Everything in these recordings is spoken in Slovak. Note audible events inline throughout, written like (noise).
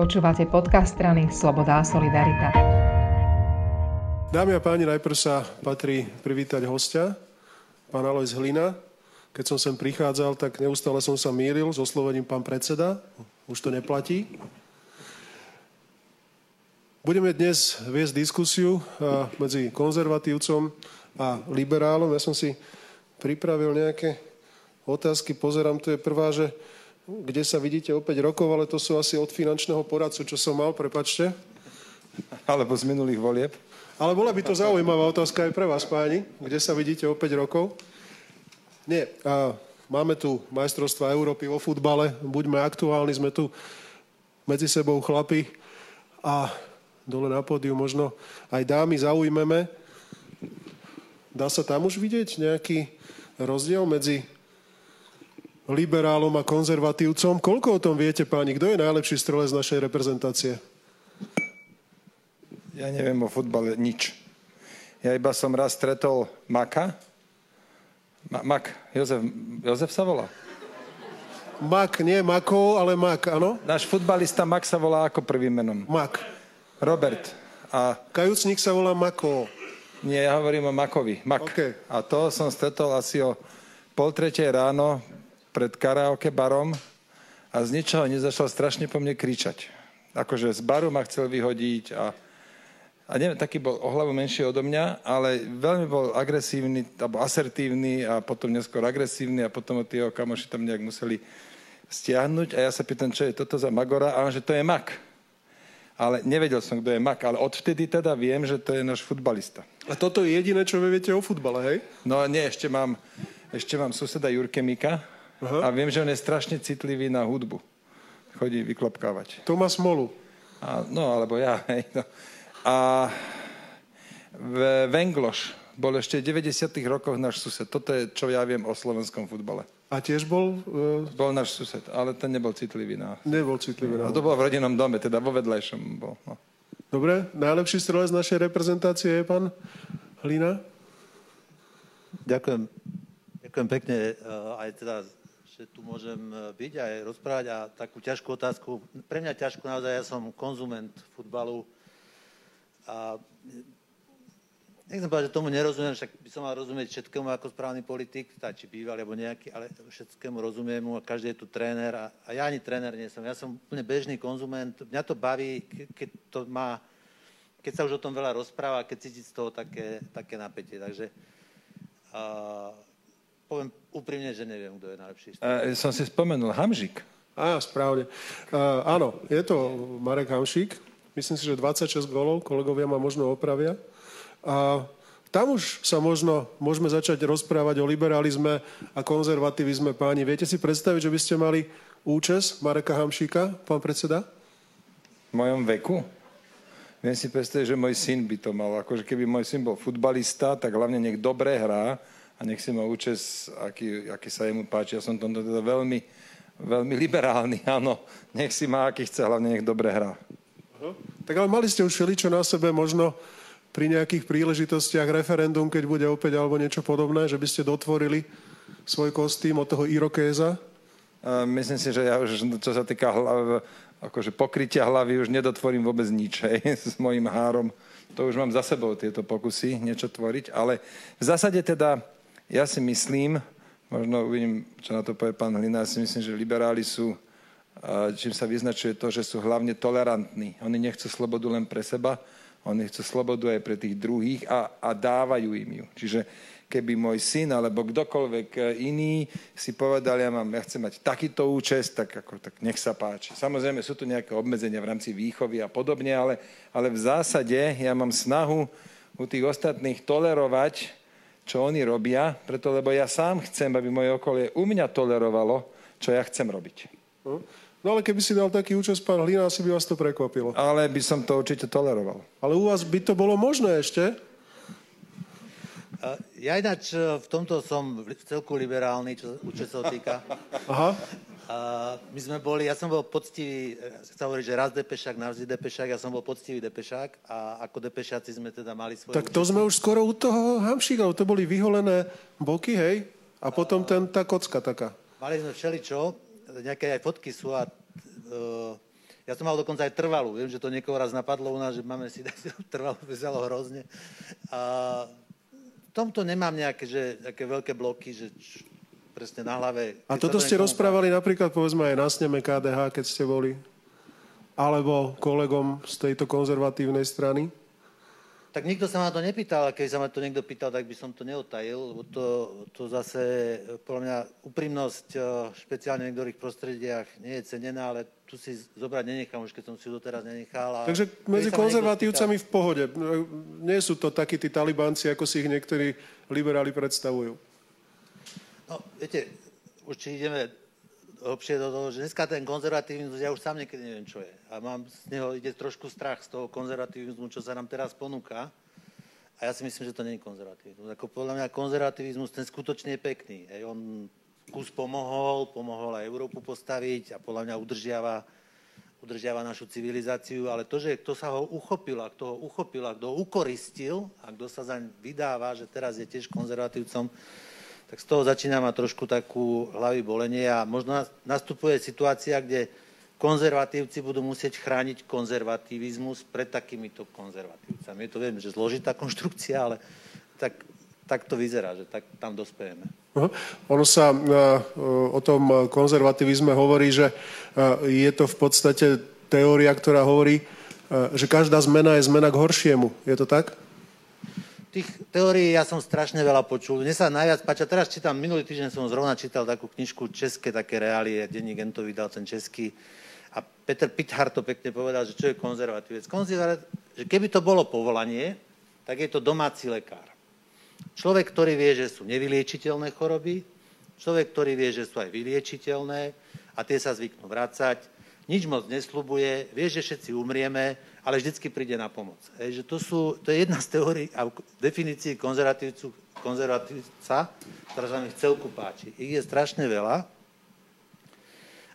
Počúvate podcast strany Sloboda a Solidarita. Dámy a páni, najprv sa patrí privítať hostia, pán Alois Hlina. Keď som sem prichádzal, tak neustále som sa mýlil so slovením pán predseda. Už to neplatí. Budeme dnes viesť diskusiu medzi konzervatívcom a liberálom. Ja som si pripravil nejaké otázky. Pozerám, to je prvá, že kde sa vidíte o 5 rokov, ale to sú asi od finančného poradcu, čo som mal, prepačte. Alebo z minulých volieb. Ale bola by to zaujímavá otázka aj pre vás, páni. Kde sa vidíte o 5 rokov? Nie. A máme tu majstrovstva Európy vo futbale. Buďme aktuálni, sme tu medzi sebou chlapi a dole na pódiu možno aj dámy zaujmeme. Dá sa tam už vidieť nejaký rozdiel medzi liberálom a konzervatívcom. Koľko o tom viete, páni? Kto je najlepší strelec našej reprezentácie? Ja neviem o futbale nič. Ja iba som raz stretol Maka. Ma- Mak, Jozef, Jozef sa volá? Mak, nie Mako, ale Mak, áno? Náš futbalista Mak sa volá ako prvým menom. Mak. Robert. A Kajúcnik sa volá Mako. nie, ja hovorím o Makovi. Mak. OK. A to som stretol asi o pol tretej ráno pred karaoke barom a z ničoho nezačal strašne po mne kričať. Akože z baru ma chcel vyhodiť a a neviem, taký bol o hlavu menší odo mňa, ale veľmi bol agresívny, alebo asertívny a potom neskôr agresívny a potom tí jeho kamoši tam nejak museli stiahnuť a ja sa pýtam, čo je toto za Magora a on, že to je Mak. Ale nevedel som, kto je Mak, ale odvtedy teda viem, že to je náš futbalista. A toto je jediné, čo vy viete o futbale, hej? No nie, ešte mám, ešte mám suseda Jurke Mika Aha. a viem, že on je strašne citlivý na hudbu. Chodí vyklopkávať. To má smolu. A, no, alebo ja, (laughs) hej. No. A v Vengloš bol ešte v 90 rokoch náš sused. Toto je, čo ja viem o slovenskom futbale. A tiež bol... Uh, Bol náš sused, ale ten nebol citlivý na... nebol citlivý. A na to bolo v rodinnom dome, teda vo vedľajšom bol. No. Dobre, najlepší strelec našej reprezentácie je pán Hlina. Ďakujem, ďakujem pekne eh, aj teda, že tu môžem eh, byť aj rozprávať a takú ťažkú otázku. Pre mňa ťažkú naozaj, ja som konzument futbalu a nechcem povedať, že tomu nerozumiem, však by som mal rozumieť všetkému ako správny politik, tá, či bývalý alebo nejaký, ale všetkému rozumiem mu a každý je tu tréner a, a ja ani tréner nie som. Ja som úplne bežný konzument. Mňa to baví, ke- keď to má, keď sa už o tom veľa rozpráva, keď cítiť z toho také, také napätie. Takže a poviem úprimne, že neviem, kto je najlepší. A som si spomenul, Hamžik. Á, správne. Uh, áno, je to Marek Hamšík. Myslím si, že 26 golov, kolegovia ma možno opravia. A tam už sa možno môžeme začať rozprávať o liberalizme a konzervativizme páni. Viete si predstaviť, že by ste mali účes Mareka Hamšíka, pán predseda? V mojom veku. Viem si predstaviť, že môj syn by to mal. Akože keby môj syn bol futbalista, tak hlavne nech dobre hrá a nech si má účes, aký, aký sa jemu páči. Ja som tomto teda veľmi, veľmi liberálny, (laughs) áno. Nech si má, aký chce, hlavne nech dobre hrá. Tak ale mali ste už všeličo na sebe, možno pri nejakých príležitostiach referendum, keď bude opäť alebo niečo podobné, že by ste dotvorili svoj kostým od toho Irokéza? Myslím si, že ja už, čo sa týka hlav, akože pokrytia hlavy, už nedotvorím vôbec nič hej, (laughs) s mojim három. To už mám za sebou tieto pokusy niečo tvoriť, ale v zásade teda ja si myslím, možno uvidím, čo na to povie pán Hlina, ja si myslím, že liberáli sú, čím sa vyznačuje to, že sú hlavne tolerantní. Oni nechcú slobodu len pre seba, oni chcú slobodu aj pre tých druhých a, a dávajú im ju. Čiže keby môj syn alebo kdokoľvek e, iný si povedal, ja, mám, ja chcem mať takýto účest, tak, ako, tak nech sa páči. Samozrejme sú tu nejaké obmedzenia v rámci výchovy a podobne, ale, ale v zásade ja mám snahu u tých ostatných tolerovať, čo oni robia, preto lebo ja sám chcem, aby moje okolie u mňa tolerovalo, čo ja chcem robiť. No, no ale keby si dal taký účes, pán Hlina, asi by vás to prekvapilo. Ale by som to určite toleroval. Ale u vás by to bolo možné ešte? A Ja ináč e, v tomto som v celku liberálny, čo, sa týka. Aha. A my sme boli, ja som bol poctivý, e, sa hovorí, že raz depešák, navždy depešák, ja som bol poctivý depešák a ako depešáci sme teda mali svoje... Tak to sme už skoro u toho Hamšíka, to boli vyholené boky, hej? A potom ten, tá kocka taká. Mali sme všeličo, nejaké aj fotky sú a uh, ja som mal dokonca aj trvalú. Viem, že to niekoho raz napadlo u nás, že máme si dať (laughs) trvalú, vyzalo hrozne. A tomto nemám nejaké že, také veľké bloky, že č, presne na hlave. A toto ste rozprávali napríklad, povedzme, aj na sneme KDH, keď ste boli? Alebo kolegom z tejto konzervatívnej strany? Tak nikto sa ma to nepýtal, a keby sa ma to niekto pýtal, tak by som to neotajil, lebo to, to zase, podľa mňa, úprimnosť eh, špeciálne v niektorých prostrediach nie je cenená, ale tu si zobrať nenechám, už keď som si ju doteraz nenechal. A Takže medzi konzervatívcami v pohode. Nie sú to takí tí talibanci, ako si ich niektorí liberáli predstavujú. No, viete, už či ideme hlbšie do toho, že dneska ten konzervatívizmus, ja už sám niekedy neviem, čo je. A mám z neho, ide trošku strach z toho konzervativizmu, čo sa nám teraz ponúka. A ja si myslím, že to je konzervativizmus. Ako podľa mňa konzervativizmus, ten skutočne je pekný. Ej, on kus pomohol, pomohol aj Európu postaviť a podľa mňa udržiava, udržiava našu civilizáciu, ale to, že kto sa ho uchopil a kto ho uchopil a kto ho ukoristil a kto sa zaň vydáva, že teraz je tiež konzervatívcom, tak z toho začína mať trošku takú hlavy bolenie a možno nastupuje situácia, kde konzervatívci budú musieť chrániť konzervativizmus pred takýmito konzervatívcami. Je to, viem, že zložitá konštrukcia, ale tak, tak to vyzerá, že tak tam dospejeme. Ono sa uh, o tom konzervativizme hovorí, že uh, je to v podstate teória, ktorá hovorí, že každá zmena je zmena k horšiemu. Je to tak? Tých teórií ja som strašne veľa počul. Mne sa najviac páčia, teraz čítam, minulý týždeň som zrovna čítal takú knižku České také reálie, denník Gento vydal ten český. A Peter Pithar to pekne povedal, že čo je konzervatívec. Konzervatívec, že keby to bolo povolanie, tak je to domáci lekár. Človek, ktorý vie, že sú nevyliečiteľné choroby, človek, ktorý vie, že sú aj vyliečiteľné a tie sa zvyknú vrácať, nič moc neslubuje, vie, že všetci umrieme, ale vždycky príde na pomoc. Hej, že to, sú, to je jedna z teórií a definícií konzervatívcu, konzervatívca, ktorá sa mi v celku páči. Ich je strašne veľa,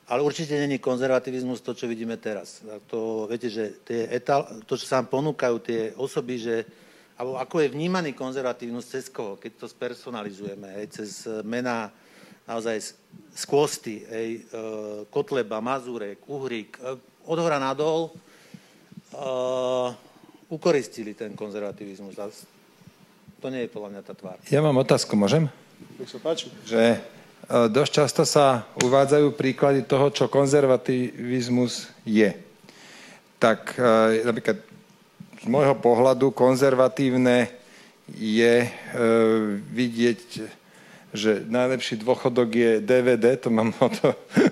ale určite není konzervativizmus to, čo vidíme teraz. A to, viete, že tie etal, to, čo sa nám ponúkajú tie osoby, že alebo ako je vnímaný konzervatívnosť cez koho, keď to spersonalizujeme, hej, cez mená naozaj z kôsty, hej, e, Kotleba, Mazurek, Uhrík, e, od hora nadol, ukoristili ten konzervativizmus. A to nie je podľa mňa tá tvár. Ja mám otázku, môžem? Nech sa páči. Že uh, dosť často sa uvádzajú príklady toho, čo konzervativizmus je. Tak uh, napríklad z môjho pohľadu konzervatívne je uh, vidieť, že najlepší dôchodok je DVD, (laughs) to mám od,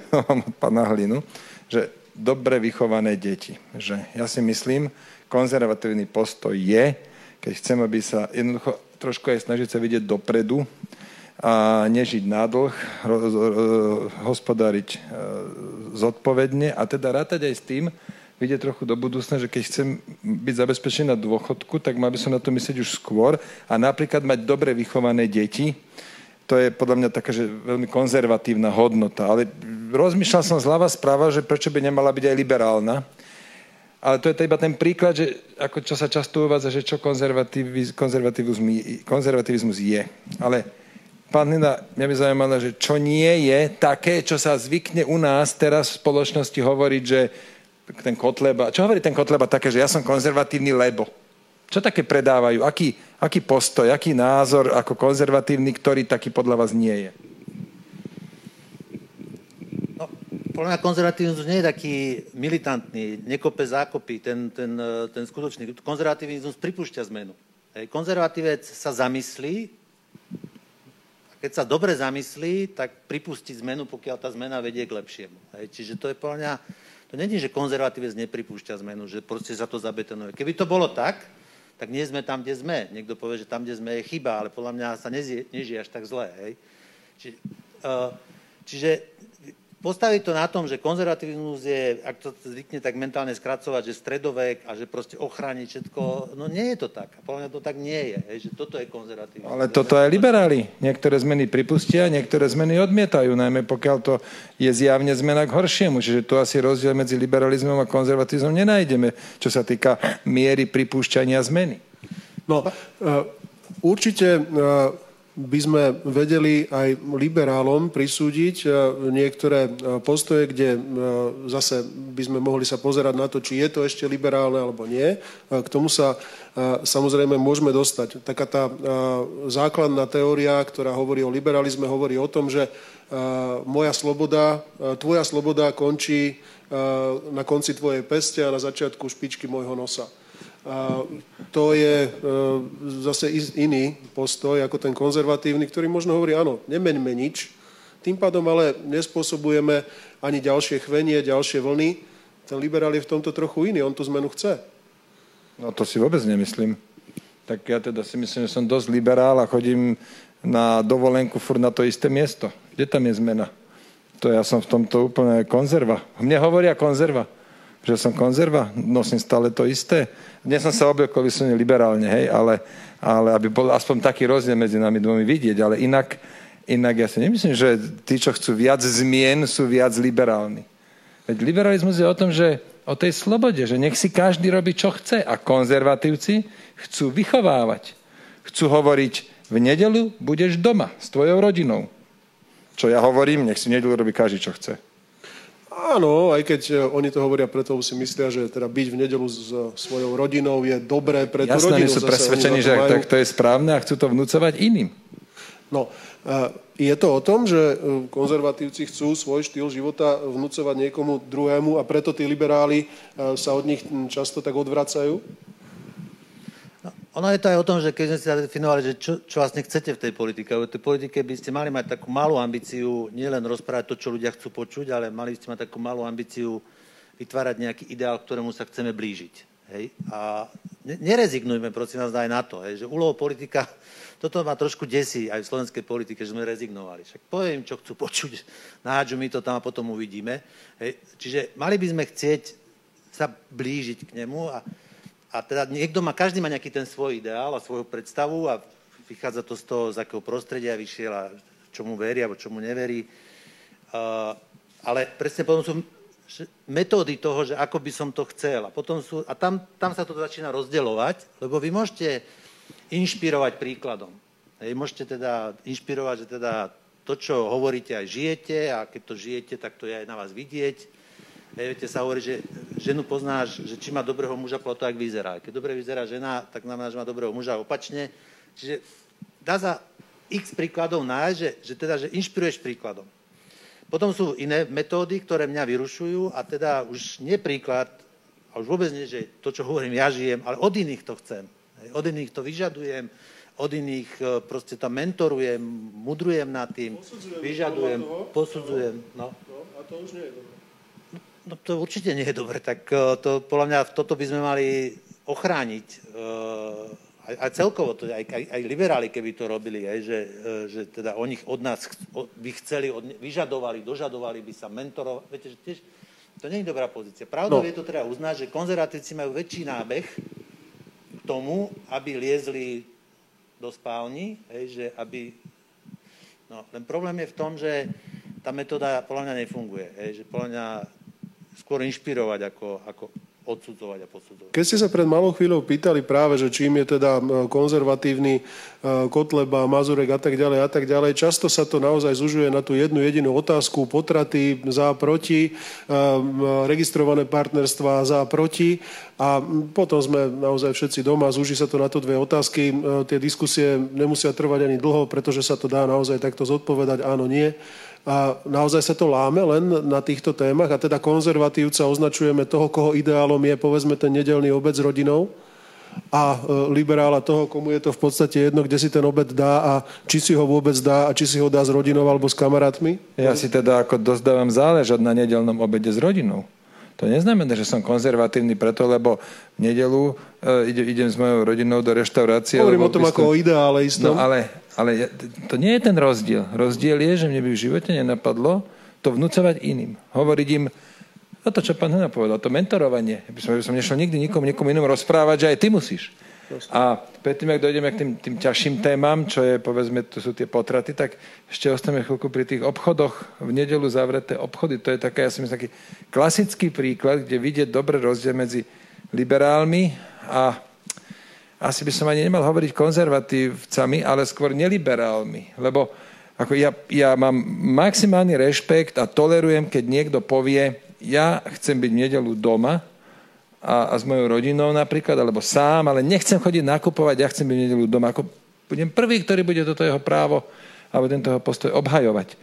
to mám od pana Hlinu, že dobre vychované deti. Že ja si myslím, konzervatívny postoj je, keď chcem, aby sa jednoducho trošku aj snažiť sa vidieť dopredu a nežiť na dlh, hospodáriť e, zodpovedne a teda rátať aj s tým, vidieť trochu do budúcna, že keď chcem byť zabezpečený na dôchodku, tak mal by som na to myslieť už skôr a napríklad mať dobre vychované deti, to je podľa mňa taká, že veľmi konzervatívna hodnota. Ale rozmýšľal som zľava správa, že prečo by nemala byť aj liberálna. Ale to je iba ten príklad, že ako čo sa často uvádza, že čo konzervativiz, konzervativizmus, je. Ale pán Nina, mňa by zaujímalo, že čo nie je také, čo sa zvykne u nás teraz v spoločnosti hovoriť, že ten Kotleba, čo hovorí ten Kotleba také, že ja som konzervatívny, lebo. Čo také predávajú? Aký, aký postoj, aký názor ako konzervatívny, ktorý taký podľa vás nie je? No, podľa mňa konzervatívizmus nie je taký militantný, nekope zákopy, ten, ten, ten skutočný. Konzervatívizmus pripúšťa zmenu. Konzervatívec sa zamyslí, a keď sa dobre zamyslí, tak pripustí zmenu, pokiaľ tá zmena vedie k lepšiemu. Hej, čiže to je podľa mňa, to není, že konzervatívec nepripúšťa zmenu, že proste sa to zabetonuje. Keby to bolo tak, tak nie sme tam, kde sme. Niekto povie, že tam, kde sme, je chyba, ale podľa mňa sa nežije, nežije až tak zle. Hej? Či, uh, čiže postaviť to na tom, že konzervativizmus je, ak to zvykne tak mentálne skracovať, že stredovek a že proste ochrániť všetko, no nie je to tak. Podľa mňa to tak nie je, hej, že toto je konzervatívne. Ale toto aj liberáli. Niektoré zmeny pripustia, niektoré zmeny odmietajú, najmä pokiaľ to je zjavne zmena k horšiemu. Čiže tu asi rozdiel medzi liberalizmom a konzervatizmom nenájdeme, čo sa týka miery pripúšťania zmeny. No, uh, určite uh, by sme vedeli aj liberálom prisúdiť niektoré postoje, kde zase by sme mohli sa pozerať na to, či je to ešte liberálne alebo nie. K tomu sa samozrejme môžeme dostať. Taká tá základná teória, ktorá hovorí o liberalizme, hovorí o tom, že moja sloboda, tvoja sloboda končí na konci tvojej peste a na začiatku špičky môjho nosa. To je e, zase iný postoj ako ten konzervatívny, ktorý možno hovorí, áno, nemeňme nič, tým pádom ale nespôsobujeme ani ďalšie chvenie, ďalšie vlny. Ten liberál je v tomto trochu iný, on tú zmenu chce. No to si vôbec nemyslím. Tak ja teda si myslím, že som dosť liberál a chodím na dovolenku furt na to isté miesto. Kde tam je zmena? To ja som v tomto úplne konzerva. Mne hovoria konzerva. Že som konzerva, nosím stále to isté dnes som sa obliekol vyslovene liberálne, hej, ale, ale aby bol aspoň taký rozdiel medzi nami dvomi vidieť, ale inak, inak ja si nemyslím, že tí, čo chcú viac zmien, sú viac liberálni. Veď liberalizmus je o tom, že o tej slobode, že nech si každý robí, čo chce. A konzervatívci chcú vychovávať. Chcú hovoriť, v nedelu budeš doma s tvojou rodinou. Čo ja hovorím, nech si v nedelu robí každý, čo chce. Áno, aj keď e, oni to hovoria preto, si myslia, že teda byť v nedelu s svojou rodinou je dobré pre tú Jasné, rodinu. Jasné, sú presvedčení, že majú... tak to je správne a chcú to vnúcovať iným. No, e, je to o tom, že e, konzervatívci chcú svoj štýl života vnúcovať niekomu druhému a preto tí liberáli sa od nich často tak odvracajú? Ono je to aj o tom, že keď sme si zadefinovali, že čo, čo vlastne chcete v tej politike. V tej politike by ste mali mať takú malú ambíciu nielen rozprávať to, čo ľudia chcú počuť, ale mali ste mať takú malú ambíciu vytvárať nejaký ideál, ktorému sa chceme blížiť. Hej? A nerezignujme, prosím vás, aj na to, hej? že úlohu politika, (laughs) toto ma trošku desí aj v slovenskej politike, že sme rezignovali. Však poviem, čo chcú počuť, (laughs) nahádžu mi to tam a potom uvidíme. Hej? Čiže mali by sme chcieť sa blížiť k nemu a a teda niekto má, každý má nejaký ten svoj ideál a svoju predstavu a vychádza to z toho, z akého prostredia vyšiel a čomu verí alebo čomu neverí. Uh, ale presne potom sú metódy toho, že ako by som to chcel. A, potom sú, a tam, tam sa to začína rozdeľovať, lebo vy môžete inšpirovať príkladom. Hej, môžete teda inšpirovať, že teda to, čo hovoríte, aj žijete a keď to žijete, tak to je aj na vás vidieť viete, sa hovorí, že ženu poznáš, že či má dobrého muža podľa toho, ak vyzerá. Keď dobre vyzerá žena, tak znamená, že má dobrého muža opačne. Čiže dá sa x príkladov nájsť, že, že teda, že inšpiruješ príkladom. Potom sú iné metódy, ktoré mňa vyrušujú a teda už nie príklad, a už vôbec nie, že to, čo hovorím, ja žijem, ale od iných to chcem. Od iných to vyžadujem, od iných e, proste to mentorujem, mudrujem nad tým, posudzujem vyžadujem, posudzujem. No. no. A to už nie je dobré. No to určite nie je dobre, tak e, to, podľa mňa toto by sme mali ochrániť. E, aj celkovo, to, aj, aj, aj liberáli, keby to robili, aj, že, e, že teda o nich od nás by chceli, od, vyžadovali, dožadovali by sa mentorovať. Viete, že tiež to nie je dobrá pozícia. Pravdou no. je to treba uznať, že konzervatívci majú väčší nábeh k tomu, aby liezli do spálni, hej, že aby... No, len problém je v tom, že tá metóda podľa mňa nefunguje. Hej, že podľa mňa skôr inšpirovať ako, ako odsudzovať a posudzovať. Keď ste sa pred malou chvíľou pýtali práve, že čím je teda konzervatívny Kotleba, Mazurek a tak ďalej a tak ďalej, často sa to naozaj zužuje na tú jednu jedinú otázku, potraty za proti, registrované partnerstva za proti a potom sme naozaj všetci doma, zúži sa to na to dve otázky. Tie diskusie nemusia trvať ani dlho, pretože sa to dá naozaj takto zodpovedať áno, nie. A naozaj sa to láme len na týchto témach a teda konzervatívca označujeme toho, koho ideálom je povedzme ten nedelný obec s rodinou a e, liberála toho, komu je to v podstate jedno, kde si ten obed dá a či si ho vôbec dá a či si ho dá s rodinou alebo s kamarátmi? Ja si teda ako dosť dávam záležať na nedelnom obede s rodinou. To neznamená, že som konzervatívny preto, lebo v nedelu e, ide, idem s mojou rodinou do reštaurácie. Hovorím o tom ako o ideále istom. No ale, ale to nie je ten rozdiel. Rozdiel je, že mne by v živote nenapadlo to vnúcovať iným. Hovoriť im, no to, čo pán Hena povedal, to mentorovanie. By som, by som nešiel nikdy nikomu, nikomu inom rozprávať, že aj ty musíš. A predtým, ak dojdeme k tým, tým ťažším témam, čo je, povedzme, to sú tie potraty, tak ešte ostaneme chvíľku pri tých obchodoch. V nedelu zavreté obchody, to je taká, ja si myslím, taký klasický príklad, kde vidieť dobre rozdiel medzi liberálmi a asi by som ani nemal hovoriť konzervatívcami, ale skôr neliberálmi. Lebo ako ja, ja mám maximálny rešpekt a tolerujem, keď niekto povie, ja chcem byť v nedelu doma a, a s mojou rodinou napríklad, alebo sám, ale nechcem chodiť nakupovať, ja chcem byť v nedelu doma. Ako budem prvý, ktorý bude toto jeho právo alebo tento jeho postoj obhajovať.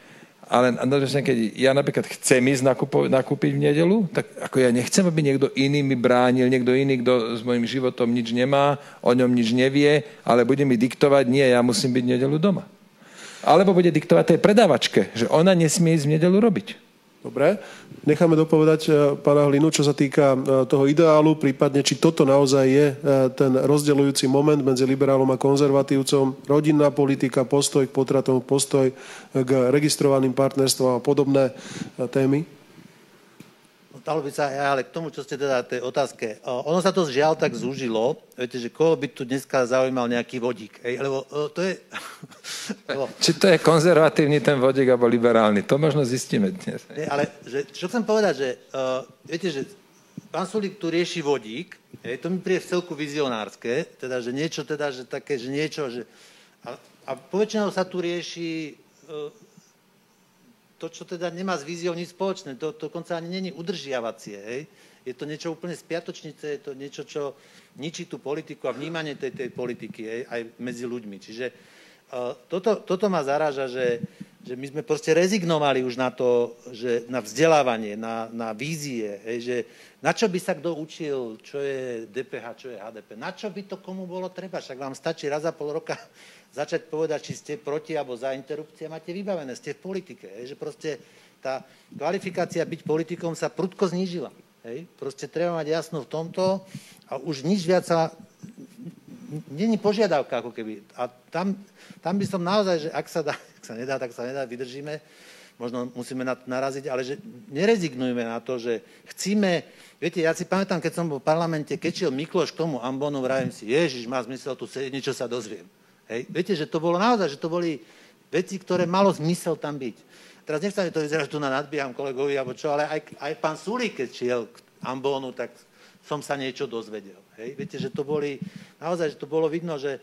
Ale keď ja napríklad chcem ísť nakupo, nakúpiť v nedelu, tak ako ja nechcem, aby niekto iný mi bránil, niekto iný, kto s mojim životom nič nemá, o ňom nič nevie, ale bude mi diktovať, nie, ja musím byť v nedelu doma. Alebo bude diktovať tej predávačke, že ona nesmie ísť v nedelu robiť. Dobre, necháme dopovedať e, pána Hlinu, čo sa týka e, toho ideálu, prípadne či toto naozaj je e, ten rozdeľujúci moment medzi liberálom a konzervatívcom, rodinná politika, postoj k potratom, postoj k registrovaným partnerstvom a podobné témy. Dalo by sa, ale k tomu, čo ste teda tej otázke. Ono sa to žiaľ tak zúžilo, viete, že koho by tu dneska zaujímal nejaký vodík, hej, lebo to je... (laughs) lebo... Či to je konzervatívny ten vodík, alebo liberálny, to možno zistíme dnes. Nie, ale že, čo chcem povedať, že uh, viete, že pán Sulík tu rieši vodík, hej, to mi príde v celku vizionárske, teda, že niečo teda, že také, že niečo, že... A, a poväčšinou sa tu rieši uh, to, čo teda nemá s víziou nič spoločné, to, dokonca ani není udržiavacie, hej? Je to niečo úplne spiatočnice, je to niečo, čo ničí tú politiku a vnímanie tej, tej politiky hej, aj medzi ľuďmi. Čiže uh, toto, toto ma zaráža, že, že my sme proste rezignovali už na to, že na vzdelávanie, na, na vízie, hej, že na čo by sa kto učil, čo je DPH, čo je HDP, na čo by to komu bolo treba, však vám stačí raz za pol roka (laughs) začať povedať, či ste proti alebo za interrupcie, máte vybavené, ste v politike. Hej, že proste tá kvalifikácia byť politikom sa prudko znížila. Hej. Proste treba mať jasno v tomto a už nič viac sa... Není požiadavka, ako keby. A tam, tam by som naozaj, že ak sa, dá, (laughs) ak sa nedá, tak sa nedá, vydržíme. Možno musíme na, naraziť, ale že nerezignujme na to, že chcíme... Viete, ja si pamätám, keď som bol v parlamente, keď šiel Mikloš k tomu Ambonu, vravím si, Ježiš, má zmysel tu sedieť, niečo sa dozviem. Hej. Viete, že to bolo naozaj, že to boli veci, ktoré malo zmysel tam byť. Teraz nechcem to vyzerá, že tu na nadbieham kolegovi, alebo čo, ale aj, aj pán Sulík, keď šiel k Ambónu, tak som sa niečo dozvedel. Hej. Viete, že to boli, naozaj, že to bolo vidno, že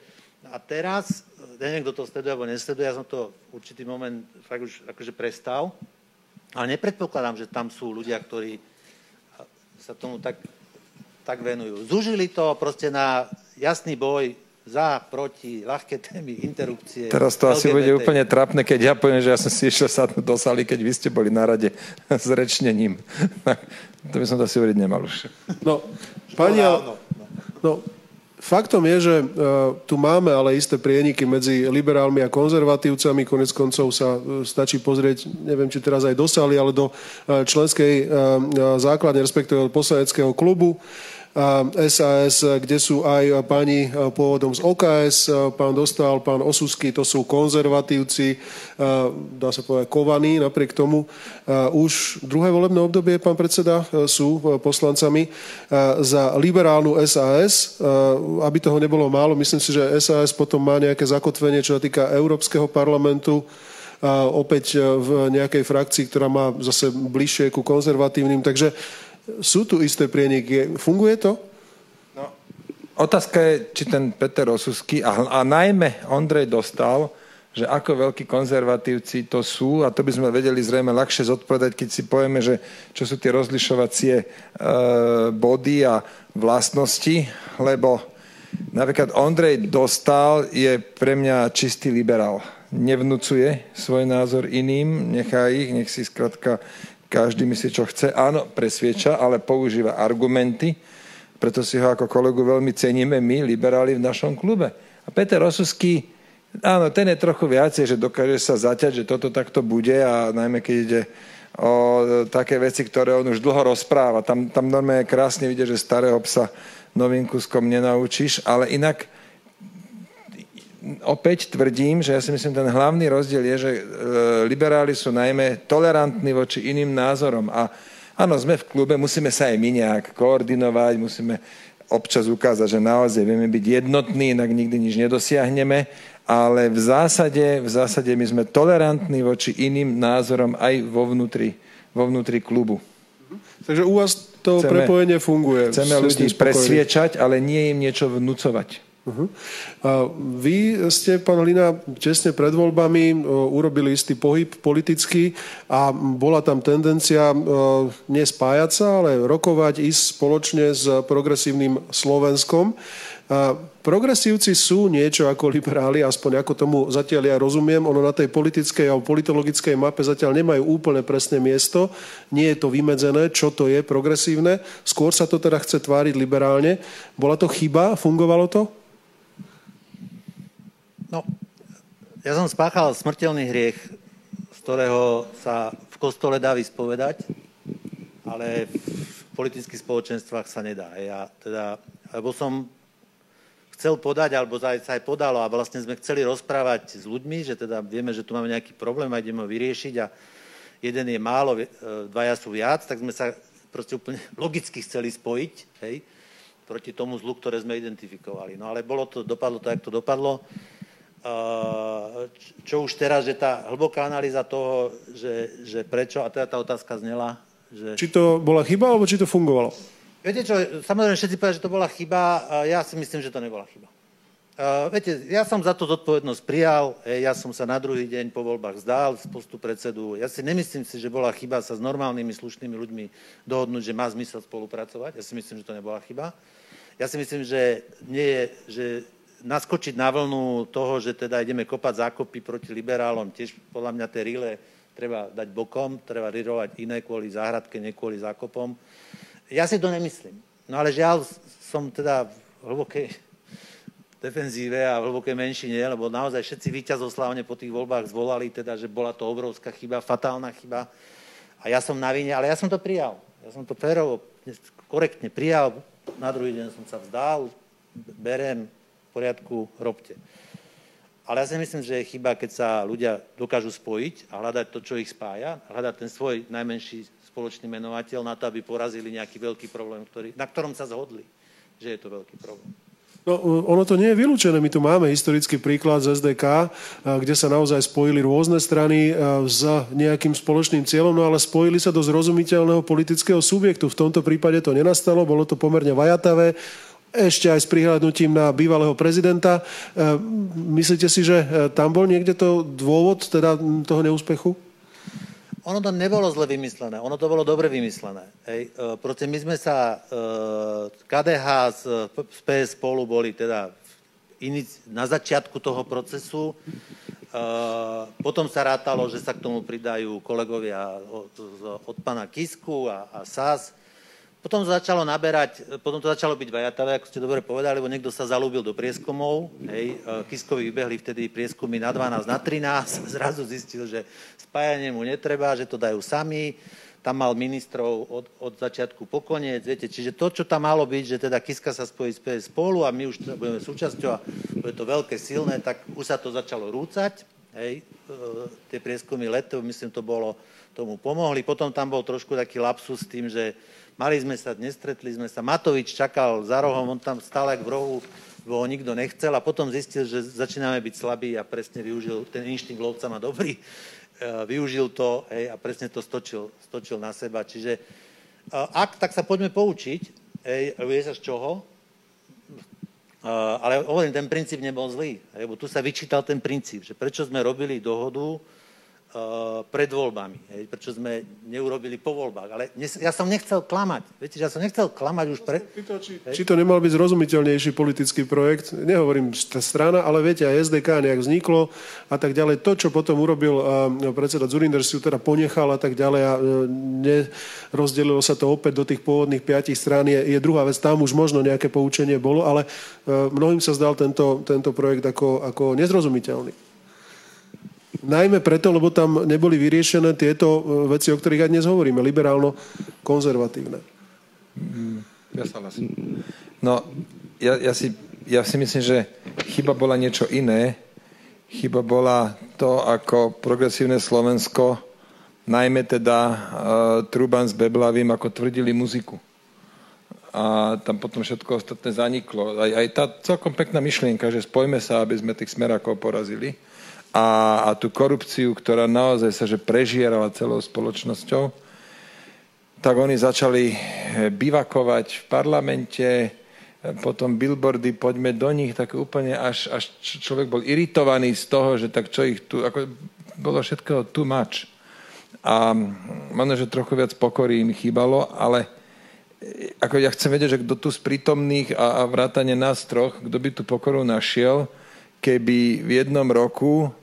a teraz, neviem, kto to sleduje alebo nesleduje, ja som to v určitý moment fakt už akože prestal, ale nepredpokladám, že tam sú ľudia, ktorí sa tomu tak, tak venujú. Zúžili to proste na jasný boj za, proti, ľahké témy, interrupcie. Teraz to LGBT. asi bude úplne trapné, keď ja poviem, že ja som si išiel sadnúť do sály, keď vy ste boli na rade (laughs) s rečnením. (laughs) to by som to asi hovoriť nemal už. No, pani, no, no, faktom je, že uh, tu máme ale isté prieniky medzi liberálmi a konzervatívcami. Konec koncov sa uh, stačí pozrieť, neviem, či teraz aj do sály, ale do uh, členskej základne, respektíve poslaneckého klubu. SAS, kde sú aj páni pôvodom z OKS, pán Dostal, pán Osusky, to sú konzervatívci, dá sa povedať kovaní, napriek tomu už druhé volebné obdobie, pán predseda, sú poslancami za liberálnu SAS. Aby toho nebolo málo, myslím si, že SAS potom má nejaké zakotvenie, čo sa týka Európskeho parlamentu, opäť v nejakej frakcii, ktorá má zase bližšie ku konzervatívnym. Takže sú tu isté prieniky. Funguje to? No, otázka je, či ten Peter Osusky a, a najmä Ondrej dostal, že ako veľkí konzervatívci to sú a to by sme vedeli zrejme ľahšie zodpovedať, keď si povieme, že čo sú tie rozlišovacie e, body a vlastnosti, lebo napríklad Ondrej Dostal je pre mňa čistý liberál. Nevnúcuje svoj názor iným, nechá ich, nech si skratka každý myslí, čo chce. Áno, presvieča, ale používa argumenty, preto si ho ako kolegu veľmi ceníme my, liberáli v našom klube. A Peter Osusky, áno, ten je trochu viacej, že dokáže sa zaťať, že toto takto bude a najmä keď ide o také veci, ktoré on už dlho rozpráva. Tam, tam normálne krásne vidieť, že starého psa novým kuskom nenaučíš, ale inak opäť tvrdím, že ja si myslím, ten hlavný rozdiel je, že e, liberáli sú najmä tolerantní voči iným názorom. A áno, sme v klube, musíme sa aj my nejak koordinovať, musíme občas ukázať, že naozaj vieme byť jednotní, inak nikdy nič nedosiahneme, ale v zásade, v zásade my sme tolerantní voči iným názorom aj vo vnútri, vo vnútri klubu. Takže u vás to chceme, prepojenie funguje. Chceme ľudí presviečať, ale nie im niečo vnúcovať. Uh-huh. A vy ste, pán Hlina, tesne pred voľbami urobili istý pohyb politický a bola tam tendencia nespájať sa, ale rokovať, ísť spoločne s progresívnym Slovenskom. Progresívci sú niečo ako liberáli, aspoň ako tomu zatiaľ ja rozumiem. Ono na tej politickej alebo politologickej mape zatiaľ nemajú úplne presné miesto. Nie je to vymedzené, čo to je progresívne. Skôr sa to teda chce tváriť liberálne. Bola to chyba? Fungovalo to? No, ja som spáchal smrteľný hriech, z ktorého sa v kostole dá vyspovedať, ale v politických spoločenstvách sa nedá. Ja teda, lebo som chcel podať, alebo sa aj podalo a vlastne sme chceli rozprávať s ľuďmi, že teda vieme, že tu máme nejaký problém a ideme ho vyriešiť a jeden je málo, e, dvaja sú viac, tak sme sa proste úplne (laughs) logicky chceli spojiť, hej, proti tomu zlu, ktoré sme identifikovali. No ale bolo to, dopadlo to, jak to dopadlo. Čo už teraz, že tá hlboká analýza toho, že, že prečo, a teda tá otázka znela, že... Či to bola chyba, alebo či to fungovalo? Viete čo, samozrejme všetci povedali, že to bola chyba, ja si myslím, že to nebola chyba. Uh, viete, ja som za to zodpovednosť prijal, ja som sa na druhý deň po voľbách zdal z postu predsedu. Ja si nemyslím si, že bola chyba sa s normálnymi, slušnými ľuďmi dohodnúť, že má zmysel spolupracovať. Ja si myslím, že to nebola chyba. Ja si myslím, že nie je, že naskočiť na vlnu toho, že teda ideme kopať zákopy proti liberálom, tiež podľa mňa tie rile treba dať bokom, treba rirovať iné kvôli záhradke, nie kvôli zákopom. Ja si to nemyslím. No ale žiaľ, som teda v hlbokej defenzíve a v hlbokej menšine, lebo naozaj všetci víťazoslavne po tých voľbách zvolali, teda, že bola to obrovská chyba, fatálna chyba. A ja som na vine, ale ja som to prijal. Ja som to férovo, korektne prijal. Na druhý deň som sa vzdal, berem, poriadku, robte. Ale ja si myslím, že je chyba, keď sa ľudia dokážu spojiť a hľadať to, čo ich spája, hľadať ten svoj najmenší spoločný menovateľ na to, aby porazili nejaký veľký problém, ktorý, na ktorom sa zhodli, že je to veľký problém. No, ono to nie je vylúčené. My tu máme historický príklad z SDK, kde sa naozaj spojili rôzne strany s nejakým spoločným cieľom, no ale spojili sa do zrozumiteľného politického subjektu. V tomto prípade to nenastalo, bolo to pomerne vajatavé, ešte aj s prihľadnutím na bývalého prezidenta. Myslíte si, že tam bol niekde to dôvod teda toho neúspechu? ono to nebolo zle vymyslené, ono to bolo dobre vymyslené. Hej. E, proste my sme sa, e, KDH z, PS spolu boli teda na začiatku toho procesu, e, potom sa rátalo, že sa k tomu pridajú kolegovia od, od pána Kisku a, a SAS. Potom to začalo naberať, potom to začalo byť vajatavé, ako ste dobre povedali, lebo niekto sa zalúbil do prieskumov. Hej. Kiskovi vybehli vtedy prieskumy na 12, na 13. (laughs) Zrazu zistil, že spájanie mu netreba, že to dajú sami. Tam mal ministrov od, od začiatku po koniec. Viete, čiže to, čo tam malo byť, že teda Kiska sa spojí spolu a my už budeme súčasťou a bude to veľké, silné, tak už sa to začalo rúcať. Hej. E, tie prieskumy letov, myslím, to bolo, tomu pomohli. Potom tam bol trošku taký lapsus s tým, že Mali sme sa, nestretli sme sa. Matovič čakal za rohom, on tam stále v rohu, ho nikto nechcel a potom zistil, že začíname byť slabí a presne využil, ten inštinkt lovca má dobrý, e, využil to hej, a presne to stočil, stočil na seba. Čiže e, ak, tak sa poďme poučiť, hej, vie sa z čoho, e, ale hovorím, ten princíp nebol zlý, lebo tu sa vyčítal ten princíp, že prečo sme robili dohodu, pred voľbami, hej, prečo sme neurobili po voľbách. Ale ja som nechcel klamať. Viete, ja som nechcel klamať už pre... či, či to nemal byť zrozumiteľnejší politický projekt, nehovorím strana, ale viete, aj SDK nejak vzniklo a tak ďalej. To, čo potom urobil uh, predseda Zurinder, si teda ponechal a tak ďalej a uh, nerozdelilo sa to opäť do tých pôvodných piatich strán, je, je druhá vec. Tam už možno nejaké poučenie bolo, ale mnohým sa zdal tento, tento projekt ako, ako nezrozumiteľný. Najmä preto, lebo tam neboli vyriešené tieto e, veci, o ktorých aj dnes hovoríme, liberálno-konzervatívne. Mm, ja sa No, ja, ja, si, ja si myslím, že chyba bola niečo iné. Chyba bola to, ako progresívne Slovensko, najmä teda uh, Truban s Beblavým, ako tvrdili muziku. A tam potom všetko ostatné zaniklo. Aj, aj tá celkom pekná myšlienka, že spojme sa, aby sme tých smerákov porazili a, a tú korupciu, ktorá naozaj sa že prežierala celou spoločnosťou, tak oni začali eh, bivakovať v parlamente, e, potom billboardy, poďme do nich, tak úplne až, až človek bol iritovaný z toho, že tak čo ich tu, ako bolo všetko too much. A možno, že trochu viac pokory im chýbalo, ale ako ja chcem vedieť, že kto tu z prítomných a, a vrátane nás troch, kto by tú pokoru našiel, keby v jednom roku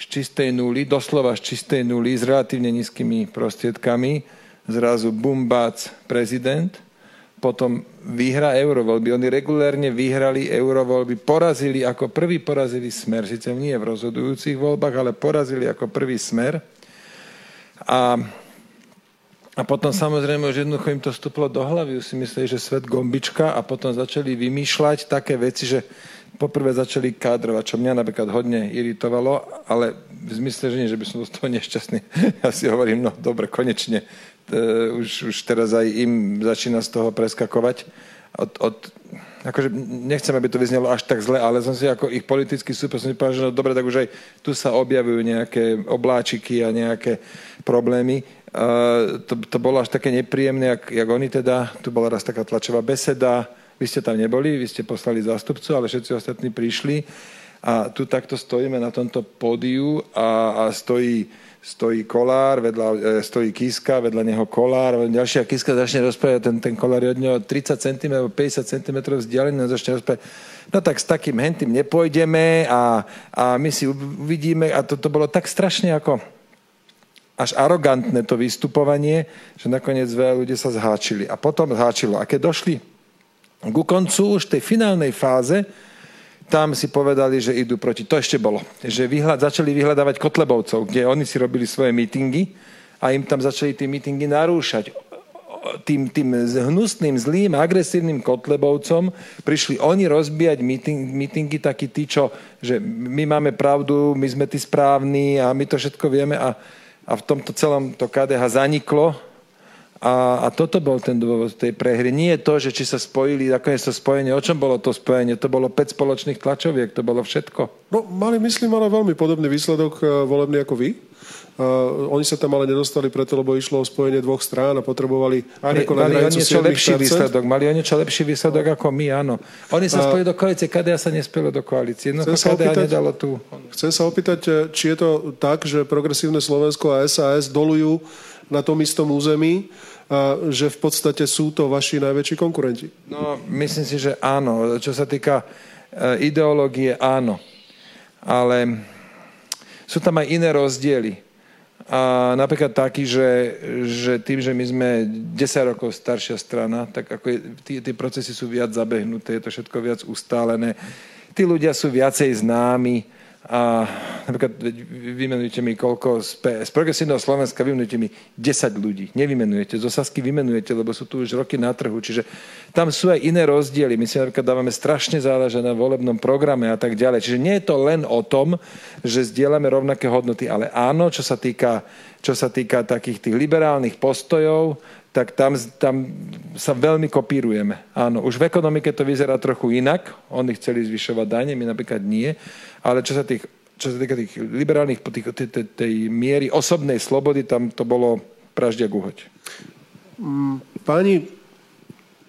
z čistej nuly, doslova z čistej nuly, s relatívne nízkymi prostriedkami, zrazu bumbác prezident, potom vyhra eurovoľby. Oni regulérne vyhrali eurovoľby, porazili ako prvý porazili smer, síce nie v rozhodujúcich voľbách, ale porazili ako prvý smer. A a potom samozrejme už jednoducho im to vstúplo do hlavy, už si mysleli, že svet gombička a potom začali vymýšľať také veci, že poprvé začali kádrovať, čo mňa napríklad hodne iritovalo, ale v zmysle, že nie, že by som z toho nešťastný. (laughs) Ja si hovorím, no dobre, konečne. Uh, už, už teraz aj im začína z toho preskakovať. Od, od, akože nechcem, aby to vyznelo až tak zle, ale som si ako ich politický súper som si povedal, že no dobre, tak už aj tu sa objavujú nejaké obláčiky a nejaké problémy to, to bolo až také nepríjemné, jak, jak oni teda, tu bola raz taká tlačová beseda, vy ste tam neboli, vy ste poslali zástupcu, ale všetci ostatní prišli a tu takto stojíme na tomto pódiu a, a stojí, stojí kolár, vedľa, e, stojí Kiska, vedľa neho kolár, ďalšia Kiska začne rozprávať, ten, ten kolár je od neho 30 cm, 50 cm vzdialený, začne rozprávať, no tak s takým hentým nepôjdeme a, a my si uvidíme a to, to bolo tak strašne ako, až arogantné to vystupovanie, že nakoniec veľa ľudí sa zháčili. A potom zháčilo. A keď došli ku koncu už tej finálnej fáze, tam si povedali, že idú proti. To ešte bolo. Že vyhľad, začali vyhľadávať Kotlebovcov, kde oni si robili svoje mítingy a im tam začali tie mítingy narúšať. Tým, tým hnusným, zlým, agresívnym Kotlebovcom prišli oni rozbíjať míting, mítingy takí tí, čo, že my máme pravdu, my sme tí správni a my to všetko vieme a a v tomto celom to KDH zaniklo a, a toto bol ten dôvod tej prehry. Nie je to, že či sa spojili, nakoniec to spojenie, o čom bolo to spojenie? To bolo 5 spoločných tlačoviek, to bolo všetko. No, mali, myslím, ale veľmi podobný výsledok uh, volebný ako vy. Uh, oni sa tam ale nedostali preto, lebo išlo o spojenie dvoch strán a potrebovali prekonať mali o niečo lepší výsledok. Mali o niečo lepší výsledok ako my, áno. Oni sa spojili do koalície, KDA sa nespojilo do koalície. No chcem sa opýtať, nedalo tu. Chcem sa opýtať, e, či je to tak, že progresívne Slovensko a SAS dolujú na tom istom území, že v podstate sú to vaši najväčší konkurenti. No, myslím si, že áno. Čo sa týka e, ideológie, áno. Ale sú tam aj iné rozdiely. A napríklad taký, že, že tým, že my sme 10 rokov staršia strana, tak ako je, procesy sú viac zabehnuté, je to všetko viac ustálené. Tí ľudia sú viacej známi, a napríklad vymenujte mi koľko z, P, z progresívneho Slovenska, vymenujte mi 10 ľudí. Nevymenujete. Zo Sasky vymenujete, lebo sú tu už roky na trhu. Čiže tam sú aj iné rozdiely. My si napríklad dávame strašne záležať na volebnom programe a tak ďalej. Čiže nie je to len o tom, že zdieľame rovnaké hodnoty, ale áno, čo sa týka, čo sa týka takých tých liberálnych postojov, tak tam, tam sa veľmi kopírujeme. Áno, už v ekonomike to vyzerá trochu inak. Oni chceli zvyšovať dane, my napríklad nie. Ale čo sa, tých, čo sa týka tých liberálnych, tých, tej, tej, tej miery osobnej slobody, tam to bolo praždia guhoť. Mm, páni,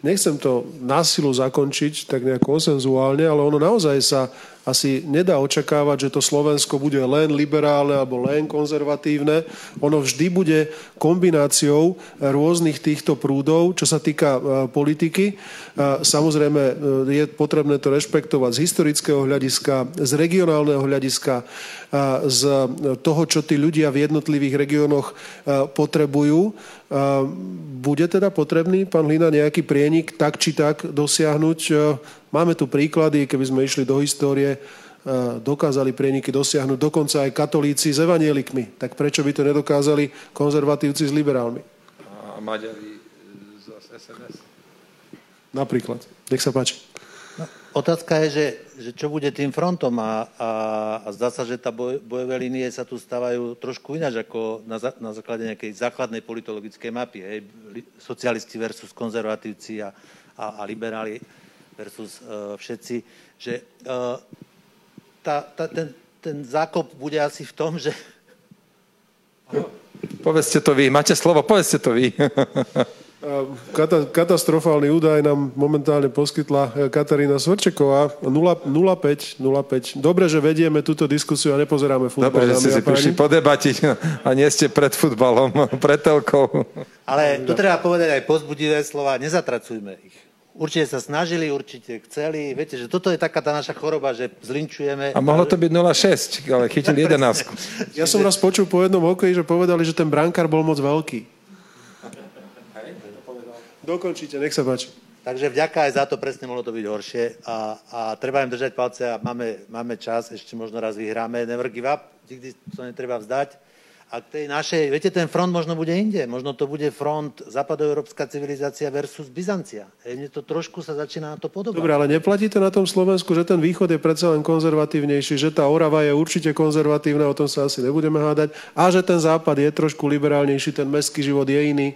nechcem to násilu zakončiť tak nejako osenzuálne, ale ono naozaj sa asi nedá očakávať, že to Slovensko bude len liberálne alebo len konzervatívne. Ono vždy bude kombináciou rôznych týchto prúdov, čo sa týka e, politiky. E, samozrejme, e, je potrebné to rešpektovať z historického hľadiska, z regionálneho hľadiska, z toho, čo tí ľudia v jednotlivých regiónoch potrebujú. Bude teda potrebný, pán Hlina, nejaký prienik tak či tak dosiahnuť Máme tu príklady, keby sme išli do histórie, dokázali prieniky dosiahnuť dokonca aj katolíci s evanielikmi. Tak prečo by to nedokázali konzervatívci s liberálmi? A Maďari z SNS? Napríklad. Nech sa páči. No, otázka je, že, že čo bude tým frontom a, a, a zdá sa, že tá boj, bojové línie sa tu stávajú trošku ináč ako na, na základe nejakej základnej politologickej mapy. Hej. Socialisti versus konzervatívci a, a, a liberáli versus uh, všetci, že uh, tá, tá, ten, ten zákop bude asi v tom, že... Povedzte to vy, máte slovo, povedzte to vy. Katastrofálny údaj nám momentálne poskytla e, Katarína Svrčeková. 05, 05. Dobre, že vedieme túto diskusiu a nepozeráme futbal. Dobre, že ste si prišli podebatiť a nie ste pred futbalom, (laughs) pred telkou. Ale tu treba povedať aj pozbudivé slova, nezatracujme ich. Určite sa snažili, určite chceli. Viete, že toto je taká tá naša choroba, že zlinčujeme. A mohlo to byť 0,6, ale chytili (laughs) 11. Ja som raz počul po jednom hokeji, že povedali, že ten brankár bol moc veľký. Dokončite, nech sa páči. Takže vďaka aj za to presne mohlo to byť horšie a, a treba im držať palce a máme, máme čas, ešte možno raz vyhráme, never give up, nikdy to netreba vzdať. A tej našej, viete, ten front možno bude inde, možno to bude front západoeurópska civilizácia versus Byzancia. E, mne to trošku sa začína na to podobať. Dobre, ale neplatí to na tom Slovensku, že ten východ je predsa len konzervatívnejší, že tá Orava je určite konzervatívna, o tom sa asi nebudeme hádať, a že ten západ je trošku liberálnejší, ten mestský život je iný.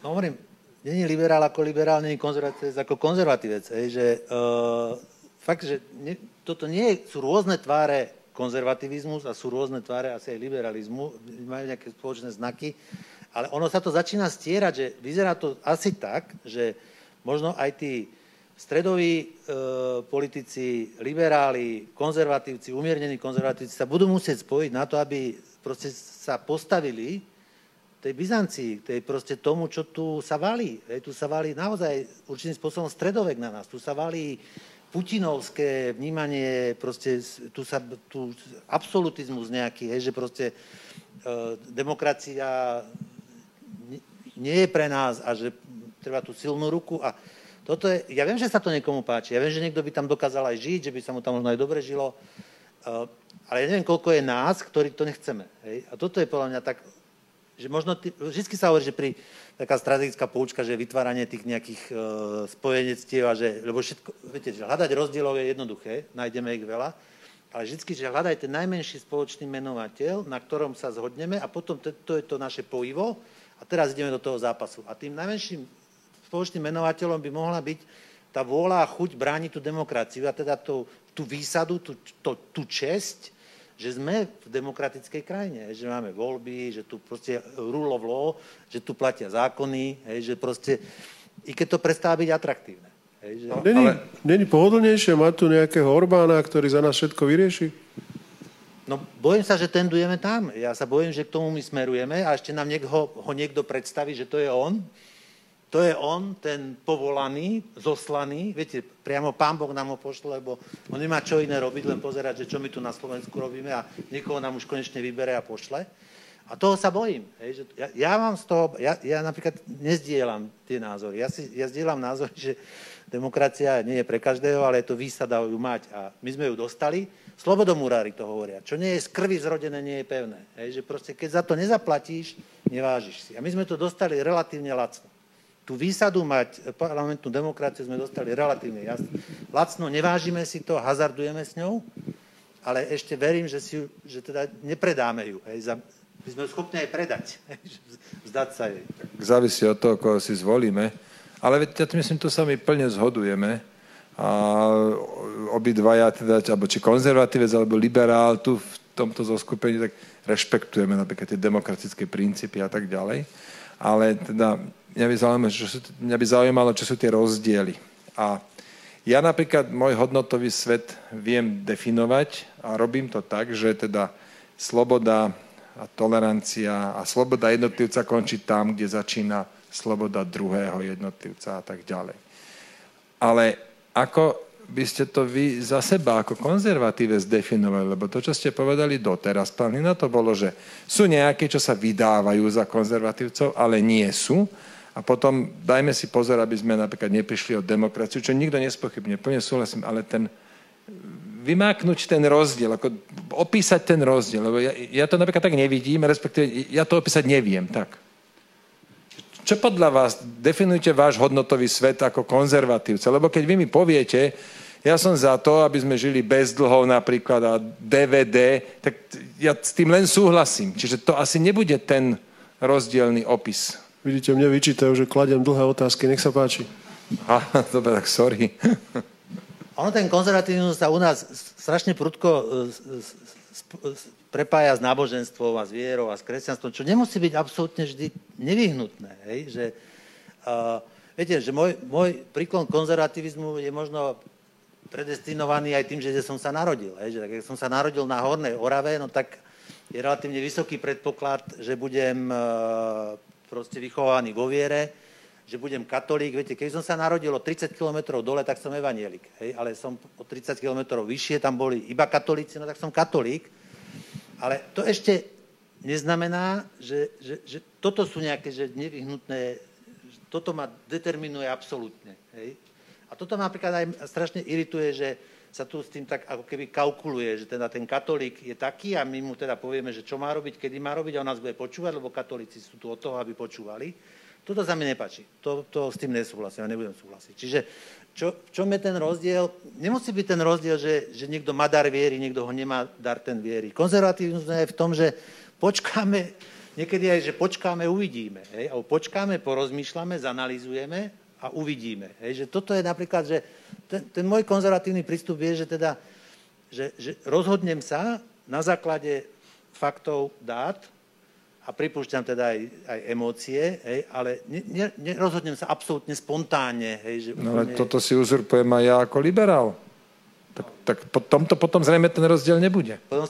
No hovorím, není liberál ako liberál, není konzervatívec ako konzervatívec. Hej, že, uh, fakt, že ne, toto nie sú rôzne tváre konzervativizmus a sú rôzne tváre asi aj liberalizmu, majú nejaké spoločné znaky, ale ono sa to začína stierať, že vyzerá to asi tak, že možno aj tí stredoví e, politici, liberáli, konzervatívci, umiernení konzervatívci sa budú musieť spojiť na to, aby proste sa postavili tej Byzancii, tej proste tomu, čo tu sa valí. Hej, tu sa valí naozaj určitým spôsobom stredovek na nás. Tu sa valí putinovské vnímanie, proste tu sa, tu absolutizmus nejaký, hej, že proste e, demokracia nie je pre nás a že treba tú silnú ruku a toto je, ja viem, že sa to niekomu páči, ja viem, že niekto by tam dokázal aj žiť, že by sa mu tam možno aj dobre žilo, e, ale ja neviem, koľko je nás, ktorí to nechceme. Hej? A toto je podľa mňa tak že možno, ty, vždy sa hovorí, že pri taká strategická poučka, že vytváranie tých nejakých uh, spojenectiev a že, lebo všetko, viete, že hľadať rozdielov je jednoduché, nájdeme ich veľa, ale vždy, že hľadajte najmenší spoločný menovateľ, na ktorom sa zhodneme a potom to, to je to naše pojivo a teraz ideme do toho zápasu. A tým najmenším spoločným menovateľom by mohla byť tá vôľa a chuť brániť tú demokraciu a teda tú, tú výsadu, tú, tú, tú česť, že sme v demokratickej krajine, že máme voľby, že tu proste rule of law, že tu platia zákony, hej, že proste, i keď to prestáva byť atraktívne. Hej, že... No, není, ale... není pohodlnejšie mať tu nejakého Orbána, ktorý za nás všetko vyrieši? No, bojím sa, že tendujeme tam. Ja sa bojím, že k tomu my smerujeme a ešte nám niekto, ho niekto predstaví, že to je on to je on, ten povolaný, zoslaný, viete, priamo pán Boh nám ho pošle, lebo on nemá čo iné robiť, len pozerať, že čo my tu na Slovensku robíme a niekoho nám už konečne vybere a pošle. A toho sa bojím. Hej, že ja, ja mám z toho, ja, ja napríklad nezdielam tie názory. Ja, si, ja zdieľam názory, že demokracia nie je pre každého, ale je to výsada ju mať. A my sme ju dostali. Slobodomurári to hovoria. Čo nie je z krvi zrodené, nie je pevné. Hej, že proste, keď za to nezaplatíš, nevážiš si. A my sme to dostali relatívne lacno tú výsadu mať parlamentnú demokraciu sme dostali relatívne jasne. Lacno, nevážime si to, hazardujeme s ňou, ale ešte verím, že, si, že teda nepredáme ju. Hej, za, my sme schopní aj predať, (laughs) hej, vzdať sa jej. Závisí od toho, koho si zvolíme. Ale ja myslím, to sa my plne zhodujeme. A obidvaja, teda, alebo či konzervatívec, alebo liberál, tu v tomto zoskupení, tak rešpektujeme napríklad tie demokratické princípy a tak ďalej. Ale teda mňa by zaujímalo, čo sú, mňa by zaujímalo, čo sú tie rozdiely. A ja napríklad môj hodnotový svet viem definovať a robím to tak, že teda sloboda a tolerancia a sloboda jednotlivca končí tam, kde začína sloboda druhého jednotlivca a tak ďalej. Ale ako by ste to vy za seba ako konzervatíve zdefinovali? Lebo to, čo ste povedali doteraz, pán Lina, to bolo, že sú nejaké, čo sa vydávajú za konzervatívcov, ale nie sú. A potom dajme si pozor, aby sme napríklad neprišli o demokraciu, čo nikto nespochybne, plne súhlasím, ale ten vymáknuť ten rozdiel, ako opísať ten rozdiel, lebo ja, ja to napríklad tak nevidím, respektíve ja to opísať neviem, tak. Čo podľa vás definujete váš hodnotový svet ako konzervatívce? Lebo keď vy mi poviete, ja som za to, aby sme žili bez dlhov napríklad a DVD, tak ja s tým len súhlasím. Čiže to asi nebude ten rozdielný opis. Vidíte, mne vyčítajú, že kladiem dlhé otázky. Nech sa páči. (laughs) Dobre, tak sorry. (laughs) Ono ten konzervatívny sa u nás strašne prudko e, prepája s náboženstvom a s vierou a s kresťanstvom, čo nemusí byť absolútne vždy nevyhnutné. Hej? Že, uh, viete, že môj, môj príklon konzervativizmu je možno predestinovaný aj tým, že som sa narodil. Hej? Že tak, keď som sa narodil na Hornej Orave, no tak je relatívne vysoký predpoklad, že budem uh, proste vychovaný vo viere, že budem katolík. Viete, keď som sa narodil o 30 km dole, tak som evanielik. Hej? Ale som o 30 km vyššie, tam boli iba katolíci, no tak som katolík. Ale to ešte neznamená, že, že, že toto sú nejaké že nevyhnutné, že toto ma determinuje absolútne. Hej? A toto napríklad aj strašne irituje, že sa tu s tým tak ako keby kalkuluje, že teda ten katolík je taký a my mu teda povieme, že čo má robiť, kedy má robiť a on nás bude počúvať, lebo katolíci sú tu od toho, aby počúvali. Toto sa mi nepáči. To, to s tým nesúhlasím a nebudem súhlasiť. Čiže čo, v čom je ten rozdiel? Nemusí byť ten rozdiel, že, že niekto má dar viery, niekto ho nemá dar ten viery. Konzervatívnosť je v tom, že počkáme, niekedy aj, že počkáme, uvidíme. Hej? A počkáme, porozmýšľame, zanalizujeme a uvidíme. Hej? Že toto je napríklad, že ten, ten môj konzervatívny prístup je, že teda, že, že rozhodnem sa na základe faktov, dát, a pripúšťam teda aj, aj emócie, hej, ale ne, ne, nerozhodnem sa absolútne spontánne. Hej, že no ale toto si uzurpujem aj ja ako liberál. Tak, tak po tomto potom zrejme ten rozdiel nebude. Potom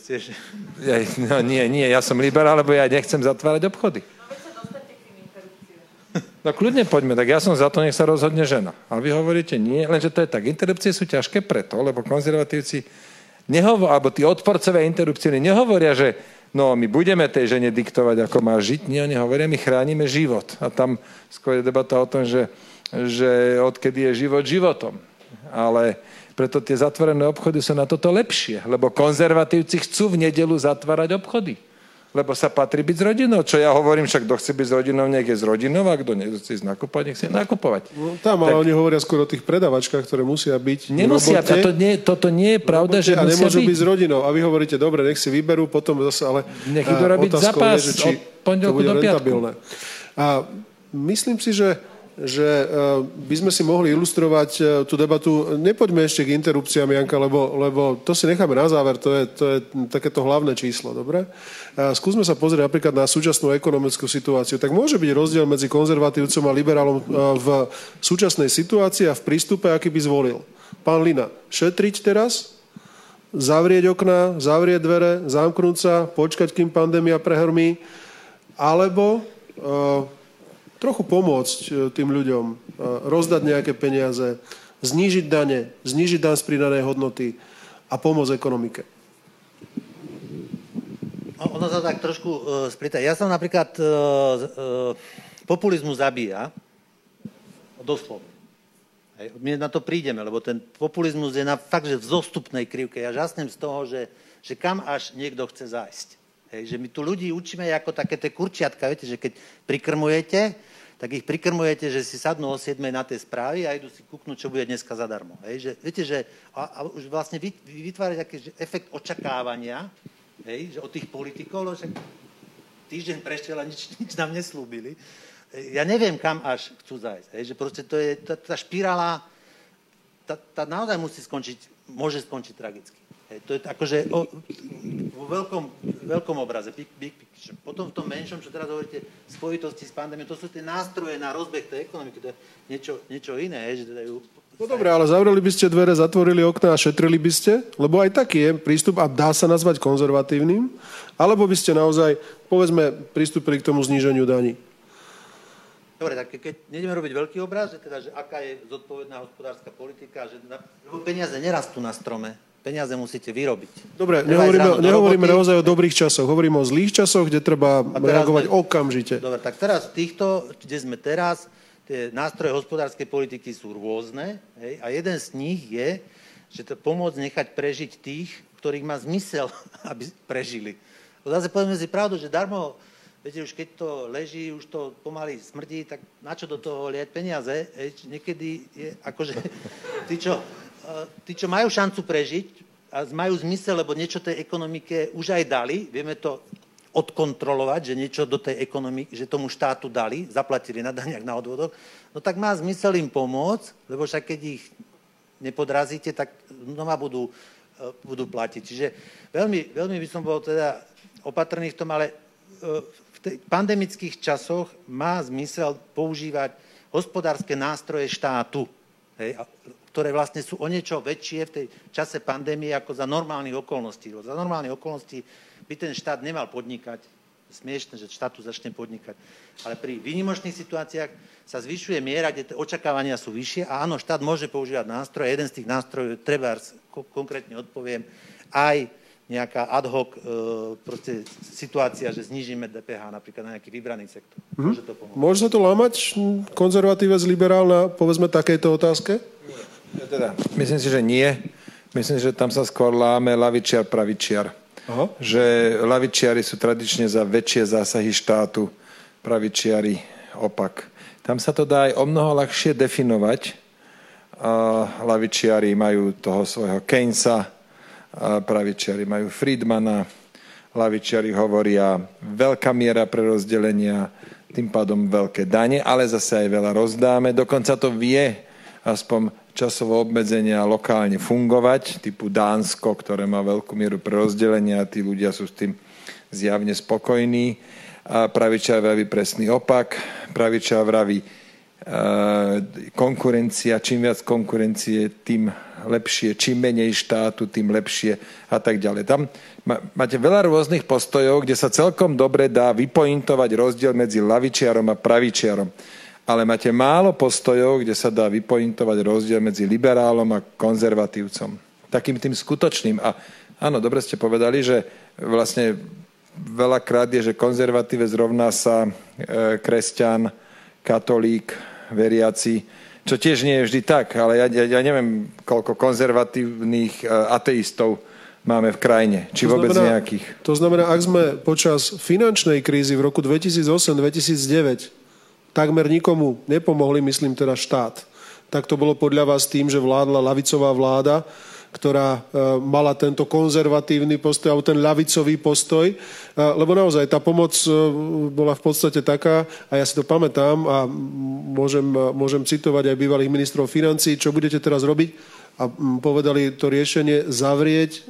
ste. Ja, no nie, nie, ja som liberál, lebo ja nechcem zatvárať obchody. (laughs) No kľudne poďme, tak ja som za to, nech sa rozhodne žena. A vy hovoríte nie, lenže to je tak. Interrupcie sú ťažké preto, lebo konzervatívci nehovor, alebo tí odporcové interrupcie nehovoria, že no my budeme tej žene diktovať, ako má žiť. Nie, oni hovoria, my chránime život. A tam skôr je debata o tom, že, že odkedy je život životom. Ale preto tie zatvorené obchody sú na toto lepšie, lebo konzervatívci chcú v nedelu zatvárať obchody lebo sa patrí byť s rodinou. Čo ja hovorím, však kto chce byť s rodinou, nech je s rodinou a kto nechce ísť nakupovať, nech si nakupovať. No, tam, ale tak, oni hovoria skôr o tých predavačkách, ktoré musia byť Nemusia, robote, toto nie, toto nie je pravda, že a nemôžu byť. byť s rodinou. A vy hovoríte, dobre, nech si vyberú, potom zase, ale nech idú robiť zápas je, či od pondelku do piatku. A myslím si, že že e, by sme si mohli ilustrovať e, tú debatu. Nepoďme ešte k interrupciám, Janka, lebo, lebo to si necháme na záver, to je, to je takéto hlavné číslo, dobre? Skúsme sa pozrieť napríklad na súčasnú ekonomickú situáciu. Tak môže byť rozdiel medzi konzervatívcom a liberálom e, v súčasnej situácii a v prístupe, aký by zvolil. Pán Lina, šetriť teraz, zavrieť okna, zavrieť dvere, zamknúť sa, počkať, kým pandémia prehrmí, alebo trochu pomôcť e, tým ľuďom, e, rozdať nejaké peniaze, znížiť dane, znížiť dan z pridanej hodnoty a pomôcť ekonomike. Ono sa tak trošku uh, splita. Ja som napríklad, uh, uh, populizmu zabíja, doslova. Hej, my na to prídeme, lebo ten populizmus je na fakt, že v zostupnej krivke. Ja žasnem z toho, že, že kam až niekto chce zájsť. Hej, že my tu ľudí učíme ako také tie kurčiatka, viete, že keď prikrmujete, tak ich prikrmujete, že si sadnú o 7 na tie správy a idú si kúknúť, čo bude dneska zadarmo. Hej? Že, viete, že a, a už vlastne vy, vy vytvárate taký že efekt očakávania hej? Že od tých politikov, že týždeň prešiel a nič, nič nám neslúbili. Ja neviem, kam až chcú zajsť. Hej? Že proste to je, tá, tá špirála, tá, tá naozaj musí skončiť, môže skončiť tragicky. Hej, to je akože o, vo veľkom, veľkom obraze, big, big picture. Potom v tom menšom, čo teraz hovoríte, spojitosti s pandémiou, to sú tie nástroje na rozbeh tej ekonomiky, to je niečo, niečo iné. Že teda ju... No dobre, ale zavreli by ste dvere, zatvorili okna a šetrili by ste? Lebo aj taký je prístup a dá sa nazvať konzervatívnym. Alebo by ste naozaj, povedzme, pristúpili k tomu zníženiu daní? Dobre, tak keď nejdeme robiť veľký obraz, že teda, že aká je zodpovedná hospodárska politika, že na, peniaze nerastú na strome, Peniaze musíte vyrobiť. Dobre, nehovoríme, nehovoríme naozaj o dobrých časoch, hovoríme o zlých časoch, kde treba reagovať sme, okamžite. Dobre, tak teraz týchto, kde sme teraz, tie nástroje hospodárskej politiky sú rôzne hej, a jeden z nich je, že to pomôcť nechať prežiť tých, ktorých má zmysel, (laughs) aby prežili. Zase povedzme si pravdu, že darmo, viete, už keď to leží, už to pomaly smrdí, tak na čo do toho liať peniaze? Hej, niekedy je akože, (laughs) tí čo, tí, čo majú šancu prežiť a majú zmysel, lebo niečo tej ekonomike už aj dali, vieme to odkontrolovať, že niečo do tej ekonomiky, že tomu štátu dali, zaplatili na daniach, na odvodoch, no tak má zmysel im pomôcť, lebo však keď ich nepodrazíte, tak znova budú budú platiť. Čiže veľmi, veľmi by som bol teda opatrný v tom, ale v pandemických časoch má zmysel používať hospodárske nástroje štátu, hej, ktoré vlastne sú o niečo väčšie v tej čase pandémie ako za normálnych okolností. Za normálnych okolností by ten štát nemal podnikať. Smiešne, že štátu začne podnikať. Ale pri výnimočných situáciách sa zvyšuje miera, kde tie očakávania sú vyššie a áno, štát môže používať nástroje. Jeden z tých nástrojov, treba konkrétne odpoviem, aj nejaká ad hoc e, situácia, že znižíme DPH napríklad na nejaký vybraný sektor. Mhm. Môže to pomôcť. Môže to lámať konzervatívec liberál na povedzme takejto otázke? Ja teda, myslím si, že nie. Myslím že tam sa skôr láme lavičiar, pravičiar. Aha. Že lavičiari sú tradične za väčšie zásahy štátu, pravičiari opak. Tam sa to dá aj o mnoho ľahšie definovať. A lavičiari majú toho svojho Keynesa, pravičiari majú Friedmana, lavičiari hovoria veľká miera prerozdelenia, tým pádom veľké dane, ale zase aj veľa rozdáme. Dokonca to vie aspoň časovo obmedzenia lokálne fungovať, typu Dánsko, ktoré má veľkú mieru prerozdelenia a tí ľudia sú s tým zjavne spokojní. A pravičia vraví presný opak. Pravičia vraví e, konkurencia, čím viac konkurencie, tým lepšie, čím menej štátu, tým lepšie a tak ďalej. Tam máte veľa rôznych postojov, kde sa celkom dobre dá vypointovať rozdiel medzi lavičiarom a pravičiarom. Ale máte málo postojov, kde sa dá vypointovať rozdiel medzi liberálom a konzervatívcom. Takým tým skutočným. A áno, dobre ste povedali, že vlastne veľakrát je, že konzervatívec rovná sa e, kresťan, katolík, veriaci, čo tiež nie je vždy tak, ale ja, ja, ja neviem, koľko konzervatívnych uh, ateistov máme v krajine, či to vôbec znamená, nejakých. To znamená, ak sme počas finančnej krízy v roku 2008-2009 takmer nikomu nepomohli, myslím teda štát, tak to bolo podľa vás tým, že vládla lavicová vláda, ktorá e, mala tento konzervatívny postoj alebo ten ľavicový postoj, e, lebo naozaj tá pomoc e, bola v podstate taká, a ja si to pamätám a môžem, môžem citovať aj bývalých ministrov financí, čo budete teraz robiť, a povedali to riešenie zavrieť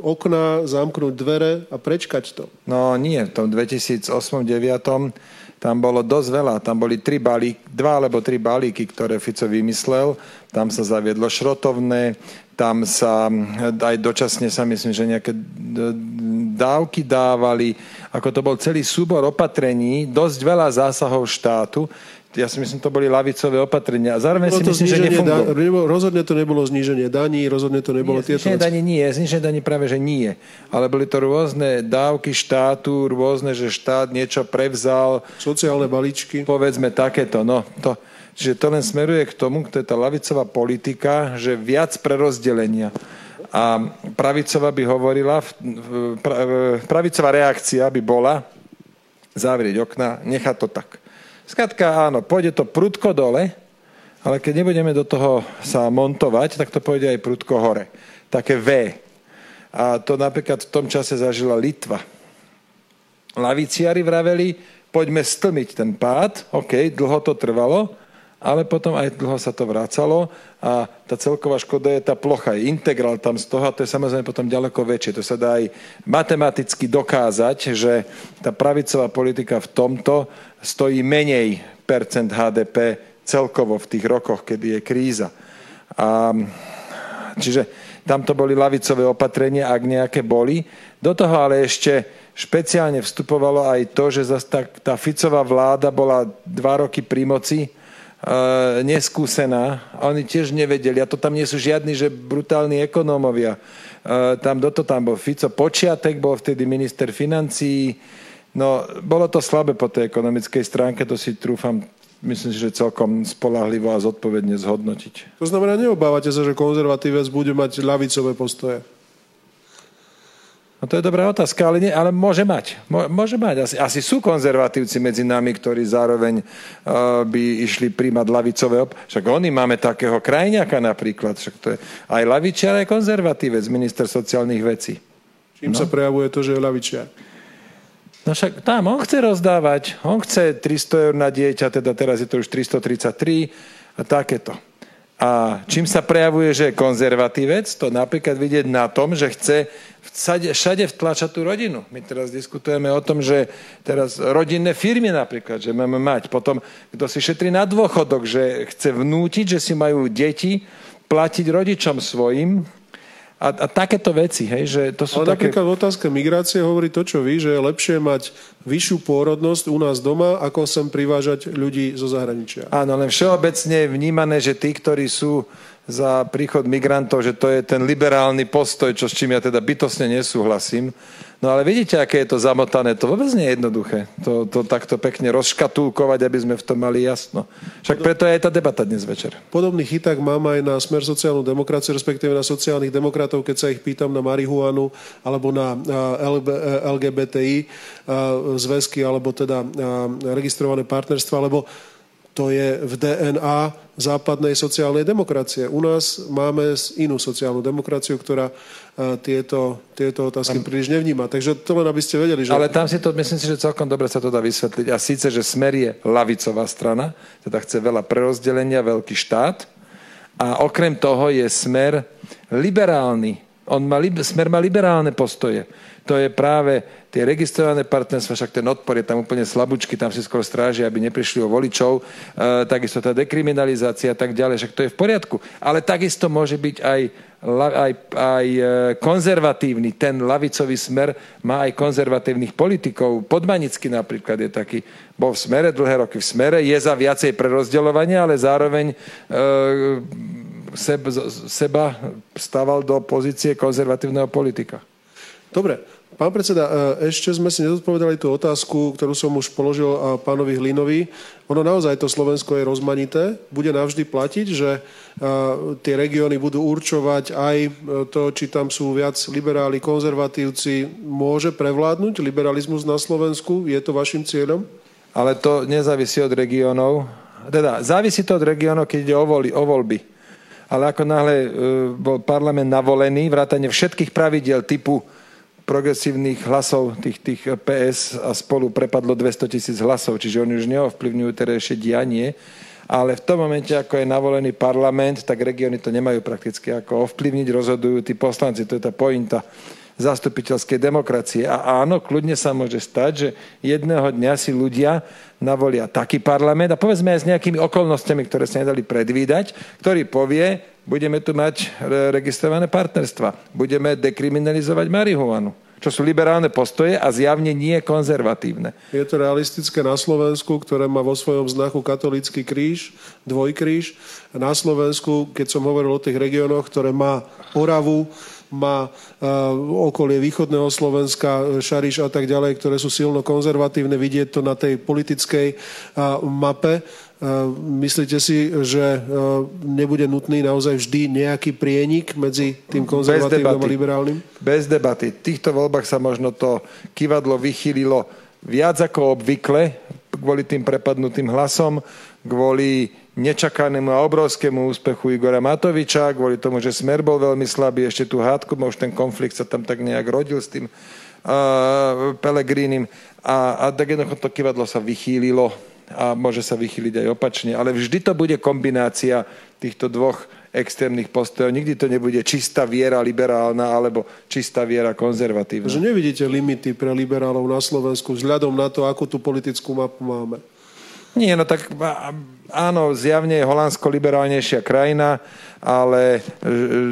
okná, zamknúť dvere a prečkať to. No nie, v tom 2008-2009 tam bolo dosť veľa. Tam boli tri balíky, dva alebo tri balíky, ktoré Fico vymyslel. Tam sa zaviedlo šrotovné, tam sa aj dočasne sa myslím, že nejaké dávky dávali, ako to bol celý súbor opatrení, dosť veľa zásahov štátu. Ja si myslím, to boli lavicové opatrenia. A zároveň si myslím, že nefungovalo. Da, rozhodne to nebolo zníženie daní, rozhodne to nebolo nie, tieto... Zníženie daní nie, zníženie daní práve, že nie. Ale boli to rôzne dávky štátu, rôzne, že štát niečo prevzal. Sociálne balíčky. Povedzme takéto, no. To, Čiže to len smeruje k tomu, to je tá lavicová politika, že viac prerozdelenia. A pravicová by hovorila, pravicová reakcia by bola zavrieť okna, nechať to tak. Skladka áno, pôjde to prudko dole, ale keď nebudeme do toho sa montovať, tak to pôjde aj prudko hore. Také V. A to napríklad v tom čase zažila Litva. Laviciari vraveli, poďme stlmiť ten pád, OK, dlho to trvalo, ale potom aj dlho sa to vracalo a tá celková škoda je tá plocha, je integrál tam z toho a to je samozrejme potom ďaleko väčšie. To sa dá aj matematicky dokázať, že tá pravicová politika v tomto stojí menej percent HDP celkovo v tých rokoch, kedy je kríza. A, čiže tam to boli lavicové opatrenia, ak nejaké boli. Do toho ale ešte špeciálne vstupovalo aj to, že tá, tá Ficová vláda bola dva roky pri moci, uh, neskúsená. Oni tiež nevedeli. A to tam nie sú žiadni, že brutálni ekonómovia. Uh, tam do to tam bol Fico. Počiatek bol vtedy minister financií. No, bolo to slabé po tej ekonomickej stránke, to si trúfam myslím si, že celkom spolahlivo a zodpovedne zhodnotiť. To znamená, neobávate sa, že konzervatívec bude mať ľavicové postoje? No to je dobrá otázka, ale, nie, ale môže mať. Môže mať. Asi, asi sú konzervatívci medzi nami, ktorí zároveň uh, by išli príjmať lavicové op- Však oni máme takého krajňaka napríklad. Však to je aj lavičiar, aj konzervatívec, minister sociálnych vecí. Čím no. sa prejavuje to, že je lavičiar? No však tam, on chce rozdávať. On chce 300 eur na dieťa, teda teraz je to už 333 a takéto. A čím sa prejavuje, že je konzervatívec, to napríklad vidieť na tom, že chce všade, vtlačať tú rodinu. My teraz diskutujeme o tom, že teraz rodinné firmy napríklad, že máme mať. Potom, kto si šetrí na dôchodok, že chce vnútiť, že si majú deti platiť rodičom svojim, a, a takéto veci, hej, že to sú Ale také... napríklad v otázke migrácie hovorí to, čo vy, že je lepšie mať vyššiu pôrodnosť u nás doma, ako sem privážať ľudí zo zahraničia. Áno, len všeobecne je vnímané, že tí, ktorí sú za príchod migrantov, že to je ten liberálny postoj, čo s čím ja teda bytosne nesúhlasím. No ale vidíte, aké je to zamotané. To vôbec nie je jednoduché. To, to takto pekne rozškatulkovať, aby sme v tom mali jasno. Však preto je aj tá debata dnes večer. Podobný chyták mám aj na smer sociálnu demokraciu, respektíve na sociálnych demokratov, keď sa ich pýtam na marihuanu alebo na LGBTI zväzky alebo teda registrované partnerstva, lebo to je v DNA západnej sociálnej demokracie. U nás máme inú sociálnu demokraciu, ktorá e, tieto, tieto otázky príliš nevníma. Takže to len aby ste vedeli, že... Ale tam si to, myslím si, že celkom dobre sa to dá vysvetliť. A síce, že Smer je lavicová strana, teda chce veľa prerozdelenia, veľký štát. A okrem toho je Smer liberálny. On má, Smer má liberálne postoje. To je práve tie registrované partnerstva, však ten odpor je tam úplne slabúčky, tam si skôr stráži, aby neprišli o voličov, e, takisto tá dekriminalizácia a tak ďalej, však to je v poriadku. Ale takisto môže byť aj, aj, aj e, konzervatívny, ten lavicový smer má aj konzervatívnych politikov. Podmanický napríklad je taký, bol v smere, dlhé roky v smere, je za viacej prerozdeľovania, ale zároveň e, seb, seba stával do pozície konzervatívneho politika. Dobre, pán predseda, e, ešte sme si nezodpovedali tú otázku, ktorú som už položil e, pánovi Hlinovi. Ono naozaj to Slovensko je rozmanité. Bude navždy platiť, že e, tie regióny budú určovať aj to, či tam sú viac liberáli, konzervatívci. Môže prevládnuť liberalizmus na Slovensku? Je to vašim cieľom? Ale to nezávisí od regiónov. Teda, závisí to od regiónov, keď ide o, voli, o voľby. Ale ako náhle bol parlament navolený, vrátane všetkých pravidiel typu progresívnych hlasov, tých, tých PS a spolu prepadlo 200 tisíc hlasov, čiže oni už neovplyvňujú terajšie dianie, ale v tom momente, ako je navolený parlament, tak regióny to nemajú prakticky ako ovplyvniť, rozhodujú tí poslanci, to je tá pointa zastupiteľskej demokracie. A áno, kľudne sa môže stať, že jedného dňa si ľudia navolia taký parlament a povedzme aj s nejakými okolnostiami, ktoré sa nedali predvídať, ktorý povie, budeme tu mať registrované partnerstva, budeme dekriminalizovať marihuanu čo sú liberálne postoje a zjavne nie konzervatívne. Je to realistické na Slovensku, ktoré má vo svojom znaku katolícky kríž, dvojkríž. Na Slovensku, keď som hovoril o tých regiónoch, ktoré má Oravu, má uh, okolie východného Slovenska, Šariš a tak ďalej, ktoré sú silno konzervatívne, vidieť to na tej politickej uh, mape. Myslíte si, že nebude nutný naozaj vždy nejaký prienik medzi tým konzervatívnym a liberálnym? Bez debaty. V týchto voľbách sa možno to kývadlo vychýlilo viac ako obvykle kvôli tým prepadnutým hlasom, kvôli nečakanému a obrovskému úspechu Igora Matoviča, kvôli tomu, že Smer bol veľmi slabý, ešte tú hádku, už ten konflikt sa tam tak nejak rodil s tým uh, Pelegrínim a, a tak jednoducho to kývadlo sa vychýlilo a môže sa vychyliť aj opačne. Ale vždy to bude kombinácia týchto dvoch extrémnych postojov. Nikdy to nebude čistá viera liberálna alebo čistá viera konzervatívna. Že nevidíte limity pre liberálov na Slovensku vzhľadom na to, akú tú politickú mapu máme? Nie, no tak áno, zjavne je Holandsko liberálnejšia krajina, ale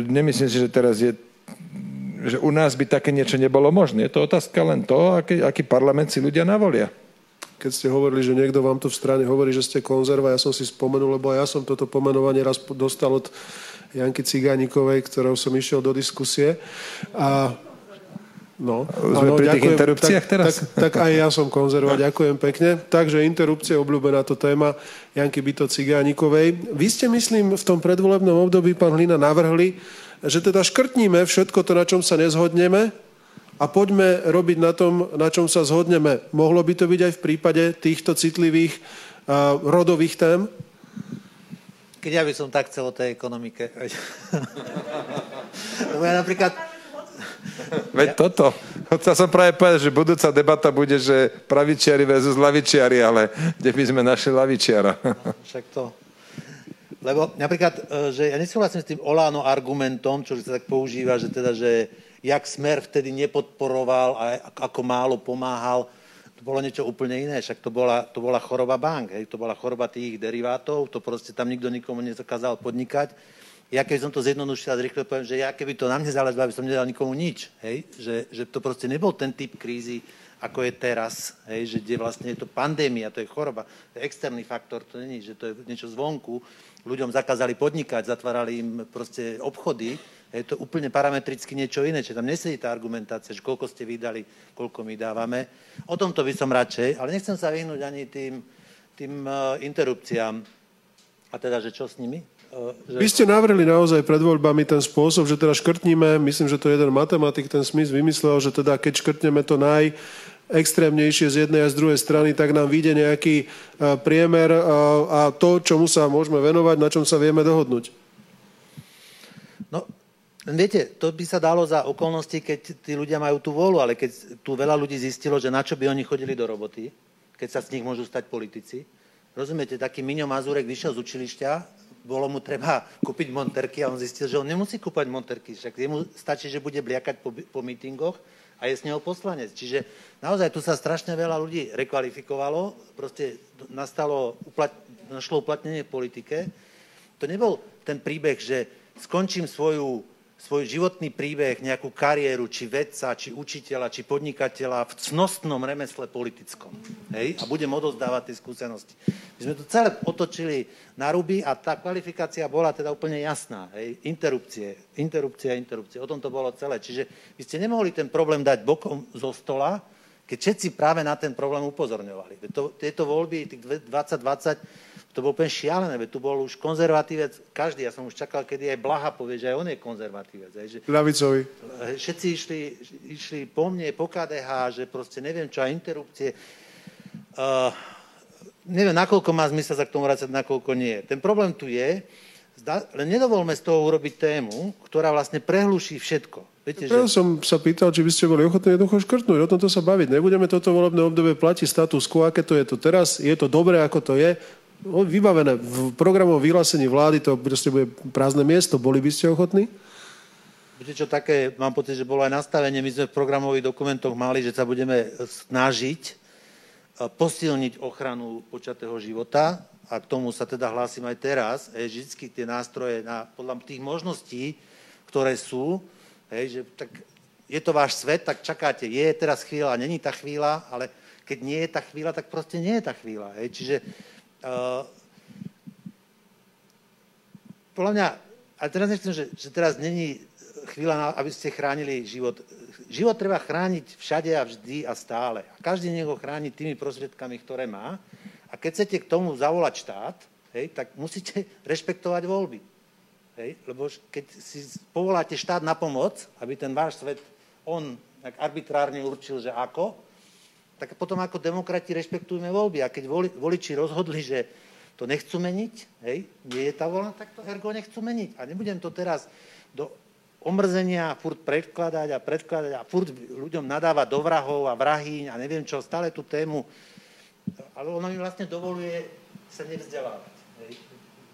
nemyslím si, že teraz je že u nás by také niečo nebolo možné. Je to otázka len to, aký, aký parlament si ľudia navolia keď ste hovorili, že niekto vám tu v strane hovorí, že ste konzerva, ja som si spomenul, lebo ja som toto pomenovanie raz dostal od Janky Cigánikovej, ktorou som išiel do diskusie. A No, Sme pri tých interrupciách tak, teraz? Tak, tak aj ja som konzerva, ďakujem pekne. Takže interrupcie, obľúbená to téma Janky Byto Cigánikovej. Vy ste, myslím, v tom predvolebnom období, pán Hlina, navrhli, že teda škrtníme všetko to, na čom sa nezhodneme, a poďme robiť na tom, na čom sa zhodneme. Mohlo by to byť aj v prípade týchto citlivých uh, rodových tém? Keď ja by som tak chcel o tej ekonomike. (laughs) Lebo ja napríklad... Veď toto. Chcel som práve povedať, že budúca debata bude, že pravičiari versus lavičiari, ale kde by sme našli lavičiara? Však to. Lebo napríklad, e, že ja nesúhlasím s tým Oláno argumentom, čo sa tak používa, že teda, že jak Smer vtedy nepodporoval a ako málo pomáhal, to bolo niečo úplne iné, však to bola, to bola choroba bank, hej, to bola choroba tých derivátov, to proste tam nikto nikomu nezakázal podnikať. Ja keby som to zjednodušil a zrýchle poviem, že ja keby to na mne záležilo, aby som nedal nikomu nič, hej, že, že to proste nebol ten typ krízy, ako je teraz, hej, že kde vlastne je to pandémia, to je choroba, to je externý faktor, to není, že to je niečo zvonku, ľuďom zakázali podnikať, zatvárali im proste obchody, je to úplne parametricky niečo iné, čiže tam nesedí tá argumentácia, že koľko ste vydali, koľko my dávame. O tomto by som radšej, ale nechcem sa vyhnúť ani tým, tým uh, interrupciám. A teda, že čo s nimi? Vy ste navreli naozaj pred voľbami ten spôsob, že teda škrtníme, myslím, že to jeden matematik, ten smysl vymyslel, že teda keď škrtneme to naj, extrémnejšie z jednej a z druhej strany, tak nám vyjde nejaký e, priemer e, a to, čomu sa môžeme venovať, na čom sa vieme dohodnúť. No, viete, to by sa dalo za okolnosti, keď tí ľudia majú tú vôľu, ale keď tu veľa ľudí zistilo, že na čo by oni chodili do roboty, keď sa z nich môžu stať politici. Rozumiete, taký Miňo Mazurek vyšiel z učilišťa, bolo mu treba kúpiť monterky a on zistil, že on nemusí kúpať monterky, však jemu stačí, že bude bliakať po, po mítingoch a je z neho poslanec. Čiže naozaj tu sa strašne veľa ľudí rekvalifikovalo, proste nastalo, uplat, našlo uplatnenie v politike. To nebol ten príbeh, že skončím svoju svoj životný príbeh, nejakú kariéru, či vedca, či učiteľa, či podnikateľa v cnostnom remesle politickom. Hej? A budem odozdávať tie skúsenosti. My sme to celé otočili na ruby a tá kvalifikácia bola teda úplne jasná. Hej? Interrupcie, interrupcia, interrupcie. O tom to bolo celé. Čiže vy ste nemohli ten problém dať bokom zo stola, keď všetci práve na ten problém upozorňovali. To, tieto voľby, tých 2020, to bolo úplne šialené, veď tu bol už konzervatívec, každý, ja som už čakal, kedy aj Blaha povie, že aj on je konzervatívec. Aj, že, Ľavicový. Všetci išli, išli po mne, po KDH, že proste neviem čo, a interrupcie. Uh, neviem, nakoľko má zmysel sa k tomu vrácať, nakoľko nie. Ten problém tu je, len nedovolme z toho urobiť tému, ktorá vlastne prehluší všetko. Viete, že... som sa pýtal, či by ste boli ochotní jednoducho škrtnúť, o tomto sa baviť. Nebudeme toto volebné obdobie platiť status quo, aké to je to teraz, je to dobré, ako to je, vybavené. V programovom vyhlásení vlády to proste bude prázdne miesto. Boli by ste ochotní? Viete čo, také, mám pocit, že bolo aj nastavenie, my sme v programových dokumentoch mali, že sa budeme snažiť e, posilniť ochranu počatého života a k tomu sa teda hlásim aj teraz, hej, vždy tie nástroje na, podľa tých možností, ktoré sú, hej, že tak je to váš svet, tak čakáte, je teraz chvíľa, není tá chvíľa, ale keď nie je tá chvíľa, tak proste nie je tá chvíľa. Hej. Čiže podľa mňa, ale teraz nechcem, že, že teraz není chvíľa, na, aby ste chránili život. Život treba chrániť všade a vždy a stále. A každý nech ho chráni tými prostriedkami, ktoré má. A keď chcete k tomu zavolať štát, hej, tak musíte (laughs) rešpektovať voľby. Hej, lebo keď si povoláte štát na pomoc, aby ten váš svet on tak arbitrárne určil, že ako, tak potom ako demokrati rešpektujme voľby. A keď voli, voliči rozhodli, že to nechcú meniť, hej, nie je tá voľna, tak to ergo nechcú meniť. A nebudem to teraz do omrzenia furt predkladať a predkladať a furt ľuďom nadávať do vrahov a vrahyň a neviem čo, stále tú tému. Ale ono mi vlastne dovoluje sa nevzdelávať. Hej.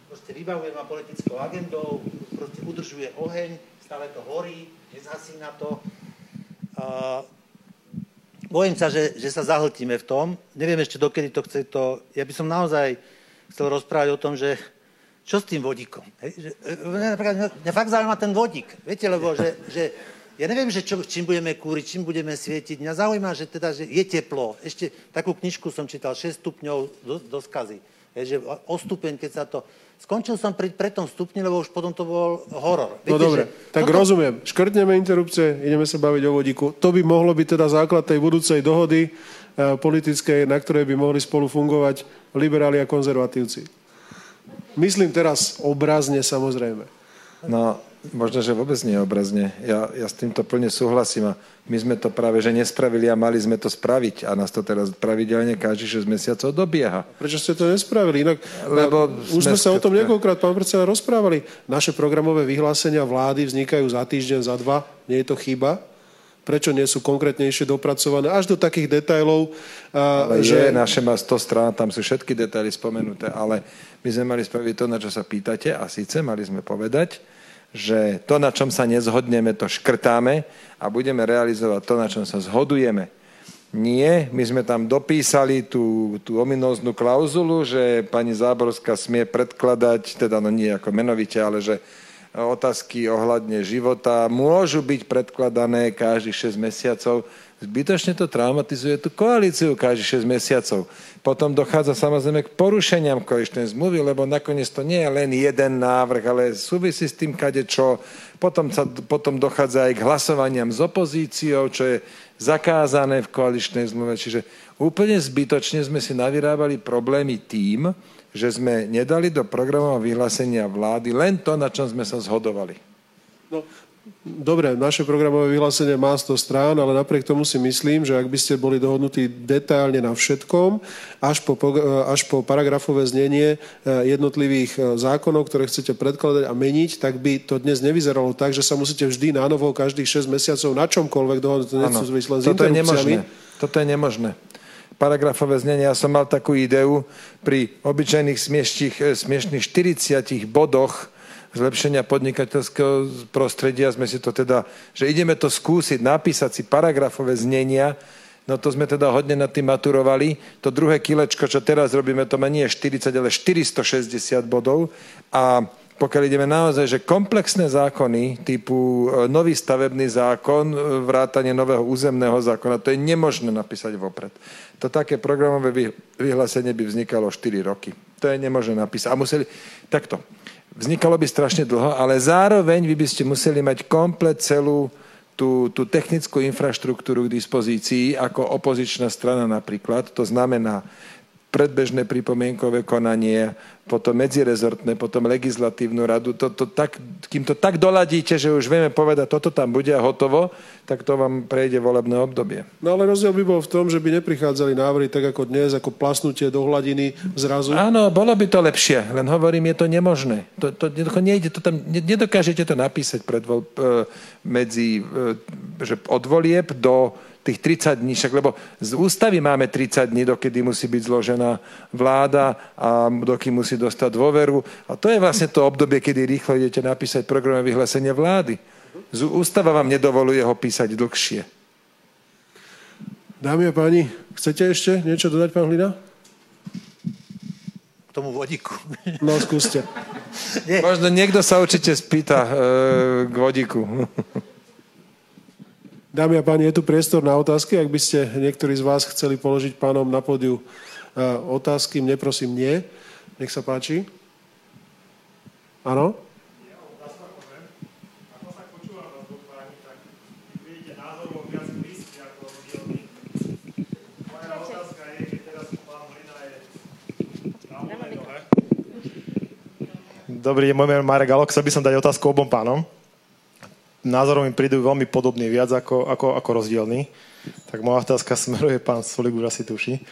Proste vybavuje ma politickou agendou, proste udržuje oheň, stále to horí, nezhasí na to. Uh, bojím sa, že, že sa zahltíme v tom. Neviem ešte, dokedy to chce to... Ja by som naozaj chcel rozprávať o tom, že čo s tým vodíkom? E, mňa fakt zaujíma ten vodík. Viete, lebo že, že ja neviem, že čo, čím budeme kúriť, čím budeme svietiť. Mňa zaujíma, že teda, že je teplo. Ešte takú knižku som čítal, 6 stupňov do, do skazy. Hej, že o stupeň, keď sa to Skončil som pri, tom stupni, lebo už potom to bol horor. No Viete, no dobre, tak toto... rozumiem. Škrtneme interrupcie, ideme sa baviť o vodíku. To by mohlo byť teda základ tej budúcej dohody e, politickej, na ktorej by mohli spolu fungovať liberáli a konzervatívci. Myslím teraz obrazne samozrejme. No, Možno, že vôbec nie obrazne. Ja, ja s týmto plne súhlasím a my sme to práve že nespravili a mali sme to spraviť a nás to teraz pravidelne každý 6 mesiacov dobieha. Prečo ste to nespravili? Inak, Lebo už sme sa o tom niekoľkrát, pán predseda, rozprávali. Naše programové vyhlásenia vlády vznikajú za týždeň, za dva. Nie je to chyba? prečo nie sú konkrétnejšie dopracované, až do takých detailov. Ale že... je, naše má 100 strán, tam sú všetky detaily spomenuté, ale my sme mali spraviť to, na čo sa pýtate a síce mali sme povedať, že to, na čom sa nezhodneme, to škrtáme a budeme realizovať to, na čom sa zhodujeme. Nie, my sme tam dopísali tú, tú ominóznu klauzulu, že pani Záborská smie predkladať, teda no nie ako menovite, ale že otázky ohľadne života môžu byť predkladané každých 6 mesiacov. Zbytočne to traumatizuje tú koalíciu každých 6 mesiacov. Potom dochádza samozrejme k porušeniam koaličnej zmluvy, lebo nakoniec to nie je len jeden návrh, ale súvisí s tým kade čo. Potom, sa, potom dochádza aj k hlasovaniam s opozíciou, čo je zakázané v koaličnej zmluve. Čiže úplne zbytočne sme si navyrábali problémy tým, že sme nedali do programového vyhlásenia vlády len to, na čom sme sa zhodovali. No, dobre, naše programové vyhlásenie má 100 strán, ale napriek tomu si myslím, že ak by ste boli dohodnutí detailne na všetkom, až po, až po paragrafové znenie eh, jednotlivých eh, zákonov, ktoré chcete predkladať a meniť, tak by to dnes nevyzeralo tak, že sa musíte vždy na novo každých 6 mesiacov na čomkoľvek dohodnúť. Toto je nemožné. Toto je nemožné paragrafové znenie. Ja som mal takú ideu pri obyčajných smiešných, smiešných 40 bodoch zlepšenia podnikateľského prostredia sme si to teda, že ideme to skúsiť, napísať si paragrafové znenia, no to sme teda hodne nad tým maturovali. To druhé kilečko, čo teraz robíme, to má nie 40, ale 460 bodov a pokiaľ ideme naozaj, že komplexné zákony typu e, nový stavebný zákon, e, vrátanie nového územného zákona, to je nemožné napísať vopred. To také programové vyhlásenie by vznikalo 4 roky. To je nemožné napísať. A museli... Takto. Vznikalo by strašne dlho, ale zároveň vy by ste museli mať komplet celú tú, tú technickú infraštruktúru k dispozícii, ako opozičná strana napríklad. To znamená predbežné pripomienkové konanie, potom medzirezortné, potom legislatívnu radu. To, to tak, kým to tak doladíte, že už vieme povedať, toto tam bude a hotovo, tak to vám prejde volebné obdobie. No ale rozdiel by bol v tom, že by neprichádzali návrhy tak ako dnes, ako plasnutie do hladiny zrazu. Áno, bolo by to lepšie, len hovorím, je to nemožné. To, to, nejde, to tam, nedokážete to napísať pred, e, medzi, e, že od volieb do tých 30 dní, však lebo z ústavy máme 30 dní, dokedy musí byť zložená vláda a dokedy musí dostať dôveru. A to je vlastne to obdobie, kedy rýchlo idete napísať programové vyhlásenie vlády. Z ústava vám nedovoluje ho písať dlhšie. Dámy a páni, chcete ešte niečo dodať, pán Hlina? K tomu vodíku. No, skúste. Nie. Možno niekto sa určite spýta e, k vodíku. Dámy a páni, je tu priestor na otázky. Ak by ste niektorí z vás chceli položiť pánom na pódiu e, otázky, mne prosím nie. Nech sa páči. Áno? Dobrý deň, môj meno je Marek Galok. Chcel by som dať otázku obom pánom názorov mi prídu veľmi podobný, viac ako, ako, ako rozdielný. Tak moja otázka (laughs) smeruje, pán Solik už asi tuší,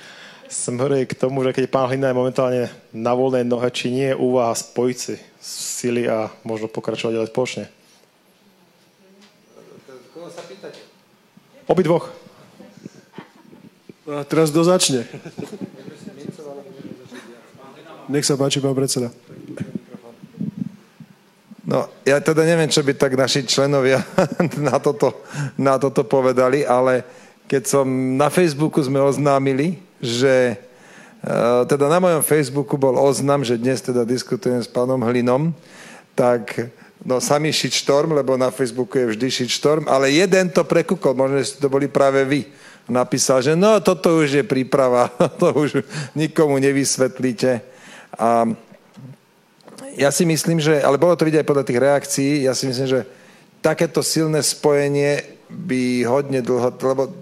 smeruje k tomu, že keď pán Hlina je momentálne na voľnej nohe, či nie je úvaha spojiť si sily a možno pokračovať ďalej spoločne. Koho sa pýtate? Obidvoch. A teraz kto začne? (laughs) Nech sa páči, pán predseda. No, ja teda neviem, čo by tak naši členovia (laughs) na toto, na toto povedali, ale keď som na Facebooku sme oznámili, že uh, teda na mojom Facebooku bol oznam, že dnes teda diskutujem s pánom Hlinom, tak no samý shitstorm, lebo na Facebooku je vždy shitstorm, ale jeden to prekúkol, možno, že to boli práve vy. Napísal, že no toto už je príprava, (laughs) to už nikomu nevysvetlíte. A ja si myslím, že, ale bolo to vidieť aj podľa tých reakcií, ja si myslím, že takéto silné spojenie by hodne dlho, lebo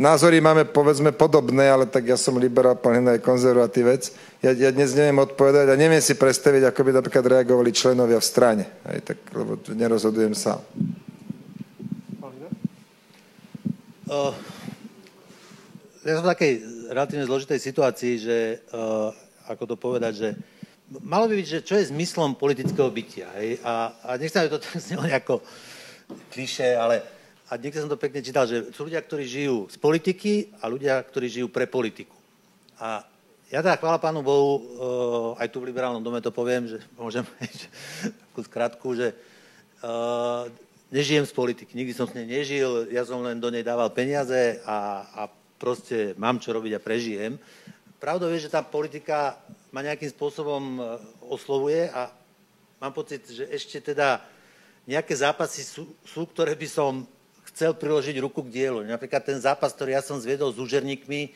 názory máme povedzme podobné, ale tak ja som liberál, pán aj konzervatívec. Ja, ja dnes neviem odpovedať a neviem si predstaviť, ako by napríklad reagovali členovia v strane. Aj tak, lebo nerozhodujem sám. Uh, ja som v takej relatívne zložitej situácii, že uh, ako to povedať, že malo by byť, že čo je zmyslom politického bytia. Hej? A, a nechcem, aby to tak znelo nejako kliše, ale a niekde som to pekne čítal, že sú ľudia, ktorí žijú z politiky a ľudia, ktorí žijú pre politiku. A ja teda chvála pánu Bohu, uh, aj tu v liberálnom dome to poviem, že môžem (laughs) takú skratku, že uh, nežijem z politiky, nikdy som s nej nežil, ja som len do nej dával peniaze a, a proste mám čo robiť a prežijem. Pravdou je, že tá politika ma nejakým spôsobom oslovuje a mám pocit, že ešte teda nejaké zápasy sú, sú ktoré by som chcel priložiť ruku k dielu. Napríklad ten zápas, ktorý ja som zviedol s úžerníkmi,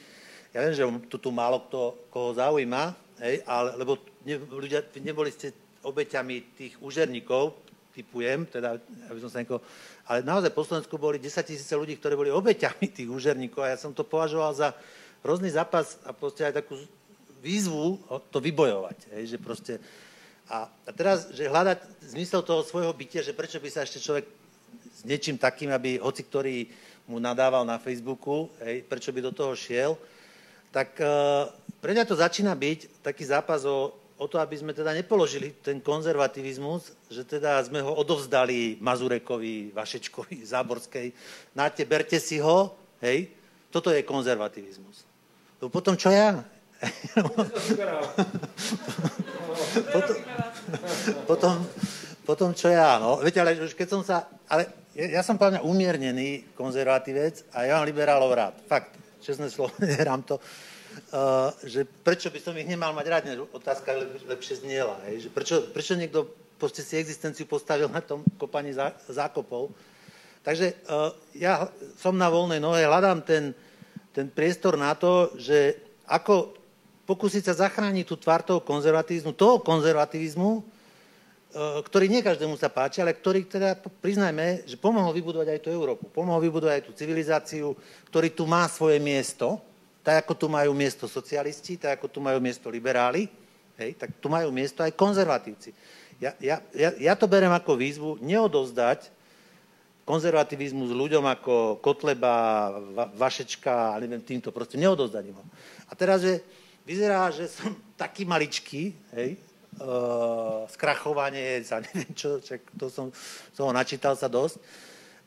ja viem, že tu, tu málo kto, koho zaujíma, hej, ale, lebo ne, ľudia, neboli ste obeťami tých úžerníkov, typujem, teda, aby som sa niekoho, ale naozaj po Slovensku boli 10 tisíce ľudí, ktorí boli obeťami tých úžerníkov a ja som to považoval za hrozný zápas a proste aj takú výzvu to vybojovať, hej, že proste a, a teraz, že hľadať zmysel toho svojho bytia, že prečo by sa ešte človek s niečím takým, aby hoci ktorý mu nadával na Facebooku, hej, prečo by do toho šiel, tak uh, pre mňa to začína byť taký zápas o, o to, aby sme teda nepoložili ten konzervativizmus, že teda sme ho odovzdali Mazurekovi, Vašečkovi, Záborskej. Náte, berte si ho, hej, toto je konzervativizmus. No potom čo ja? (laughs) potom, potom, potom čo ja, no. Viete, ale už keď som sa, ale ja, ja som povedal umiernený konzervatívec a ja mám liberálov rád. Fakt, čestné slovo, (laughs) nehrám to. Uh, že prečo by som ich nemal mať rád, otázka lep, lepšie zniela. Hej? Že prečo, prečo niekto proste si existenciu postavil na tom kopaní zá, zákopov. Takže uh, ja som na voľnej nohe, hľadám ten, ten priestor na to, že ako pokúsiť sa zachrániť tú tvár toho konzervativizmu, toho konzervativizmu, e, ktorý nie každému sa páči, ale ktorý teda, priznajme, že pomohol vybudovať aj tú Európu, pomohol vybudovať aj tú civilizáciu, ktorý tu má svoje miesto, tak ako tu majú miesto socialisti, tak ako tu majú miesto liberáli, hej, tak tu majú miesto aj konzervatívci. Ja, ja, ja, ja to berem ako výzvu neodovzdať konzervativizmus ľuďom ako Kotleba, Vašečka, neviem, týmto, proste neodovzdať ho. A teraz, že vyzerá, že som (laughs) taký maličký, hej, uh, skrachovanie, za neviem čo, čak to som, som ho načítal sa dosť.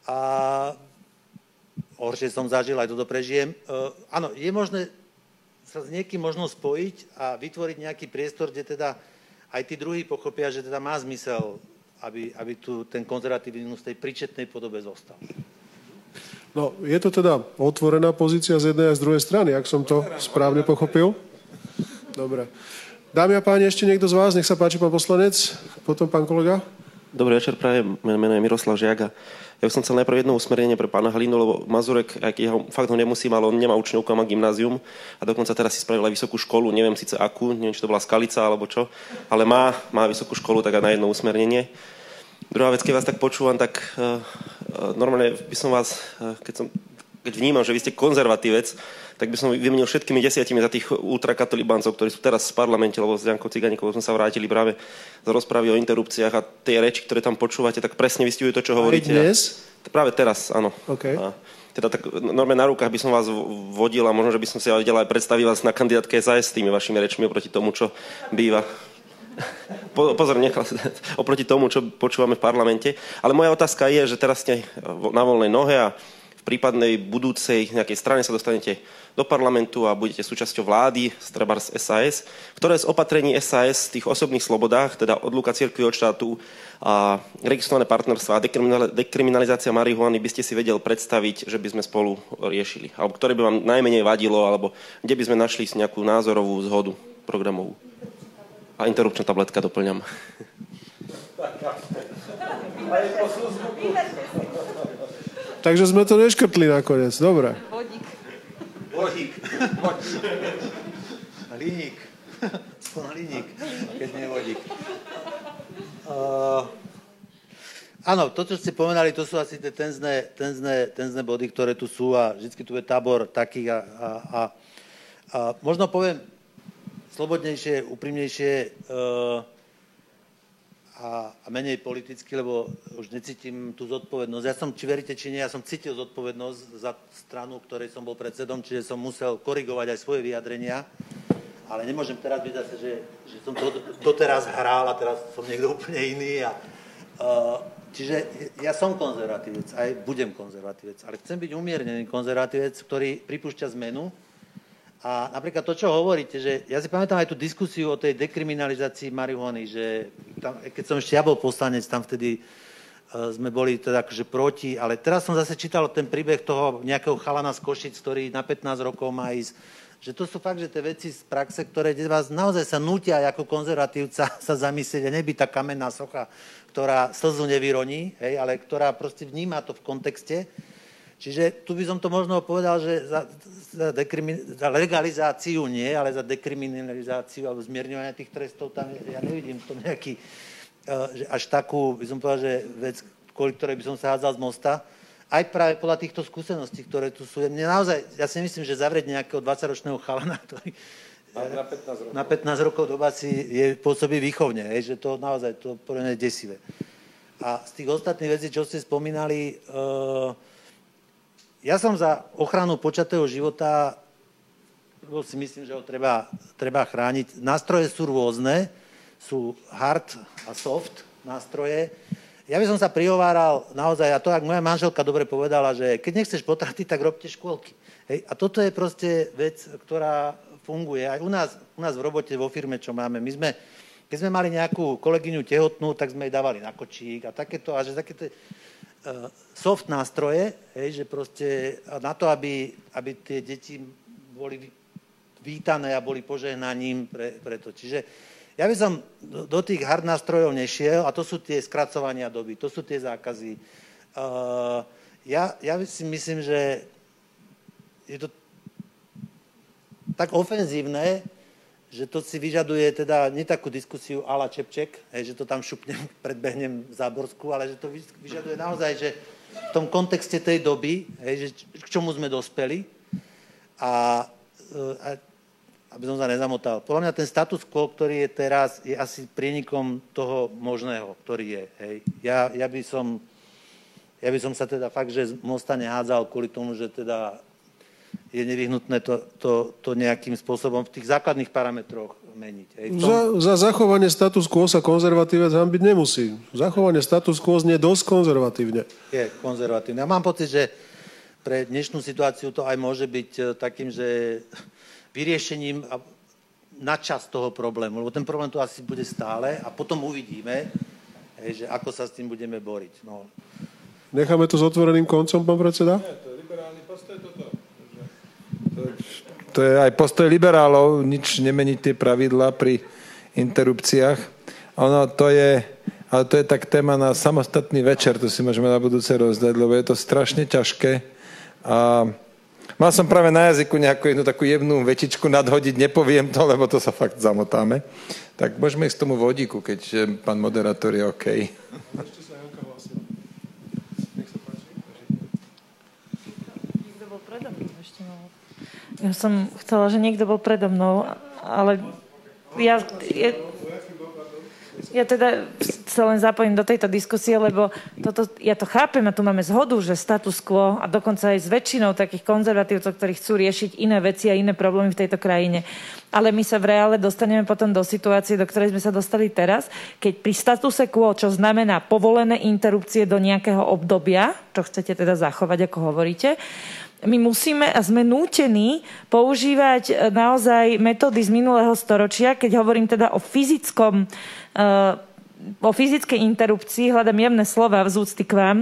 A horšie som zažil, aj toto prežijem. Uh, áno, je možné sa s niekým možno spojiť a vytvoriť nejaký priestor, kde teda aj tí druhí pochopia, že teda má zmysel, aby, aby tu ten konzervativizmus v tej príčetnej podobe zostal. No, je to teda otvorená pozícia z jednej a z druhej strany, ak som to správne pochopil. Dobre. Dámy a páni, ešte niekto z vás? Nech sa páči, pán poslanec, potom pán kolega. Dobrý večer, prajem. Meno je Miroslav Žiaga. Ja by som chcel najprv jedno usmernenie pre pána Halinu, lebo Mazurek, keď ho, fakt ho nemusím, ale on nemá učňovku, má gymnázium a dokonca teraz si spravil aj vysokú školu, neviem síce akú, neviem, či to bola Skalica alebo čo, ale má, má vysokú školu, tak aj na jedno usmernenie. Druhá vec, keď vás tak počúvam, tak uh, uh, normálne by som vás, uh, keď, som, keď vnímam, že vy ste konzervatívec, tak by som vymenil všetkými desiatimi za tých ultrakatolibáncov, ktorí sú teraz v parlamente, lebo s Jankou Ciganíkovou sme sa vrátili práve z rozpravy o interrupciách a tie reči, ktoré tam počúvate, tak presne vystihujú to, čo hovoríte. Aj dnes? Práve teraz, áno. Okay. A teda tak normálne na rukách by som vás vodil a možno, že by som si vedel aj predstaviť vás na kandidátke SAS s tými vašimi rečmi oproti tomu, čo býva (laughs) po, pozor, nechal, oproti tomu, čo počúvame v parlamente. Ale moja otázka je, že teraz ste na voľnej nohe a prípadnej budúcej nejakej strane sa dostanete do parlamentu a budete súčasťou vlády, Strebars SAS, ktoré z opatrení SAS v tých osobných slobodách, teda odluka cirkvi od štátu a registrované partnerstva a dekriminalizácia marihuany by ste si vedel predstaviť, že by sme spolu riešili? Alebo ktoré by vám najmenej vadilo, alebo kde by sme našli nejakú názorovú zhodu programovú? A interrupčná tabletka doplňam. Takže sme to neškrtli nakoniec. Dobre. Vodík. Vodík. Líník. líník, keď nie vodík. Uh, áno, to, čo ste povedali, to sú asi tie tenzné, tenzné, tenzné body, ktoré tu sú a vždy tu je tábor takých a, a, a, a možno poviem slobodnejšie, úprimnejšie, uh, a, a menej politicky, lebo už necítim tú zodpovednosť. Ja som, či veríte, či nie, ja som cítil zodpovednosť za stranu, ktorej som bol predsedom, čiže som musel korigovať aj svoje vyjadrenia. Ale nemôžem teraz byť zase, že, že som to doteraz hral a teraz som niekto úplne iný. A, uh, Čiže ja som konzervatívec, aj budem konzervatívec, ale chcem byť umiernený konzervatívec, ktorý pripúšťa zmenu. A napríklad to, čo hovoríte, že ja si pamätám aj tú diskusiu o tej dekriminalizácii marihuany, že tam, keď som ešte ja bol poslanec, tam vtedy uh, sme boli teda akože proti, ale teraz som zase čítal ten príbeh toho nejakého chalana z Košic, ktorý na 15 rokov má ísť že to sú fakt, že tie veci z praxe, ktoré vás naozaj sa nutia ako konzervatívca (laughs) sa zamyslieť a nebyť tá kamenná socha, ktorá slzu nevyroní, hej, ale ktorá proste vníma to v kontexte. Čiže tu by som to možno povedal, že za, za, dekrimin, za legalizáciu nie, ale za dekriminalizáciu alebo zmierňovanie tých trestov tam ja nevidím to nejaký, uh, že až takú, by som povedal, že vec, kvôli ktorej by som sa hádzal z mosta, aj práve podľa týchto skúseností, ktoré tu sú. Mne naozaj, ja si myslím, že zavrieť nejakého 20-ročného chalana, ktorý na 15 rokov, na 15 rokov doba si je, pôsobí výchovne, je, že to naozaj to je desivé. A z tých ostatných vecí, čo ste spomínali, uh, ja som za ochranu počatého života, lebo si myslím, že ho treba, treba chrániť. Nástroje sú rôzne, sú hard a soft nástroje. Ja by som sa prihováral naozaj, a to, ak moja manželka dobre povedala, že keď nechceš potratiť, tak robte škôlky. Hej? A toto je proste vec, ktorá funguje. Aj u nás, u nás v robote, vo firme, čo máme. My sme, keď sme mali nejakú kolegyňu tehotnú, tak sme jej dávali na kočík a takéto, a že takéto soft nástroje, hej, že proste na to, aby, aby tie deti boli vítané a boli požehnaním pre, pre to. Čiže ja by som do tých hard nástrojov nešiel, a to sú tie skracovania doby, to sú tie zákazy. Uh, ja, ja si myslím, že je to tak ofenzívne, že to si vyžaduje teda nie takú diskusiu ala Čepček, hej, že to tam šupnem, (laughs) predbehnem Záborsku, ale že to vyžaduje naozaj, že v tom kontexte tej doby, hej, že k čomu sme dospeli a, a aby som sa nezamotal. Podľa mňa ten status quo, ktorý je teraz, je asi prienikom toho možného, ktorý je. Hej. Ja, ja, by som, ja by som sa teda fakt, že z mosta nehádzal kvôli tomu, že teda je nevyhnutné to, to, to nejakým spôsobom v tých základných parametroch meniť. Hej. Tom... Za, za zachovanie status quo sa konzervatívec byť nemusí. Zachovanie status quo znie dosť konzervatívne. Je konzervatívne. Ja mám pocit, že pre dnešnú situáciu to aj môže byť eh, takým, že vyriešením na čas toho problému, lebo ten problém tu asi bude stále a potom uvidíme, hej, že ako sa s tým budeme boriť. No. Necháme to s otvoreným koncom, pán predseda? Nie, to je liberálny postoj toto. To, je aj postoj liberálov, nič nemeniť tie pravidla pri interrupciách. Ono to je, ale to je tak téma na samostatný večer, to si môžeme na budúce rozdať, lebo je to strašne ťažké. A Mal som práve na jazyku nejakú jednu takú jemnú vetičku nadhodiť, nepoviem to, lebo to sa fakt zamotáme. Tak môžeme ísť k tomu vodíku, keď pán moderátor je OK. Ja som chcela, že niekto bol predo mnou, ale ja, ja, ja teda sa len zapojím do tejto diskusie, lebo toto, ja to chápem a tu máme zhodu, že status quo a dokonca aj s väčšinou takých konzervatívcov, ktorí chcú riešiť iné veci a iné problémy v tejto krajine. Ale my sa v reále dostaneme potom do situácie, do ktorej sme sa dostali teraz, keď pri statuse quo, čo znamená povolené interrupcie do nejakého obdobia, čo chcete teda zachovať, ako hovoríte, my musíme a sme nútení používať e, naozaj metódy z minulého storočia, keď hovorím teda o fyzickom uh, o fyzickej interrupcii, hľadám jemné slova v zúcty k vám,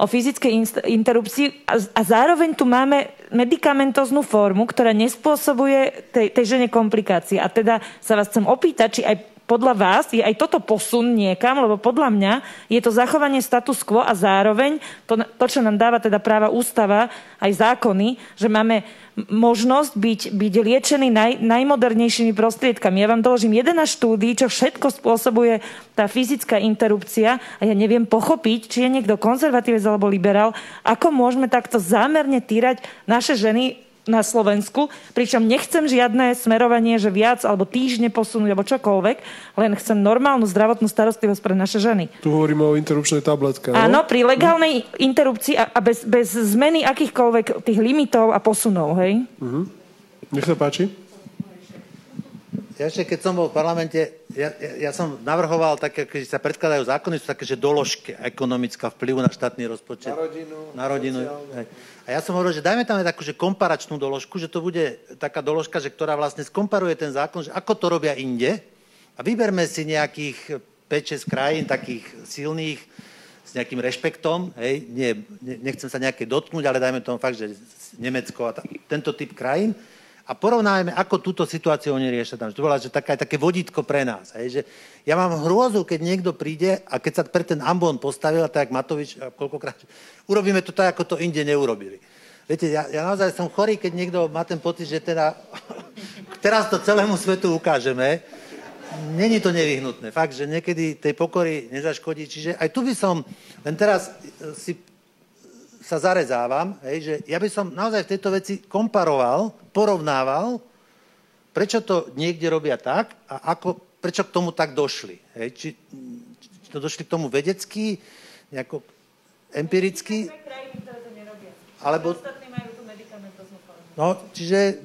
o fyzickej interrupcii a, a zároveň tu máme medicamentoznú formu, ktorá nespôsobuje tej, tej žene komplikácie. A teda sa vás chcem opýtať, či aj podľa vás je aj toto posun niekam, lebo podľa mňa je to zachovanie status quo a zároveň to, to čo nám dáva teda práva ústava, aj zákony, že máme možnosť byť, byť liečený naj, najmodernejšími prostriedkami. Ja vám doložím 11 štúdí, čo všetko spôsobuje tá fyzická interrupcia a ja neviem pochopiť, či je niekto konzervatívec alebo liberál, ako môžeme takto zámerne týrať naše ženy na Slovensku, pričom nechcem žiadne smerovanie, že viac alebo týždne posunúť alebo čokoľvek, len chcem normálnu zdravotnú starostlivosť pre naše ženy. Tu hovoríme o interrupčnej tabletke. Áno, pri legálnej interrupcii a, a bez, bez zmeny akýchkoľvek tých limitov a posunov, hej? Uh-huh. Nech sa páči. ja ešte keď som bol v parlamente, ja, ja, ja som navrhoval také, keď sa predkladajú zákony, sú také, že doložky ekonomická vplyvu na štátny rozpočet. Na rodinu. Na rodinu. A ja som hovoril, že dajme tam aj takú, že komparačnú doložku, že to bude taká doložka, že ktorá vlastne skomparuje ten zákon, že ako to robia inde. A vyberme si nejakých 5-6 krajín takých silných, s nejakým rešpektom, hej, nie, nechcem sa nejaké dotknúť, ale dajme tomu fakt, že Nemecko a ta, tento typ krajín a porovnáme, ako túto situáciu oni riešia tam. To bola že taká, také vodítko pre nás. Hej, že ja mám hrôzu, keď niekto príde a keď sa pre ten ambon postavil, tak Matovič, koľkokrát, urobíme to tak, ako to inde neurobili. Viete, ja, ja naozaj som chorý, keď niekto má ten pocit, že teda (laughs) teraz to celému svetu ukážeme. Není to nevyhnutné. Fakt, že niekedy tej pokory nezaškodí. Čiže aj tu by som, len teraz si sa zarezávam, hej, že ja by som naozaj v tejto veci komparoval, porovnával, prečo to niekde robia tak a ako, prečo k tomu tak došli. Hej, či, či to došli k tomu vedecky, nejako empiricky, alebo... No, čiže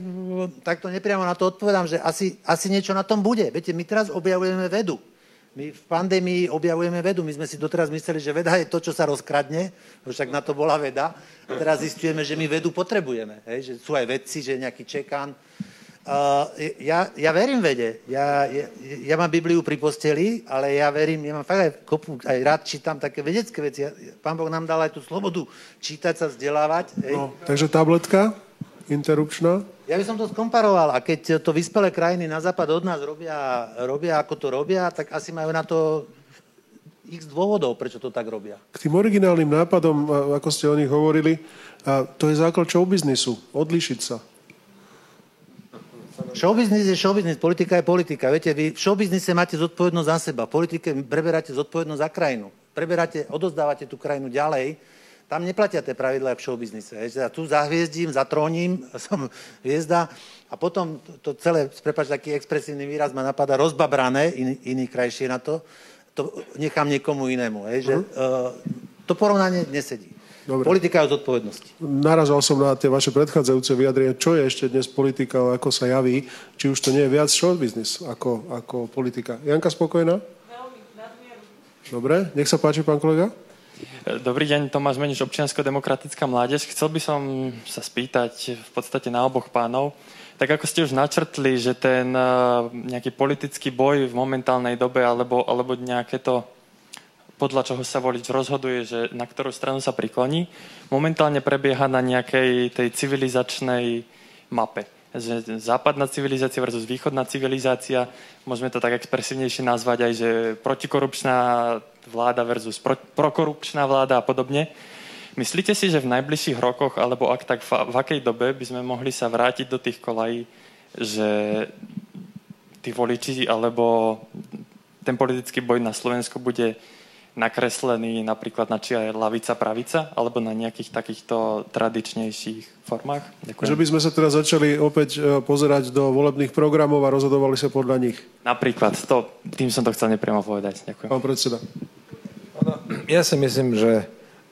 takto nepriamo na to odpovedám, že asi, asi niečo na tom bude. Viete, my teraz objavujeme vedu. My v pandémii objavujeme vedu. My sme si doteraz mysleli, že veda je to, čo sa rozkradne, však na to bola veda. A teraz zistujeme, že my vedu potrebujeme. Hej? Že sú aj vedci, že nejaký čekan. Uh, ja, ja verím vede. Ja, ja, ja mám Bibliu pri posteli, ale ja verím, ja mám fakt aj kopu, aj rád čítam také vedecké veci. Pán Boh nám dal aj tú slobodu čítať sa, vzdelávať. Hej? No, takže tabletka interrupčná? Ja by som to skomparoval. A keď to vyspelé krajiny na západ od nás robia, robia ako to robia, tak asi majú na to x dôvodov, prečo to tak robia. K tým originálnym nápadom, ako ste o nich hovorili, a to je základ showbiznisu. Odlišiť sa. Showbiznis je showbiznis, politika je politika. Viete, vy v showbiznise máte zodpovednosť za seba, v politike preberáte zodpovednosť za krajinu. Preberáte, odozdávate tú krajinu ďalej tam neplatia tie pravidlá v showbiznise. Ja tu zahviezdím, zatrónim, (laughs) som hviezda a potom to, celé, prepač, taký expresívny výraz ma napadá, rozbabrané, in, iný krajšie na to, to nechám niekomu inému. Hej, že, uh, to porovnanie nesedí. Dobre. Politika je o zodpovednosti. Narazal som na tie vaše predchádzajúce vyjadrenie. Čo je ešte dnes politika, ako sa javí? Či už to nie je viac showbiznis ako, ako politika. Janka spokojná? Veľmi, Dobre, nech sa páči, pán kolega. Dobrý deň, Tomáš Meniš, občiansko-demokratická mládež. Chcel by som sa spýtať v podstate na oboch pánov. Tak ako ste už načrtli, že ten eh, nejaký politický boj v momentálnej dobe alebo, alebo nejaké to podľa čoho sa volič rozhoduje, že na ktorú stranu sa prikloní, momentálne prebieha na nejakej tej civilizačnej mape. Že západná civilizácia versus východná civilizácia, môžeme to tak expresívnejšie nazvať aj, že protikorupčná vláda versus pro, prokorupčná vláda a podobne. Myslíte si, že v najbližších rokoch, alebo ak tak v, akej dobe by sme mohli sa vrátiť do tých kolají, že tí voliči alebo ten politický boj na Slovensku bude nakreslený napríklad na či aj lavica, pravica, alebo na nejakých takýchto tradičnejších formách? Ďakujem. Že by sme sa teraz začali opäť e, pozerať do volebných programov a rozhodovali sa podľa nich. Napríklad, to, tým som to chcel nepriamo povedať. Ďakujem. Pán predseda. Ja si myslím, že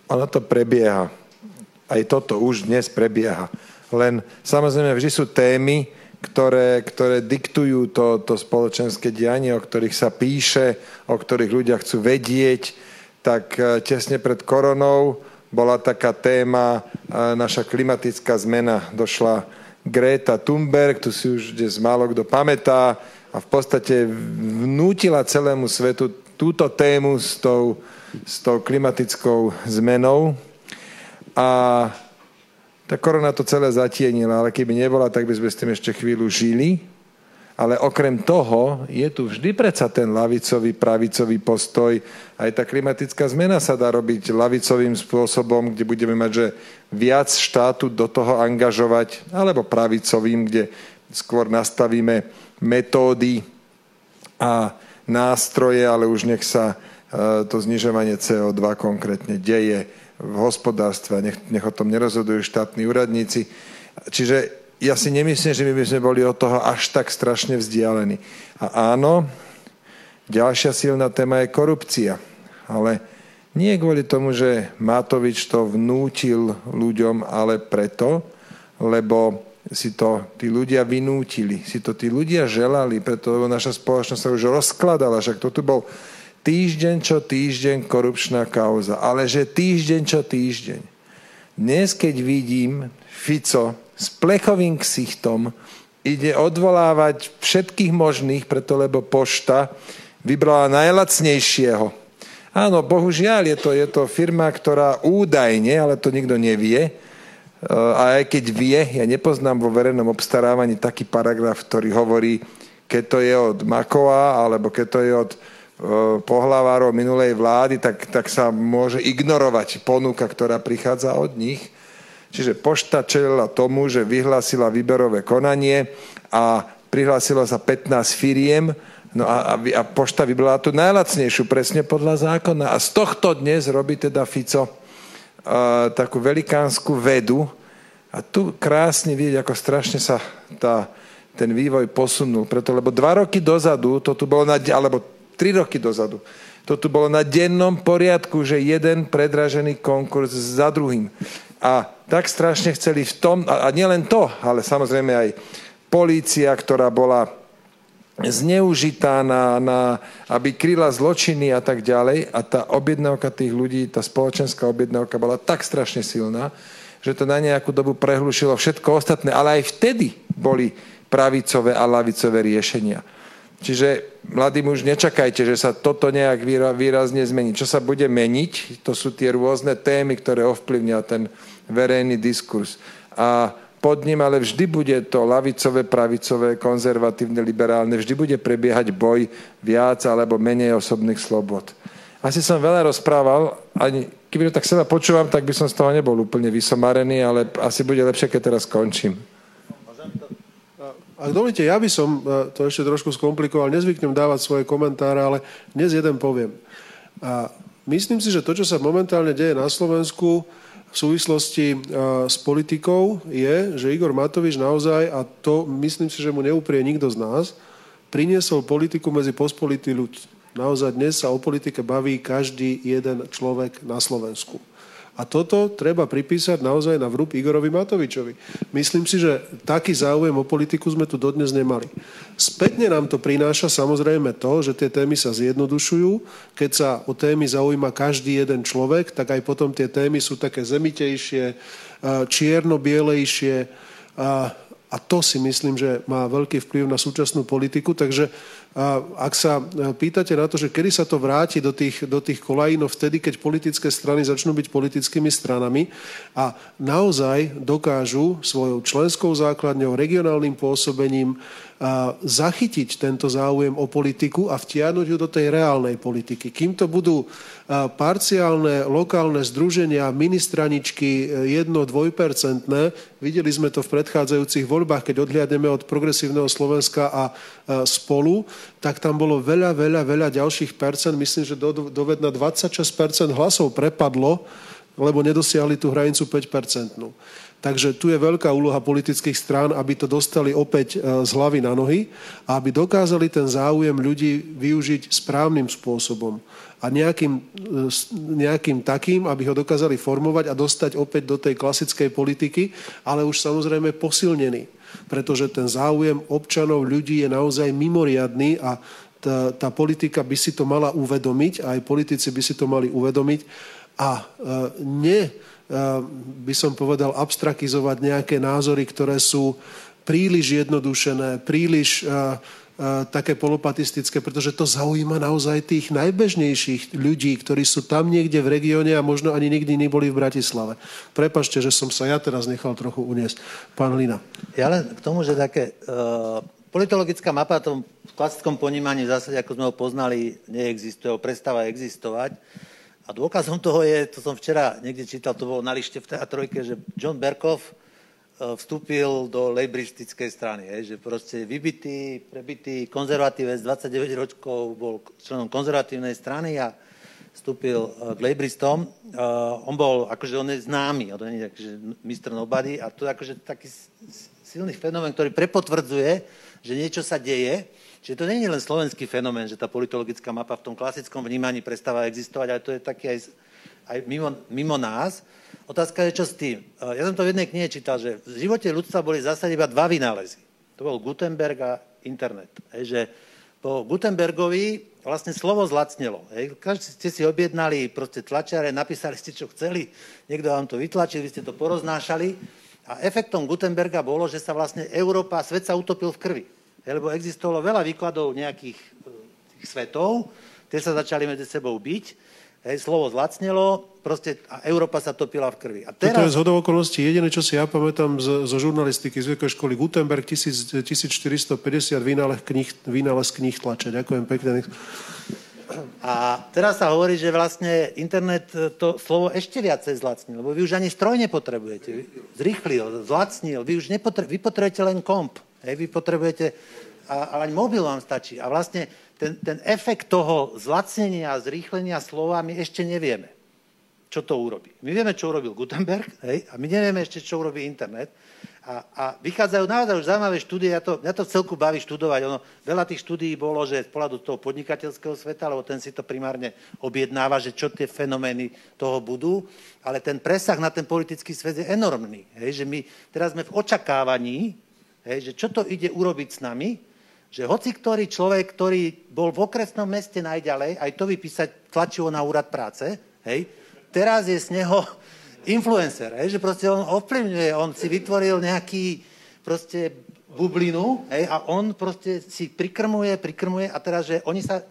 ono to prebieha. Aj toto už dnes prebieha. Len samozrejme vždy sú témy, ktoré, ktoré diktujú to, to spoločenské dianie, o ktorých sa píše, o ktorých ľudia chcú vedieť. Tak e, tesne pred koronou bola taká téma, e, naša klimatická zmena. Došla Greta Thunberg, tu si už dnes málo kto pamätá, a v podstate vnútila celému svetu túto tému s tou, s tou klimatickou zmenou. A tá korona to celé zatienila, ale keby nebola, tak by sme s tým ešte chvíľu žili. Ale okrem toho je tu vždy predsa ten lavicový, pravicový postoj. Aj tá klimatická zmena sa dá robiť lavicovým spôsobom, kde budeme mať, že viac štátu do toho angažovať, alebo pravicovým, kde skôr nastavíme metódy a nástroje, ale už nech sa e, to znižovanie CO2 konkrétne deje v hospodárstve, nech, nech o tom nerozhodujú štátni úradníci. Čiže ja si nemyslím, že my by sme boli od toho až tak strašne vzdialení. A áno, ďalšia silná téma je korupcia. Ale nie kvôli tomu, že Matovič to vnútil ľuďom, ale preto, lebo si to tí ľudia vynútili, si to tí ľudia želali, preto naša spoločnosť sa už rozkladala, však to tu bol týždeň čo týždeň korupčná kauza, ale že týždeň čo týždeň. Dnes, keď vidím Fico s plechovým ksichtom, ide odvolávať všetkých možných, preto lebo pošta vybrala najlacnejšieho. Áno, bohužiaľ, je to, je to firma, ktorá údajne, ale to nikto nevie, a aj keď vie, ja nepoznám vo verejnom obstarávaní taký paragraf, ktorý hovorí, keď to je od Makova, alebo keď to je od pohlavárov minulej vlády, tak, tak sa môže ignorovať ponuka, ktorá prichádza od nich. Čiže pošta čelila tomu, že vyhlásila výberové konanie a prihlásilo sa 15 firiem, No a, a, a pošta vybrala tú najlacnejšiu, presne podľa zákona. A z tohto dnes robí teda Fico uh, takú velikánsku vedu. A tu krásne vidieť, ako strašne sa tá, ten vývoj posunul. Preto, lebo dva roky dozadu, to tu bolo na, alebo tri roky dozadu, to tu bolo na dennom poriadku, že jeden predražený konkurs za druhým. A tak strašne chceli v tom, a, a nielen to, ale samozrejme aj polícia, ktorá bola zneužitá na, na, aby kryla zločiny a tak ďalej. A tá objednávka tých ľudí, tá spoločenská objednávka bola tak strašne silná, že to na nejakú dobu prehlušilo všetko ostatné. Ale aj vtedy boli pravicové a lavicové riešenia. Čiže, mladí muž, nečakajte, že sa toto nejak výrazne zmení. Čo sa bude meniť, to sú tie rôzne témy, ktoré ovplyvnia ten verejný diskurs. A pod ním, ale vždy bude to lavicové, pravicové, konzervatívne, liberálne, vždy bude prebiehať boj viac alebo menej osobných slobod. Asi som veľa rozprával, ani keby to tak seba počúvam, tak by som z toho nebol úplne vysomarený, ale asi bude lepšie, keď teraz skončím. Ak dovolíte, ja by som e, to ešte trošku skomplikoval, nezvyknem dávať svoje komentáre, ale dnes jeden poviem. A myslím si, že to, čo sa momentálne deje na Slovensku, v súvislosti s politikou je, že Igor Matovič naozaj, a to myslím si, že mu neuprie nikto z nás, priniesol politiku medzi pospolitý ľud. Naozaj dnes sa o politike baví každý jeden človek na Slovensku. A toto treba pripísať naozaj na vrúb Igorovi Matovičovi. Myslím si, že taký záujem o politiku sme tu dodnes nemali. Spätne nám to prináša samozrejme to, že tie témy sa zjednodušujú. Keď sa o témy zaujíma každý jeden človek, tak aj potom tie témy sú také zemitejšie, čierno-bielejšie. A to si myslím, že má veľký vplyv na súčasnú politiku. Takže ak sa e, pýtate na to, že kedy sa to vráti do tých, do tých kolají, vtedy, keď politické strany začnú byť politickými stranami a naozaj dokážu svojou členskou základňou, regionálnym pôsobením, zachytiť tento záujem o politiku a vtiahnuť ju do tej reálnej politiky. Kým to budú parciálne lokálne združenia, ministraničky jedno-dvojpercentné, videli sme to v predchádzajúcich voľbách, keď odhliadneme od progresívneho Slovenska a spolu, tak tam bolo veľa, veľa, veľa ďalších percent. Myslím, že do, dovedna 26% hlasov prepadlo, lebo nedosiahli tú hranicu 5-percentnú. Takže tu je veľká úloha politických strán, aby to dostali opäť e, z hlavy na nohy a aby dokázali ten záujem ľudí využiť správnym spôsobom a nejakým, e, nejakým takým, aby ho dokázali formovať a dostať opäť do tej klasickej politiky, ale už samozrejme posilnený. Pretože ten záujem občanov, ľudí je naozaj mimoriadný a tá, tá politika by si to mala uvedomiť, a aj politici by si to mali uvedomiť a e, ne by som povedal, abstrakizovať nejaké názory, ktoré sú príliš jednodušené, príliš také polopatistické, pretože to zaujíma naozaj tých najbežnejších ľudí, ktorí sú tam niekde v regióne a možno ani nikdy neboli v Bratislave. Prepašte, že som sa ja teraz nechal trochu uniesť. Pán Lina. Ja len k tomu, že také... Uh, politologická mapa v tom klasickom ponímaní v zásade, ako sme ho poznali, neexistuje, prestáva existovať. A dôkazom toho je, to som včera niekde čítal, to bolo na lište v teatrojke, že John Berkov e, vstúpil do lejbristickej strany, je, že proste vybitý, prebitý konzervatívec, 29 rokov bol členom konzervatívnej strany a vstúpil e, k lejbristom. Uh, on bol, akože on je známy, on je akože Mr. Nobody a to je akože taký silný fenomén, ktorý prepotvrdzuje, že niečo sa deje Čiže to nie je len slovenský fenomén, že tá politologická mapa v tom klasickom vnímaní prestáva existovať, ale to je taký aj aj mimo, mimo nás. Otázka je, čo s tým. Ja som to v jednej knihe čítal, že v živote ľudstva boli zásade iba dva vynálezy. To bol Gutenberg a internet. Hej, že po Gutenbergovi vlastne slovo zlacnelo. Hej. Každý ste si objednali proste tlačiare, napísali ste, čo chceli, niekto vám to vytlačil, vy ste to poroznášali. A efektom Gutenberga bolo, že sa vlastne Európa, svet sa utopil v krvi. Lebo existovalo veľa výkladov nejakých tých svetov, tie sa začali medzi sebou byť Hej, slovo zlacnelo, proste a Európa sa topila v krvi. A teraz... Toto je zhodou okolností jediné, čo si ja pamätám zo, zo žurnalistiky z vekoj školy Gutenberg 1000, 1450 vynález knih, vynález knih tlače. Ďakujem pekne. A teraz sa hovorí, že vlastne internet to slovo ešte viacej zlacnil, lebo vy už ani stroj nepotrebujete. Zrýchlil, zlacnil, vy už nepotre- vy potrebujete len komp. Hej, vy potrebujete, a, ale mobil vám stačí. A vlastne ten, ten efekt toho zlacnenia a zrýchlenia slova my ešte nevieme, čo to urobí. My vieme, čo urobil Gutenberg, hej, a my nevieme ešte, čo urobí internet. A, a vychádzajú naozaj už zaujímavé štúdie, ja to, mňa to v celku baví študovať. Ono, veľa tých štúdií bolo, že z pohľadu toho podnikateľského sveta, lebo ten si to primárne objednáva, že čo tie fenomény toho budú, ale ten presah na ten politický svet je enormný. Hej, že my teraz sme v očakávaní, hej, že čo to ide urobiť s nami, že hoci ktorý človek, ktorý bol v okresnom meste najďalej, aj to vypísať tlačivo na úrad práce, hej, teraz je z neho (laughs) influencer, hej, že proste on ovplyvňuje, on si vytvoril nejaký proste bublinu, hej, a on proste si prikrmuje, prikrmuje a teraz, že oni sa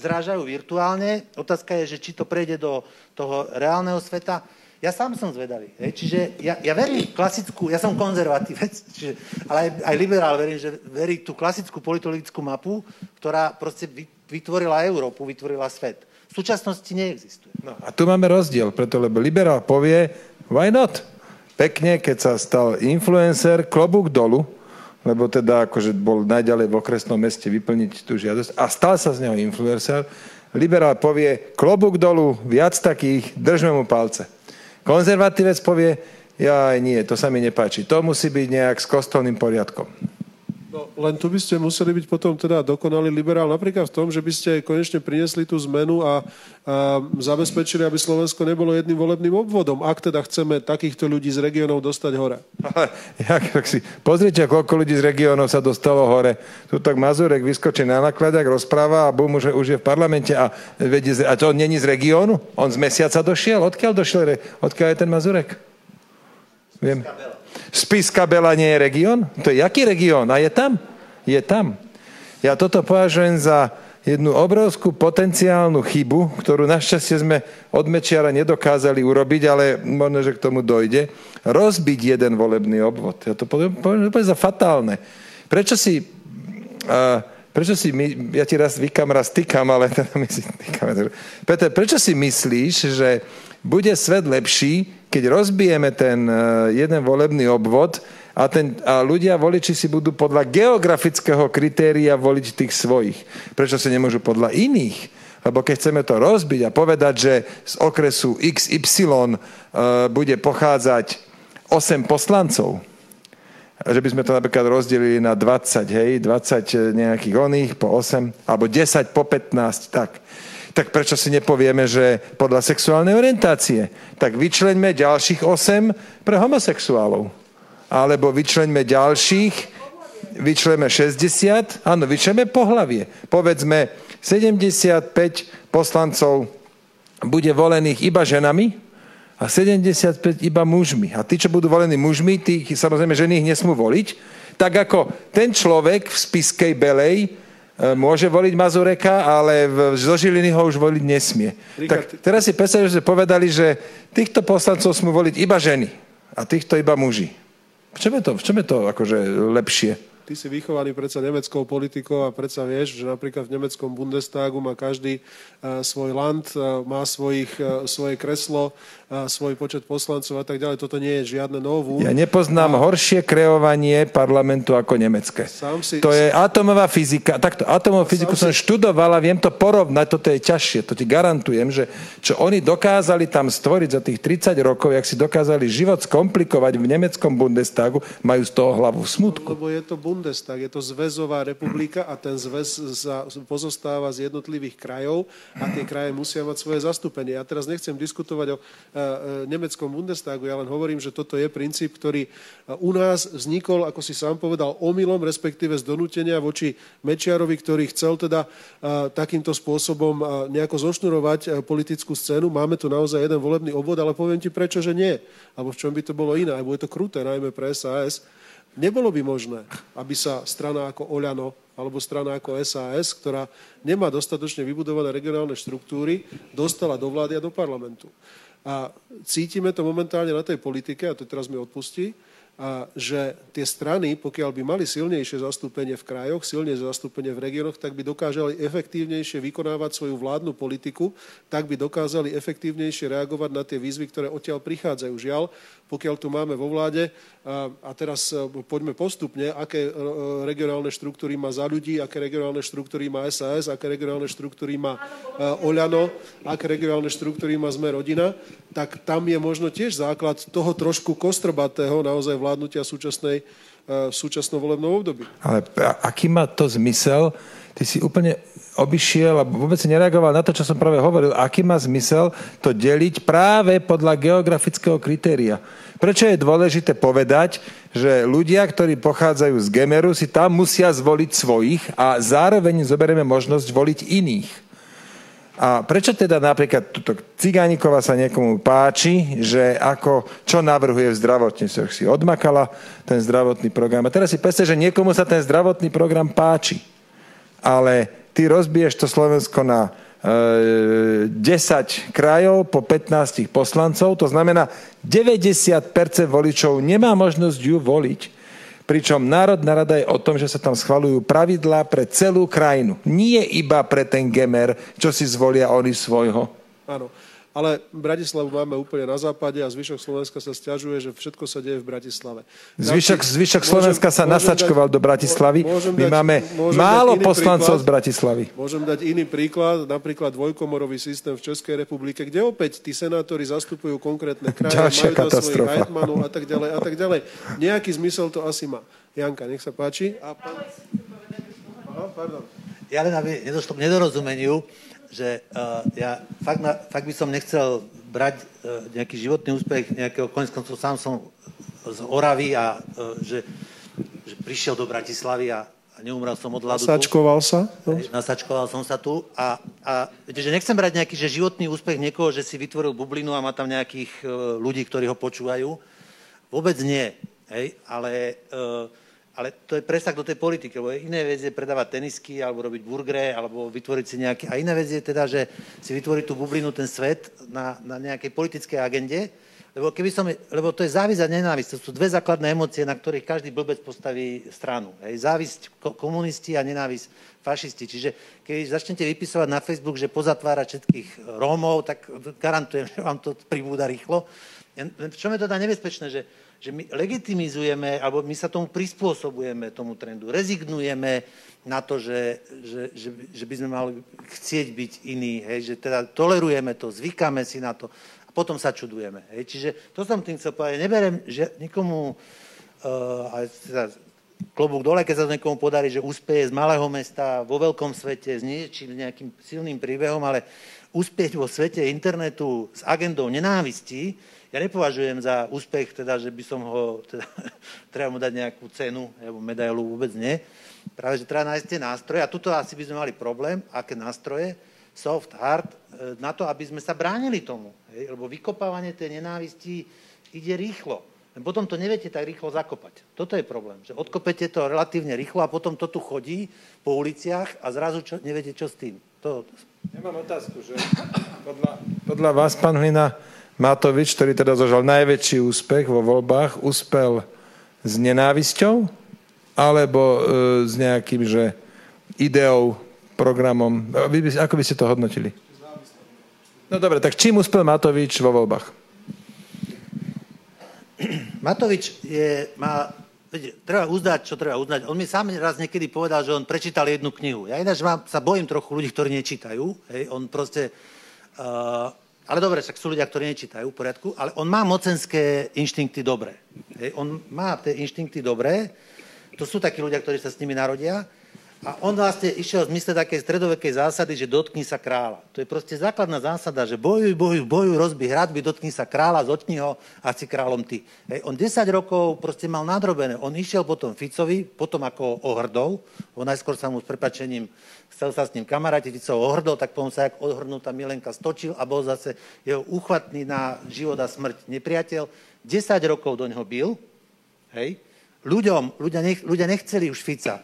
zrážajú virtuálne. Otázka je, že či to prejde do toho reálneho sveta. Ja sám som zvedavý. Hej. Čiže ja, ja verím klasickú, ja som konzervatívec, (laughs) ale aj, aj liberál verím, že verí tú klasickú politologickú mapu, ktorá proste vytvorila Európu, vytvorila svet. V súčasnosti neexistuje. No, a tu máme rozdiel, preto lebo liberál povie, why not? Pekne, keď sa stal influencer, klobúk dolu, lebo teda akože bol najďalej v okresnom meste vyplniť tú žiadosť a stal sa z neho influencer, liberál povie, klobúk dolu, viac takých, držme mu palce. Konzervatívec povie, ja nie, to sa mi nepáči. To musí byť nejak s kostolným poriadkom. No, len tu by ste museli byť potom teda dokonalý liberál napríklad v tom, že by ste konečne priniesli tú zmenu a, a zabezpečili, aby Slovensko nebolo jedným volebným obvodom, ak teda chceme takýchto ľudí z regiónov dostať hore. Ale jak, si, pozrite, koľko ľudí z regiónov sa dostalo hore. Tu tak Mazurek vyskočí na nakladiak, rozpráva a bum, už, už je v parlamente. A, vedie, a to on není z regiónu? On z mesiaca došiel? Odkiaľ došiel? Odkiaľ je ten Mazurek? Viem. Spiska Bela nie je región? To je jaký región? A je tam? Je tam. Ja toto považujem za jednu obrovskú potenciálnu chybu, ktorú našťastie sme od Mečiara nedokázali urobiť, ale možno, že k tomu dojde. Rozbiť jeden volebný obvod. Ja to považujem za fatálne. Prečo si... Uh, prečo si my, ja ti raz vykam, raz tykam, ale (laughs) teda my si tykame. Peter, prečo si myslíš, že bude svet lepší, keď rozbijeme ten e, jeden volebný obvod a, ten, a ľudia, voliči si budú podľa geografického kritéria voliť tých svojich. Prečo sa nemôžu podľa iných? Lebo keď chceme to rozbiť a povedať, že z okresu XY e, bude pochádzať 8 poslancov, že by sme to napríklad rozdelili na 20, hej, 20 nejakých oných po 8, alebo 10 po 15, tak tak prečo si nepovieme, že podľa sexuálnej orientácie? Tak vyčleňme ďalších 8 pre homosexuálov. Alebo vyčleňme ďalších, vyčleňme 60, áno, vyčleňme pohlavie. Povedzme, 75 poslancov bude volených iba ženami a 75 iba mužmi. A tí, čo budú volení mužmi, tých samozrejme ženy ich nesmú voliť. Tak ako ten človek v spiskej Belej môže voliť Mazureka, ale zo Žiliny ho už voliť nesmie. Tak teraz si predstavte, že povedali, že týchto poslancov smú voliť iba ženy a týchto iba muži. V čom je to, v čom je to akože lepšie? ty si vychovaný predsa nemeckou politikou a predsa vieš, že napríklad v nemeckom Bundestagu má každý uh, svoj land, uh, má svojich, uh, svoje kreslo, svoj počet poslancov a tak ďalej. Toto nie je žiadne novú. Ja nepoznám a... horšie kreovanie parlamentu ako nemecké. Si... To je atomová fyzika. Takto, atomovú fyziku som si... študoval a viem to porovnať. Toto je ťažšie. To ti garantujem, že čo oni dokázali tam stvoriť za tých 30 rokov, jak si dokázali život skomplikovať v nemeckom Bundestagu, majú z toho hlavu v smutku. Lebo je to Bundestag je to zväzová republika a ten zväz sa pozostáva z jednotlivých krajov a tie kraje musia mať svoje zastúpenie. Ja teraz nechcem diskutovať o nemeckom Bundestagu, ja len hovorím, že toto je princíp, ktorý u nás vznikol, ako si sám povedal, omylom, respektíve z donútenia voči Mečiarovi, ktorý chcel teda uh, takýmto spôsobom nejako zošnurovať politickú scénu. Máme tu naozaj jeden volebný obvod, ale poviem ti prečo, že nie. Alebo v čom by to bolo iné. Alebo je to kruté, najmä pre SAS Nebolo by možné, aby sa strana ako Oľano alebo strana ako SAS, ktorá nemá dostatočne vybudované regionálne štruktúry, dostala do vlády a do parlamentu. A cítime to momentálne na tej politike, a to teraz mi odpustí, a že tie strany, pokiaľ by mali silnejšie zastúpenie v krajoch, silnejšie zastúpenie v regiónoch, tak by dokázali efektívnejšie vykonávať svoju vládnu politiku, tak by dokázali efektívnejšie reagovať na tie výzvy, ktoré odtiaľ prichádzajú. Žiaľ, pokiaľ tu máme vo vláde, a teraz e, poďme postupne, aké e, regionálne štruktúry má za ľudí, aké regionálne štruktúry má SAS, aké regionálne štruktúry má e, Oľano, aké regionálne štruktúry má Sme rodina, tak tam je možno tiež základ toho trošku kostrbatého naozaj vládnutia súčasnej, v súčasnom volebnom období. Ale aký má to zmysel? Ty si úplne obišiel a vôbec si nereagoval na to, čo som práve hovoril. Aký má zmysel to deliť práve podľa geografického kritéria? Prečo je dôležité povedať, že ľudia, ktorí pochádzajú z Gemeru, si tam musia zvoliť svojich a zároveň zoberieme možnosť voliť iných? A prečo teda napríklad tuto Cigánikova sa niekomu páči, že ako, čo navrhuje v zdravotníctve, si odmakala ten zdravotný program. A teraz si predstav, že niekomu sa ten zdravotný program páči, ale ty rozbiješ to Slovensko na 10 krajov po 15 poslancov, to znamená 90% voličov nemá možnosť ju voliť, pričom Národná rada je o tom, že sa tam schvalujú pravidlá pre celú krajinu. Nie iba pre ten gemer, čo si zvolia oni svojho. Áno. Ale Bratislavu máme úplne na západe a zvyšok Slovenska sa stiažuje, že všetko sa deje v Bratislave. Zvyšok, zvyšok Slovenska môžem, sa nasačkoval dať, do Bratislavy. Môžem My dať, máme málo poslancov príklad, z Bratislavy. Môžem dať iný príklad, napríklad dvojkomorový systém v Českej republike, kde opäť tí senátori zastupujú konkrétne (laughs) kraje, Ďalšia majú tam svojich hajtmanov a tak ďalej a tak ďalej. Nejaký zmysel to asi má. Janka, nech sa páči. A pán... Aha, pardon. Ja len aby nedošlo k nedorozumeniu, že uh, ja fakt, na, fakt by som nechcel brať uh, nejaký životný úspech nejakého, konec koncov sám som z Oravy a uh, že, že prišiel do Bratislavy a, a neumrel som od hladu. Nasačkoval sa? No? Nasačkoval som sa tu a, a viete, že nechcem brať nejaký že životný úspech niekoho, že si vytvoril bublinu a má tam nejakých uh, ľudí, ktorí ho počúvajú. Vôbec nie. Hej? Ale uh, ale to je presah do tej politiky, lebo iné vec je predávať tenisky, alebo robiť burgere, alebo vytvoriť si nejaké... A iné vec je teda, že si vytvoriť tú bublinu, ten svet na, na nejakej politickej agende, lebo, keby som, lebo to je závisť a nenávisť. To sú dve základné emócie, na ktorých každý blbec postaví stranu. Hej. Závisť komunisti a nenávisť fašisti. Čiže keď začnete vypisovať na Facebook, že pozatvára všetkých Rómov, tak garantujem, (laughs) že vám to pribúda rýchlo. V čom je to teda nebezpečné, že že my legitimizujeme, alebo my sa tomu prispôsobujeme, tomu trendu. Rezignujeme na to, že, že, že, že by sme mali chcieť byť iní, hej, že teda tolerujeme to, zvykáme si na to a potom sa čudujeme. Hej. Čiže to som tým chcel povedať. Neberem že nikomu, uh, aj teda klobúk dole, keď sa to niekomu podarí, že úspeje z malého mesta vo veľkom svete s niečím, nejakým silným príbehom, ale úspieť vo svete internetu s agendou nenávistí, ja nepovažujem za úspech, teda, že by som ho, teda, (laughs) treba mu dať nejakú cenu, alebo medailu, vôbec nie. Práve, že treba nájsť tie nástroje. A tuto asi by sme mali problém, aké nástroje, soft, hard, e, na to, aby sme sa bránili tomu. Hej? Lebo vykopávanie tej nenávisti ide rýchlo. Potom to neviete tak rýchlo zakopať. Toto je problém, že odkopete to relatívne rýchlo a potom to tu chodí po uliciach a zrazu čo, neviete, čo s tým. To... Ja mám otázku, že podľa, podľa vás, pán Hlina, Matovič, ktorý teda zažal najväčší úspech vo voľbách, uspel s nenávisťou alebo e, s nejakým, že ideou, programom. Vy by, ako by ste to hodnotili? No dobre, tak čím uspel Matovič vo voľbách? Matovič je, má, viete, treba uznať, čo treba uznať. On mi sám raz niekedy povedal, že on prečítal jednu knihu. Ja ináč mám, sa bojím trochu ľudí, ktorí nečítajú. Hej. On proste uh, ale dobre, však sú ľudia, ktorí nečítajú v poriadku, ale on má mocenské inštinkty dobré. Hej, on má tie inštinkty dobré, To sú takí ľudia, ktorí sa s nimi narodia. A on vlastne išiel v zmysle takej stredovekej zásady, že dotkni sa kráľa. To je proste základná zásada, že bojuj, bojuj, bojuj, rozbí hradby, dotkni sa kráľa, zoťni ho a si kráľom ty. Hej, on 10 rokov proste mal nadrobené. On išiel potom Ficovi, potom ako ohrdol, on najskôr sa mu s prepačením chcel sa s ním kamarátiť, Fico ohrdol, tak potom sa jak odhrnutá Milenka stočil a bol zase jeho uchvatný na život a smrť nepriateľ. 10 rokov do neho bil, hej, ľuďom, ľudia, nech, ľudia nechceli už Fica,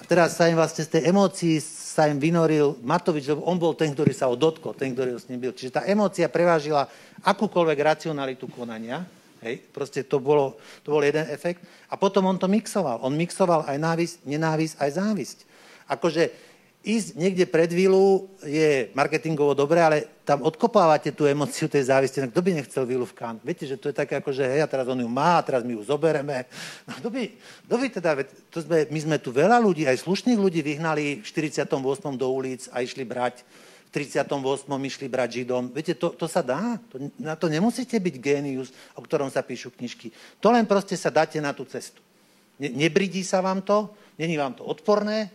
a teraz sa im vlastne z tej emócii sa im vynoril Matovič, lebo on bol ten, ktorý sa ho dotkol, ten, ktorý ho s ním byl. Čiže tá emócia prevážila akúkoľvek racionalitu konania. Hej, proste to, bolo, to bol jeden efekt. A potom on to mixoval. On mixoval aj návisť, nenávisť, aj závisť. Akože ísť niekde pred vilu je marketingovo dobré, ale tam odkopávate tú emociu tej závisti. No, kto by nechcel vilu v Cannes? Viete, že to je také ako, že hej, a teraz on ju má, a teraz my ju zobereme. No, kto by, kto by teda, to sme, my sme tu veľa ľudí, aj slušných ľudí vyhnali v 48. do ulic a išli brať v 38. išli brať Židom. Viete, to, to sa dá. To, na to nemusíte byť génius, o ktorom sa píšu knižky. To len proste sa dáte na tú cestu. Ne, nebridí sa vám to, není vám to odporné,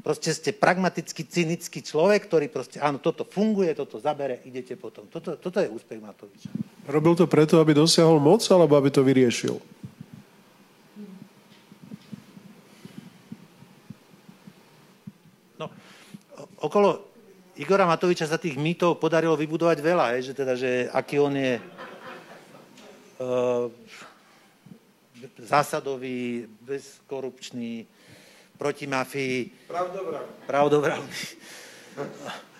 Proste ste pragmatický, cynický človek, ktorý proste, áno, toto funguje, toto zabere, idete potom. Toto, toto je úspech Matoviča. Robil to preto, aby dosiahol moc, alebo aby to vyriešil? No, okolo Igora Matoviča sa tých mýtov podarilo vybudovať veľa, je, že teda, že aký on je uh, zásadový, bezkorupčný, proti mafii. Pravdovravný. Pravdovravný.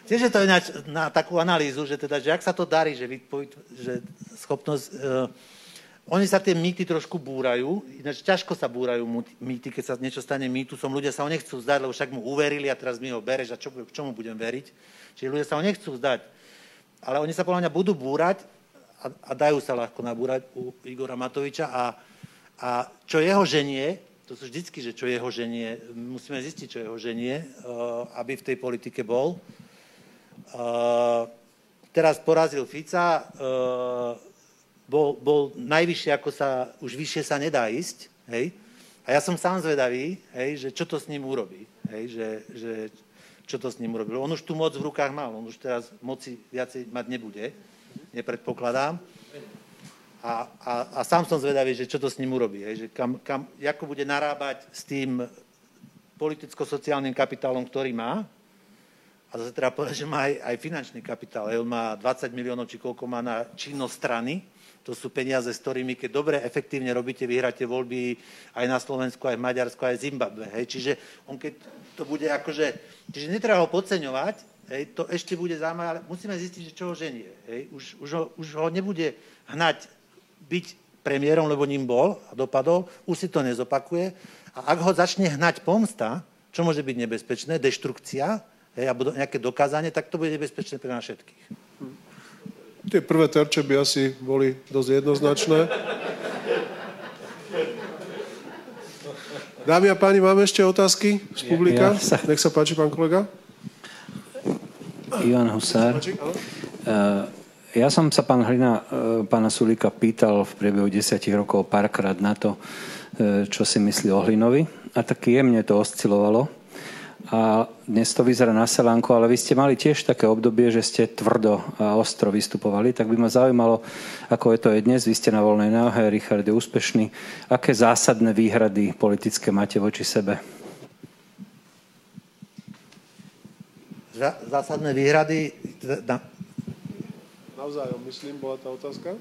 Tiež je to ináč na takú analýzu, že teda, že ak sa to darí, že, že schopnosť... Uh, oni sa tie mýty trošku búrajú, ináč ťažko sa búrajú mýty, keď sa niečo stane mýtusom, ľudia sa ho nechcú zdať, lebo však mu uverili a teraz mi ho bereš a čo, k čomu budem veriť. Čiže ľudia sa ho nechcú zdať. Ale oni sa podľa mňa budú búrať a, a dajú sa ľahko nabúrať u Igora Matoviča a, a čo jeho ženie, to sú vždycky, že čo jeho ženie, musíme zistiť, čo jeho ženie, eh, aby v tej politike bol. Eh, teraz porazil Fica, eh, bol, bol najvyššie, ako sa, už vyššie sa nedá ísť, hej. A ja som sám zvedavý, hej, že čo to s ním urobí, hej, že, že čo to s ním urobí. On už tú moc v rukách mal, on už teraz moci viacej mať nebude, nepredpokladám. A, a, a sám som zvedavý, že čo to s ním urobí, hej, že kam, kam, ako bude narábať s tým politicko-sociálnym kapitálom, ktorý má. A zase treba povedať, že má aj, aj finančný kapitál. Hej, on má 20 miliónov, či koľko má na činnosť strany. To sú peniaze, s ktorými, keď dobre, efektívne robíte, vyhráte voľby aj na Slovensku, aj v Maďarsku, aj v Zimbabwe. Hej. Čiže on keď to bude akože... Čiže netreba ho podceňovať, hej, to ešte bude zaujímavé, ale musíme zistiť, že čo ho ženie. Hej. Už, už, ho, už ho nebude hnať byť premiérom, lebo ním bol a dopadol, už si to nezopakuje. A ak ho začne hnať pomsta, čo môže byť nebezpečné, deštrukcia, hej, alebo nejaké dokázanie, tak to bude nebezpečné pre nás všetkých. Tie prvé terče by asi boli dosť jednoznačné. Dámy a páni, máme ešte otázky z publika? Ja, ja sa... Nech sa páči, pán kolega. Ivan Husár. Ja som sa pán Hlina, e, pána Sulika pýtal v priebehu desiatich rokov párkrát na to, e, čo si myslí o Hlinovi. A tak jemne to oscilovalo. A dnes to vyzerá na selánku, ale vy ste mali tiež také obdobie, že ste tvrdo a ostro vystupovali, tak by ma zaujímalo, ako je to aj dnes. Vy ste na voľnej náhe, Richard je úspešný. Aké zásadné výhrady politické máte voči sebe? Zásadné výhrady Navzájom, myslím, bola tá otázka.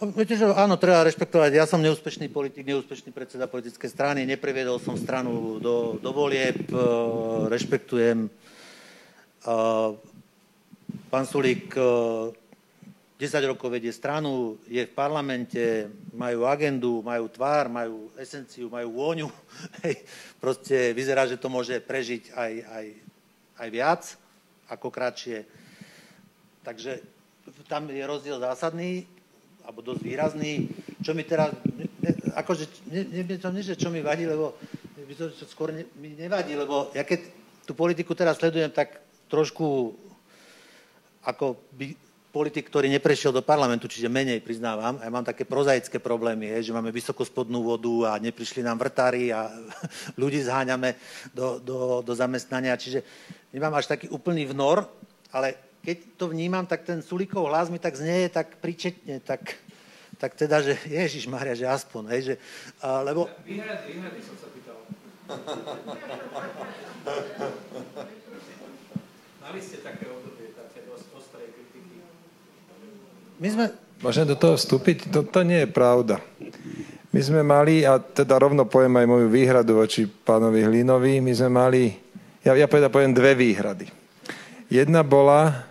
No, viete, že áno, treba rešpektovať. Ja som neúspešný politik, neúspešný predseda politickej strany, nepreviedol som stranu do, do volieb, e, rešpektujem. E, pán Sulík 10 e, rokov vedie stranu, je v parlamente, majú agendu, majú tvár, majú esenciu, majú vôňu. (laughs) Proste vyzerá, že to môže prežiť aj, aj, aj viac ako kratšie Takže tam je rozdiel zásadný, alebo dosť výrazný. Čo mi teraz, ne, akože, ne, ne, to nie, že čo mi vadí, lebo mi to skôr ne, mi nevadí, lebo ja keď tú politiku teraz sledujem, tak trošku ako by politik, ktorý neprešiel do parlamentu, čiže menej priznávam. Ja mám také prozaické problémy, je, že máme vysokospodnú vodu a neprišli nám vrtári a (laughs) ľudí zháňame do, do, do zamestnania. Čiže nemám až taký úplný vnor, ale keď to vnímam, tak ten Sulikov hlas mi tak znieje tak príčetne, tak, tak teda, že (laughs) Ježiš Maria, že aspoň, hej, že, a, lebo... Výhrady, výhrady som sa pýtal. (laughs) Mali ste také obdobie, také dosť ostrej kritiky? My sme... Môžem do toho vstúpiť? To, to nie je pravda. My sme mali, a teda rovno poviem aj moju výhradu voči pánovi Hlinovi, my sme mali, ja, ja poviem, poviem dve výhrady. Jedna bola,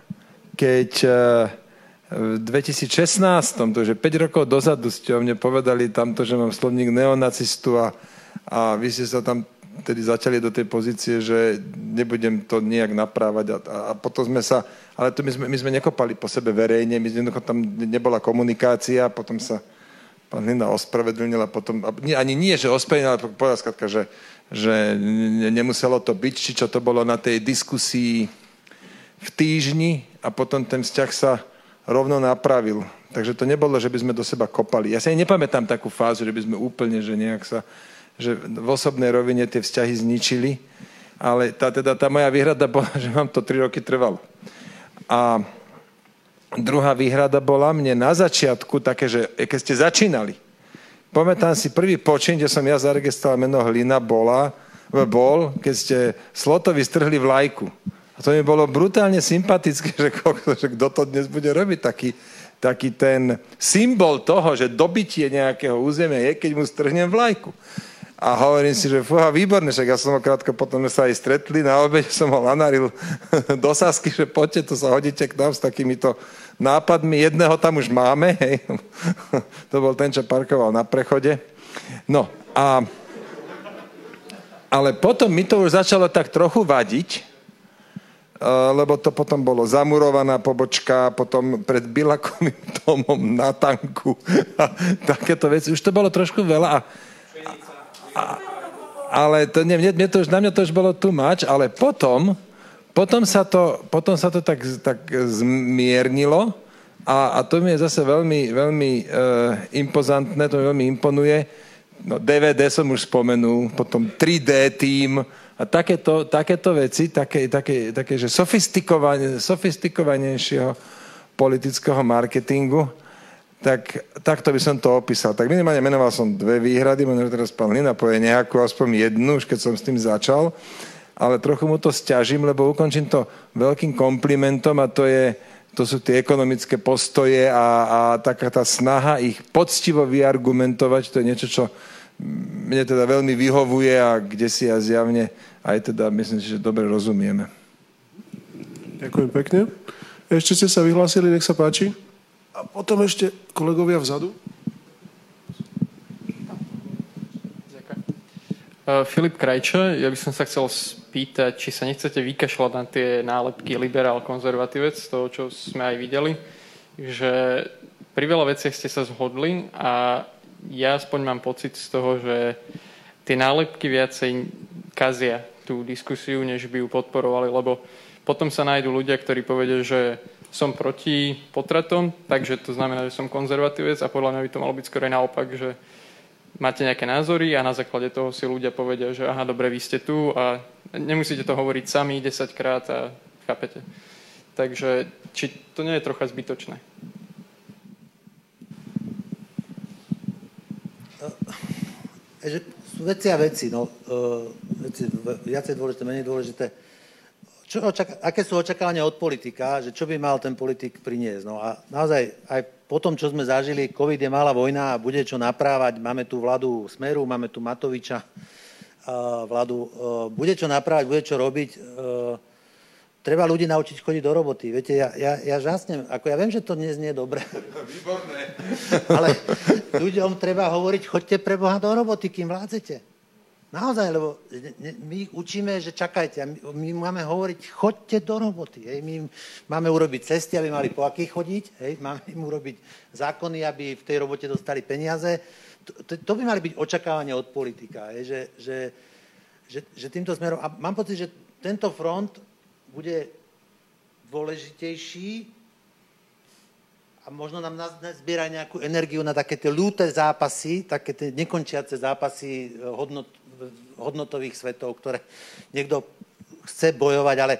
keď eh, v 2016, to že 5 rokov dozadu ste o mne povedali tamto, že mám slovník neonacistu a, a vy ste sa tam tedy začali do tej pozície, že nebudem to nejak naprávať a, a potom sme sa, ale to my sme, my sme nekopali po sebe verejne, my sme, tam nebola komunikácia, potom sa pán Hlina ospravedlnil a potom, ani nie, že ospravedlnil, ale povedal skratka, že, že nemuselo to byť, či čo to bolo na tej diskusii v týždni a potom ten vzťah sa rovno napravil. Takže to nebolo, že by sme do seba kopali. Ja si aj nepamätám takú fázu, že by sme úplne, že nejak sa, že v osobnej rovine tie vzťahy zničili, ale tá, teda, tá moja výhrada bola, (laughs) že vám to tri roky trvalo. A druhá výhrada bola mne na začiatku také, že keď ste začínali, pamätám si prvý počin, kde som ja zaregistroval meno Hlina, bola, bol, keď ste Slotovi strhli vlajku. A to mi bolo brutálne sympatické, (laughs) že, že kto to dnes bude robiť, taký, taký ten symbol toho, že dobitie nejakého územia je, keď mu strhnem vlajku. A hovorím si, že fúha, výborné, však ja som ho krátko potom sa aj stretli, na obede som ho lanaril (laughs) do Sasky, že poďte, to sa hodíte k nám s takýmito nápadmi. Jedného tam už máme, hej. (laughs) to bol ten, čo parkoval na prechode. No a ale potom mi to už začalo tak trochu vadiť, lebo to potom bolo zamurovaná pobočka, potom pred Bilakovým (laughs) domom na tanku a takéto veci. Už to bolo trošku veľa. A, a, ale to, nie, mne, mne to už, na mňa to už bolo tu mač, ale potom, potom sa to, potom sa to tak, tak zmiernilo a, a to mi je zase veľmi, veľmi uh, impozantné, to mi veľmi imponuje. No, DVD som už spomenul, potom 3D tým, a takéto, takéto veci, také, také, také že sofistikovane, sofistikovanejšieho politického marketingu, tak takto by som to opísal. Tak minimálne menoval som dve výhrady, možno teraz pán Lina povie nejakú, aspoň jednu, už keď som s tým začal, ale trochu mu to stiažím, lebo ukončím to veľkým komplimentom a to je, to sú tie ekonomické postoje a, a taká tá snaha ich poctivo vyargumentovať, to je niečo, čo mne teda veľmi vyhovuje a kde si ja zjavne aj teda myslím si, že dobre rozumieme. Ďakujem pekne. Ešte ste sa vyhlásili, nech sa páči. A potom ešte kolegovia vzadu. Uh, Filip Krajča, ja by som sa chcel spýtať, či sa nechcete vykašľať na tie nálepky liberál-konzervatívec, z toho, čo sme aj videli, že pri veľa veciach ste sa zhodli a ja aspoň mám pocit z toho, že tie nálepky viacej kazia tú diskusiu, než by ju podporovali, lebo potom sa nájdú ľudia, ktorí povedia, že som proti potratom, takže to znamená, že som konzervatívec a podľa mňa by to malo byť skôr naopak, že máte nejaké názory a na základe toho si ľudia povedia, že aha, dobre, vy ste tu a nemusíte to hovoriť sami 10 krát a chápete. Takže či to nie je trocha zbytočné? sú veci a veci, no, uh, veci viacej dôležité, menej dôležité. Čo očaká, aké sú očakávania od politika, že čo by mal ten politik priniesť? No a naozaj aj po tom, čo sme zažili, COVID je malá vojna a bude čo naprávať, máme tu vládu Smeru, máme tu Matoviča, vládu, uh, bude čo naprávať, bude čo robiť. Treba ľudí naučiť chodiť do roboty. Viete, ja, ja, ja žasnem, ako ja viem, že to dnes nie je dobré. (laughs) Výborné. (laughs) Ale ľuďom treba hovoriť, choďte pre Boha do roboty, kým vládzete. Naozaj, lebo my učíme, že čakajte, my máme hovoriť, choďte do roboty. Hej. My máme urobiť cesty, aby mali po akých chodiť, hej. máme im urobiť zákony, aby v tej robote dostali peniaze. To, to, to by mali byť očakávania od politika, hej. Že, že, že, že týmto smerom... A mám pocit, že tento front bude dôležitejší možno nám zbiera nejakú energiu na také tie ľúte zápasy, také tie nekončiace zápasy e, hodnot, hodnotových svetov, ktoré niekto chce bojovať, ale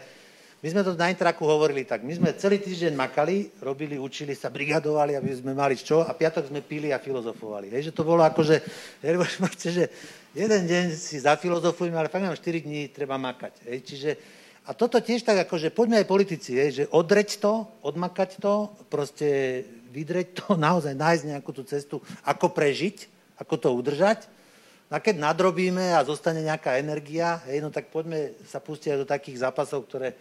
my sme to na Intraku hovorili tak, my sme celý týždeň makali, robili, učili sa, brigadovali, aby sme mali čo a piatok sme pili a filozofovali. Hej, že to bolo ako, že, (laughs) že jeden deň si zafilozofujeme, ale fakt nám 4 dní treba makať. Hej, čiže, a toto tiež tak, ako, že poďme aj politici, hej, že odreť to, odmakať to, proste vydreť to, (laughs) naozaj nájsť nejakú tú cestu, ako prežiť, ako to udržať. A keď nadrobíme a zostane nejaká energia, hej, no tak poďme sa pustiť do takých zápasov, ktoré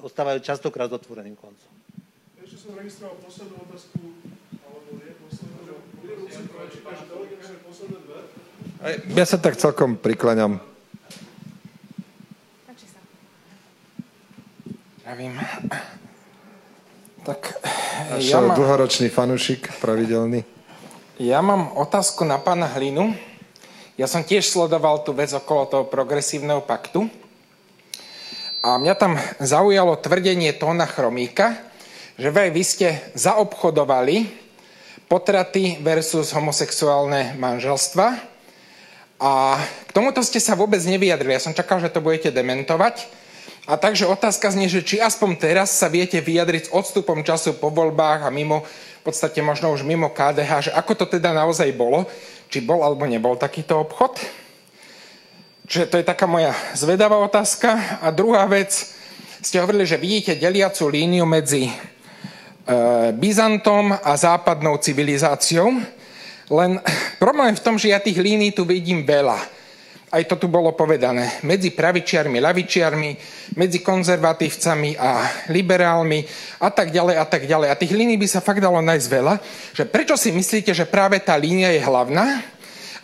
ostávajú častokrát s otvoreným koncom. Ešte som registroval poslednú otázku, alebo nie, poslednú, budem musieť prečítať, že posledné dve. Ja sa tak celkom prikláňam. Vím. Tak, Náš ja mám... dlhoročný fanúšik, pravidelný. Ja mám otázku na pána Hlinu. Ja som tiež sledoval tú vec okolo toho progresívneho paktu. A mňa tam zaujalo tvrdenie Tóna Chromíka, že vy, vy ste zaobchodovali potraty versus homosexuálne manželstva. A k tomuto ste sa vôbec nevyjadrili. Ja som čakal, že to budete dementovať. A takže otázka znie, že či aspoň teraz sa viete vyjadriť s odstupom času po voľbách a mimo, v podstate možno už mimo KDH, že ako to teda naozaj bolo, či bol alebo nebol takýto obchod. Čiže to je taká moja zvedavá otázka. A druhá vec, ste hovorili, že vidíte deliacu líniu medzi e, Byzantom a západnou civilizáciou. Len (laughs) problém je v tom, že ja tých línií tu vidím veľa. Aj to tu bolo povedané. Medzi pravičiarmi, lavičiarmi, medzi konzervatívcami a liberálmi a tak ďalej a tak ďalej. A tých línií by sa fakt dalo nájsť veľa. Že prečo si myslíte, že práve tá línia je hlavná?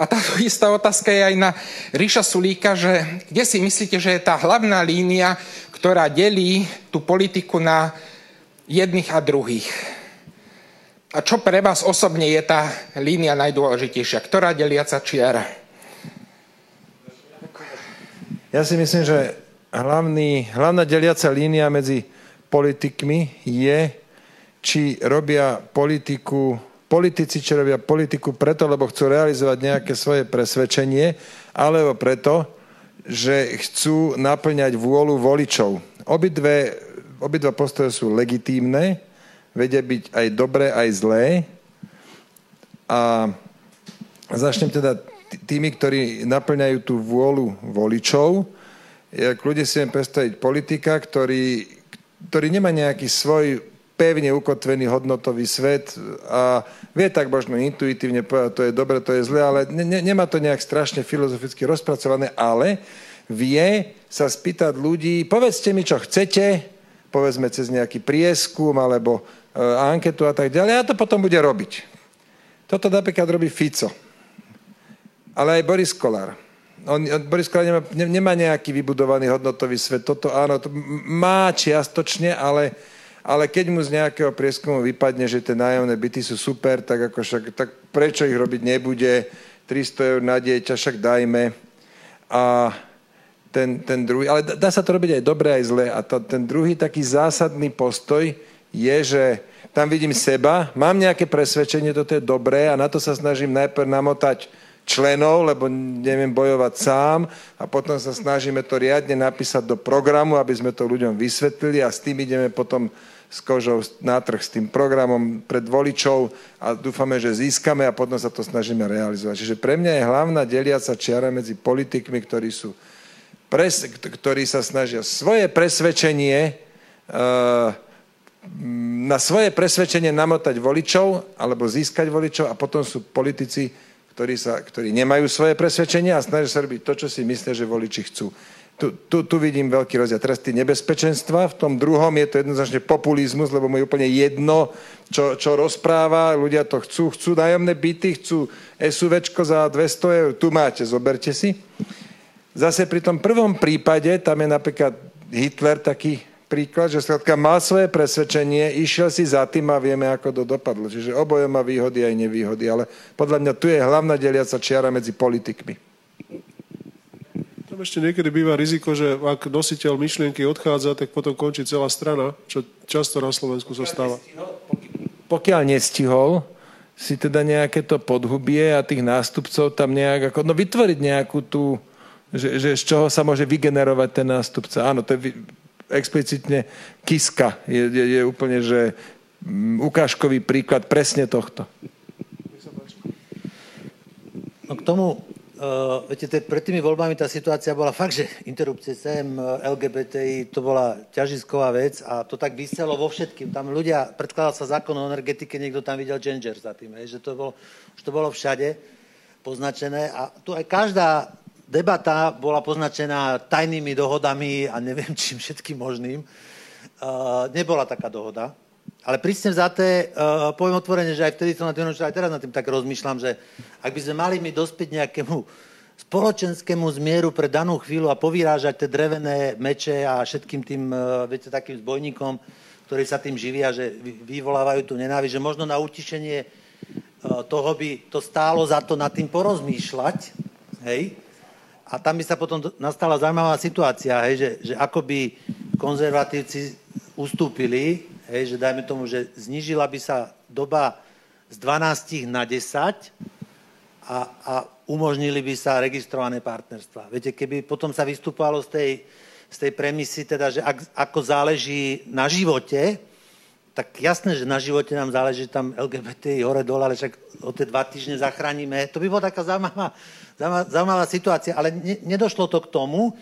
A táto (laughs) istá otázka je aj na Ríša Sulíka, že kde si myslíte, že je tá hlavná línia, ktorá delí tú politiku na jedných a druhých? A čo pre vás osobne je tá línia najdôležitejšia? Ktorá deliaca čiara? Ja si myslím, že hlavný, hlavná deliaca línia medzi politikmi je, či robia politiku politici, čo robia politiku preto, lebo chcú realizovať nejaké svoje presvedčenie, alebo preto, že chcú naplňať vôľu voličov. Obidve, obidva postoje sú legitímne, vedia byť aj dobré, aj zlé. A začnem teda tými, ktorí naplňajú tú vôľu voličov. Ľudia si viem predstaviť politika, ktorý, ktorý nemá nejaký svoj pevne ukotvený hodnotový svet a vie tak možno intuitívne povedať, to je dobre, to je zle, ale ne, nemá to nejak strašne filozoficky rozpracované, ale vie sa spýtať ľudí, povedzte mi, čo chcete, povedzme cez nejaký prieskum alebo e, anketu a tak ďalej, a to potom bude robiť. Toto napríklad robí Fico. Ale aj Boris Kolár. On, on, Boris Kolár nemá, ne, nemá nejaký vybudovaný hodnotový svet. Toto áno, to má čiastočne, ale ale keď mu z nejakého prieskumu vypadne, že tie nájomné byty sú super, tak, ako však, tak prečo ich robiť nebude? 300 eur na dieťa, však dajme. A ten, ten druhý, ale dá sa to robiť aj dobre, aj zle. A to, ten druhý taký zásadný postoj je, že tam vidím seba, mám nejaké presvedčenie, toto je dobré a na to sa snažím najprv namotať členov, lebo neviem bojovať sám. A potom sa snažíme to riadne napísať do programu, aby sme to ľuďom vysvetlili. A s tým ideme potom s kožou na trh s tým programom pred voličov. A dúfame, že získame a potom sa to snažíme realizovať. Čiže pre mňa je hlavná deliaca čiara medzi politikmi, ktorí, sú pres, ktorí sa snažia svoje presvedčenie uh, na svoje presvedčenie namotať voličov alebo získať voličov a potom sú politici, ktorí, sa, ktorí nemajú svoje presvedčenie a snažia sa robiť to, čo si myslia, že voliči chcú. Tu, tu, tu vidím veľký rozdiel. Teraz tie nebezpečenstva, v tom druhom je to jednoznačne populizmus, lebo mu je úplne jedno, čo, čo rozpráva, ľudia to chcú, chcú nájomné byty, chcú SUVčko za 200 eur, tu máte, zoberte si. Zase pri tom prvom prípade, tam je napríklad Hitler taký príklad, že skladka mal svoje presvedčenie, išiel si za tým a vieme, ako to dopadlo. Čiže oboje má výhody aj nevýhody, ale podľa mňa tu je hlavná deliaca čiara medzi politikmi. Tam ešte niekedy býva riziko, že ak nositeľ myšlienky odchádza, tak potom končí celá strana, čo často na Slovensku sa stáva. pokiaľ nestihol, si teda nejaké to podhubie a tých nástupcov tam nejak ako, no vytvoriť nejakú tú, že, že z čoho sa môže vygenerovať ten nástupca. Áno, to je explicitne Kiska je, je, je úplne, že mm, ukážkový príklad presne tohto. No k tomu, uh, viete, te, pred tými voľbami tá situácia bola fakt, že interrupcie sem, LGBTI, to bola ťažisková vec a to tak vyselo vo všetkým. Tam ľudia, predkladal sa zákon o energetike, niekto tam videl ginger za tým, hej, že to bolo, že to bolo všade poznačené a tu aj každá debata bola poznačená tajnými dohodami a neviem (laughs) čím všetkým možným. Uh, nebola taká dohoda. Ale prísne vzaté, uh, poviem otvorene, že aj vtedy som na tým, aj teraz na tým tak rozmýšľam, že ak by sme mali my dospieť nejakému spoločenskému zmieru pre danú chvíľu a povyrážať tie drevené meče a všetkým tým, uh, viete, takým zbojníkom, ktorí sa tým živia, že vyvolávajú tú nenávisť, že možno na utišenie toho by to stálo za to nad tým porozmýšľať, hej? A tam by sa potom nastala zaujímavá situácia, hej, že, že ako by konzervatívci ustúpili hej, že dajme tomu, že znižila by sa doba z 12 na 10 a, a umožnili by sa registrované partnerstva. Viete, keby potom sa vystupovalo z tej, z tej premisy, teda, že ak, ako záleží na živote, tak jasné, že na živote nám záleží tam LGBT hore dole, ale však o tie dva týždne zachránime. To by bola taká zaujímavá, zaujímavá, situácia, ale ne, nedošlo to k tomu,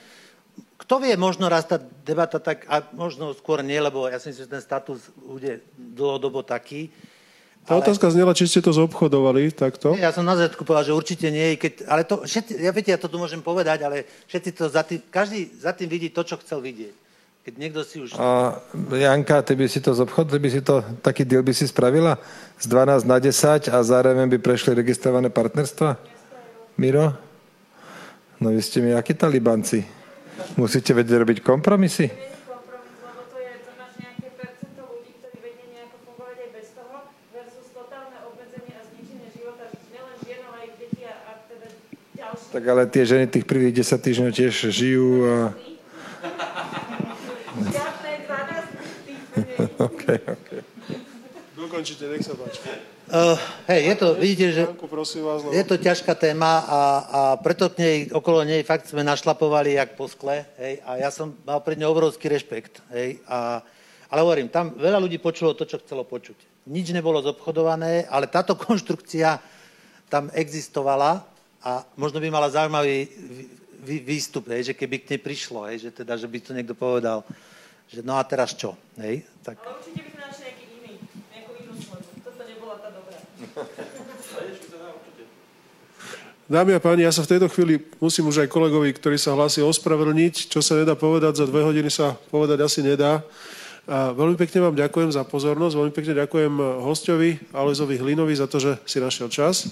kto vie, možno raz tá debata tak, a možno skôr nie, lebo ja si myslím, že ten status bude dlhodobo taký. Tá ale... otázka znela, či ste to zobchodovali takto? Ja som na začiatku povedal, že určite nie, keď, ale to, všetci, ja viete, ja to tu môžem povedať, ale všetci to za tým, každý za tým vidí to, čo chcel vidieť. Keď niekto si už... A Janka, ty by si to zobchod, ty by si to, taký deal by si spravila z 12 na 10 a zároveň by prešli registrované partnerstva? Miro? No vy ste mi akí talibanci? Musíte vedieť robiť kompromisy. Tak ale tie ženy tých prvých 10 týždňov tiež žijú a... (laughs) okay, okay. Dokončite, nech sa páči. Uh, hej, je to, vidíte, že je to ťažká téma a, a preto k nej, okolo nej fakt sme našlapovali jak po skle, hej, a ja som mal pred ňou obrovský rešpekt, hej, a, ale hovorím, tam veľa ľudí počulo to, čo chcelo počuť. Nič nebolo zobchodované, ale táto (laughs) konštrukcia tam existovala a možno by mala zaujímavý výstup, hej, že keby k nej prišlo, hej, že teda, že by to niekto povedal, že no a teraz čo, hej, tak... Ale určite by sme našli Dámy a páni, ja sa v tejto chvíli musím už aj kolegovi, ktorý sa hlási, ospravedlniť. Čo sa nedá povedať, za dve hodiny sa povedať asi nedá. A veľmi pekne vám ďakujem za pozornosť, veľmi pekne ďakujem hostovi Alezovi Hlinovi za to, že si našiel čas.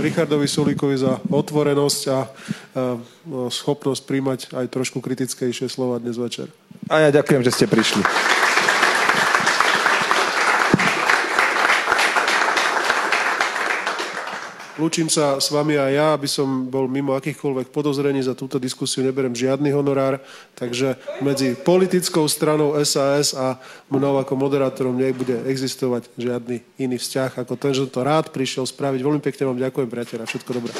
Richardovi Sulíkovi za otvorenosť a, a schopnosť príjmať aj trošku kritickejšie slova dnes večer. A ja ďakujem, že ste prišli. Lúčim sa s vami aj ja, aby som bol mimo akýchkoľvek podozrení. Za túto diskusiu neberem žiadny honorár, takže medzi politickou stranou SAS a mnou ako moderátorom nebude existovať žiadny iný vzťah ako ten, že to rád prišiel spraviť. Veľmi pekne vám ďakujem, priateľa. Všetko dobré.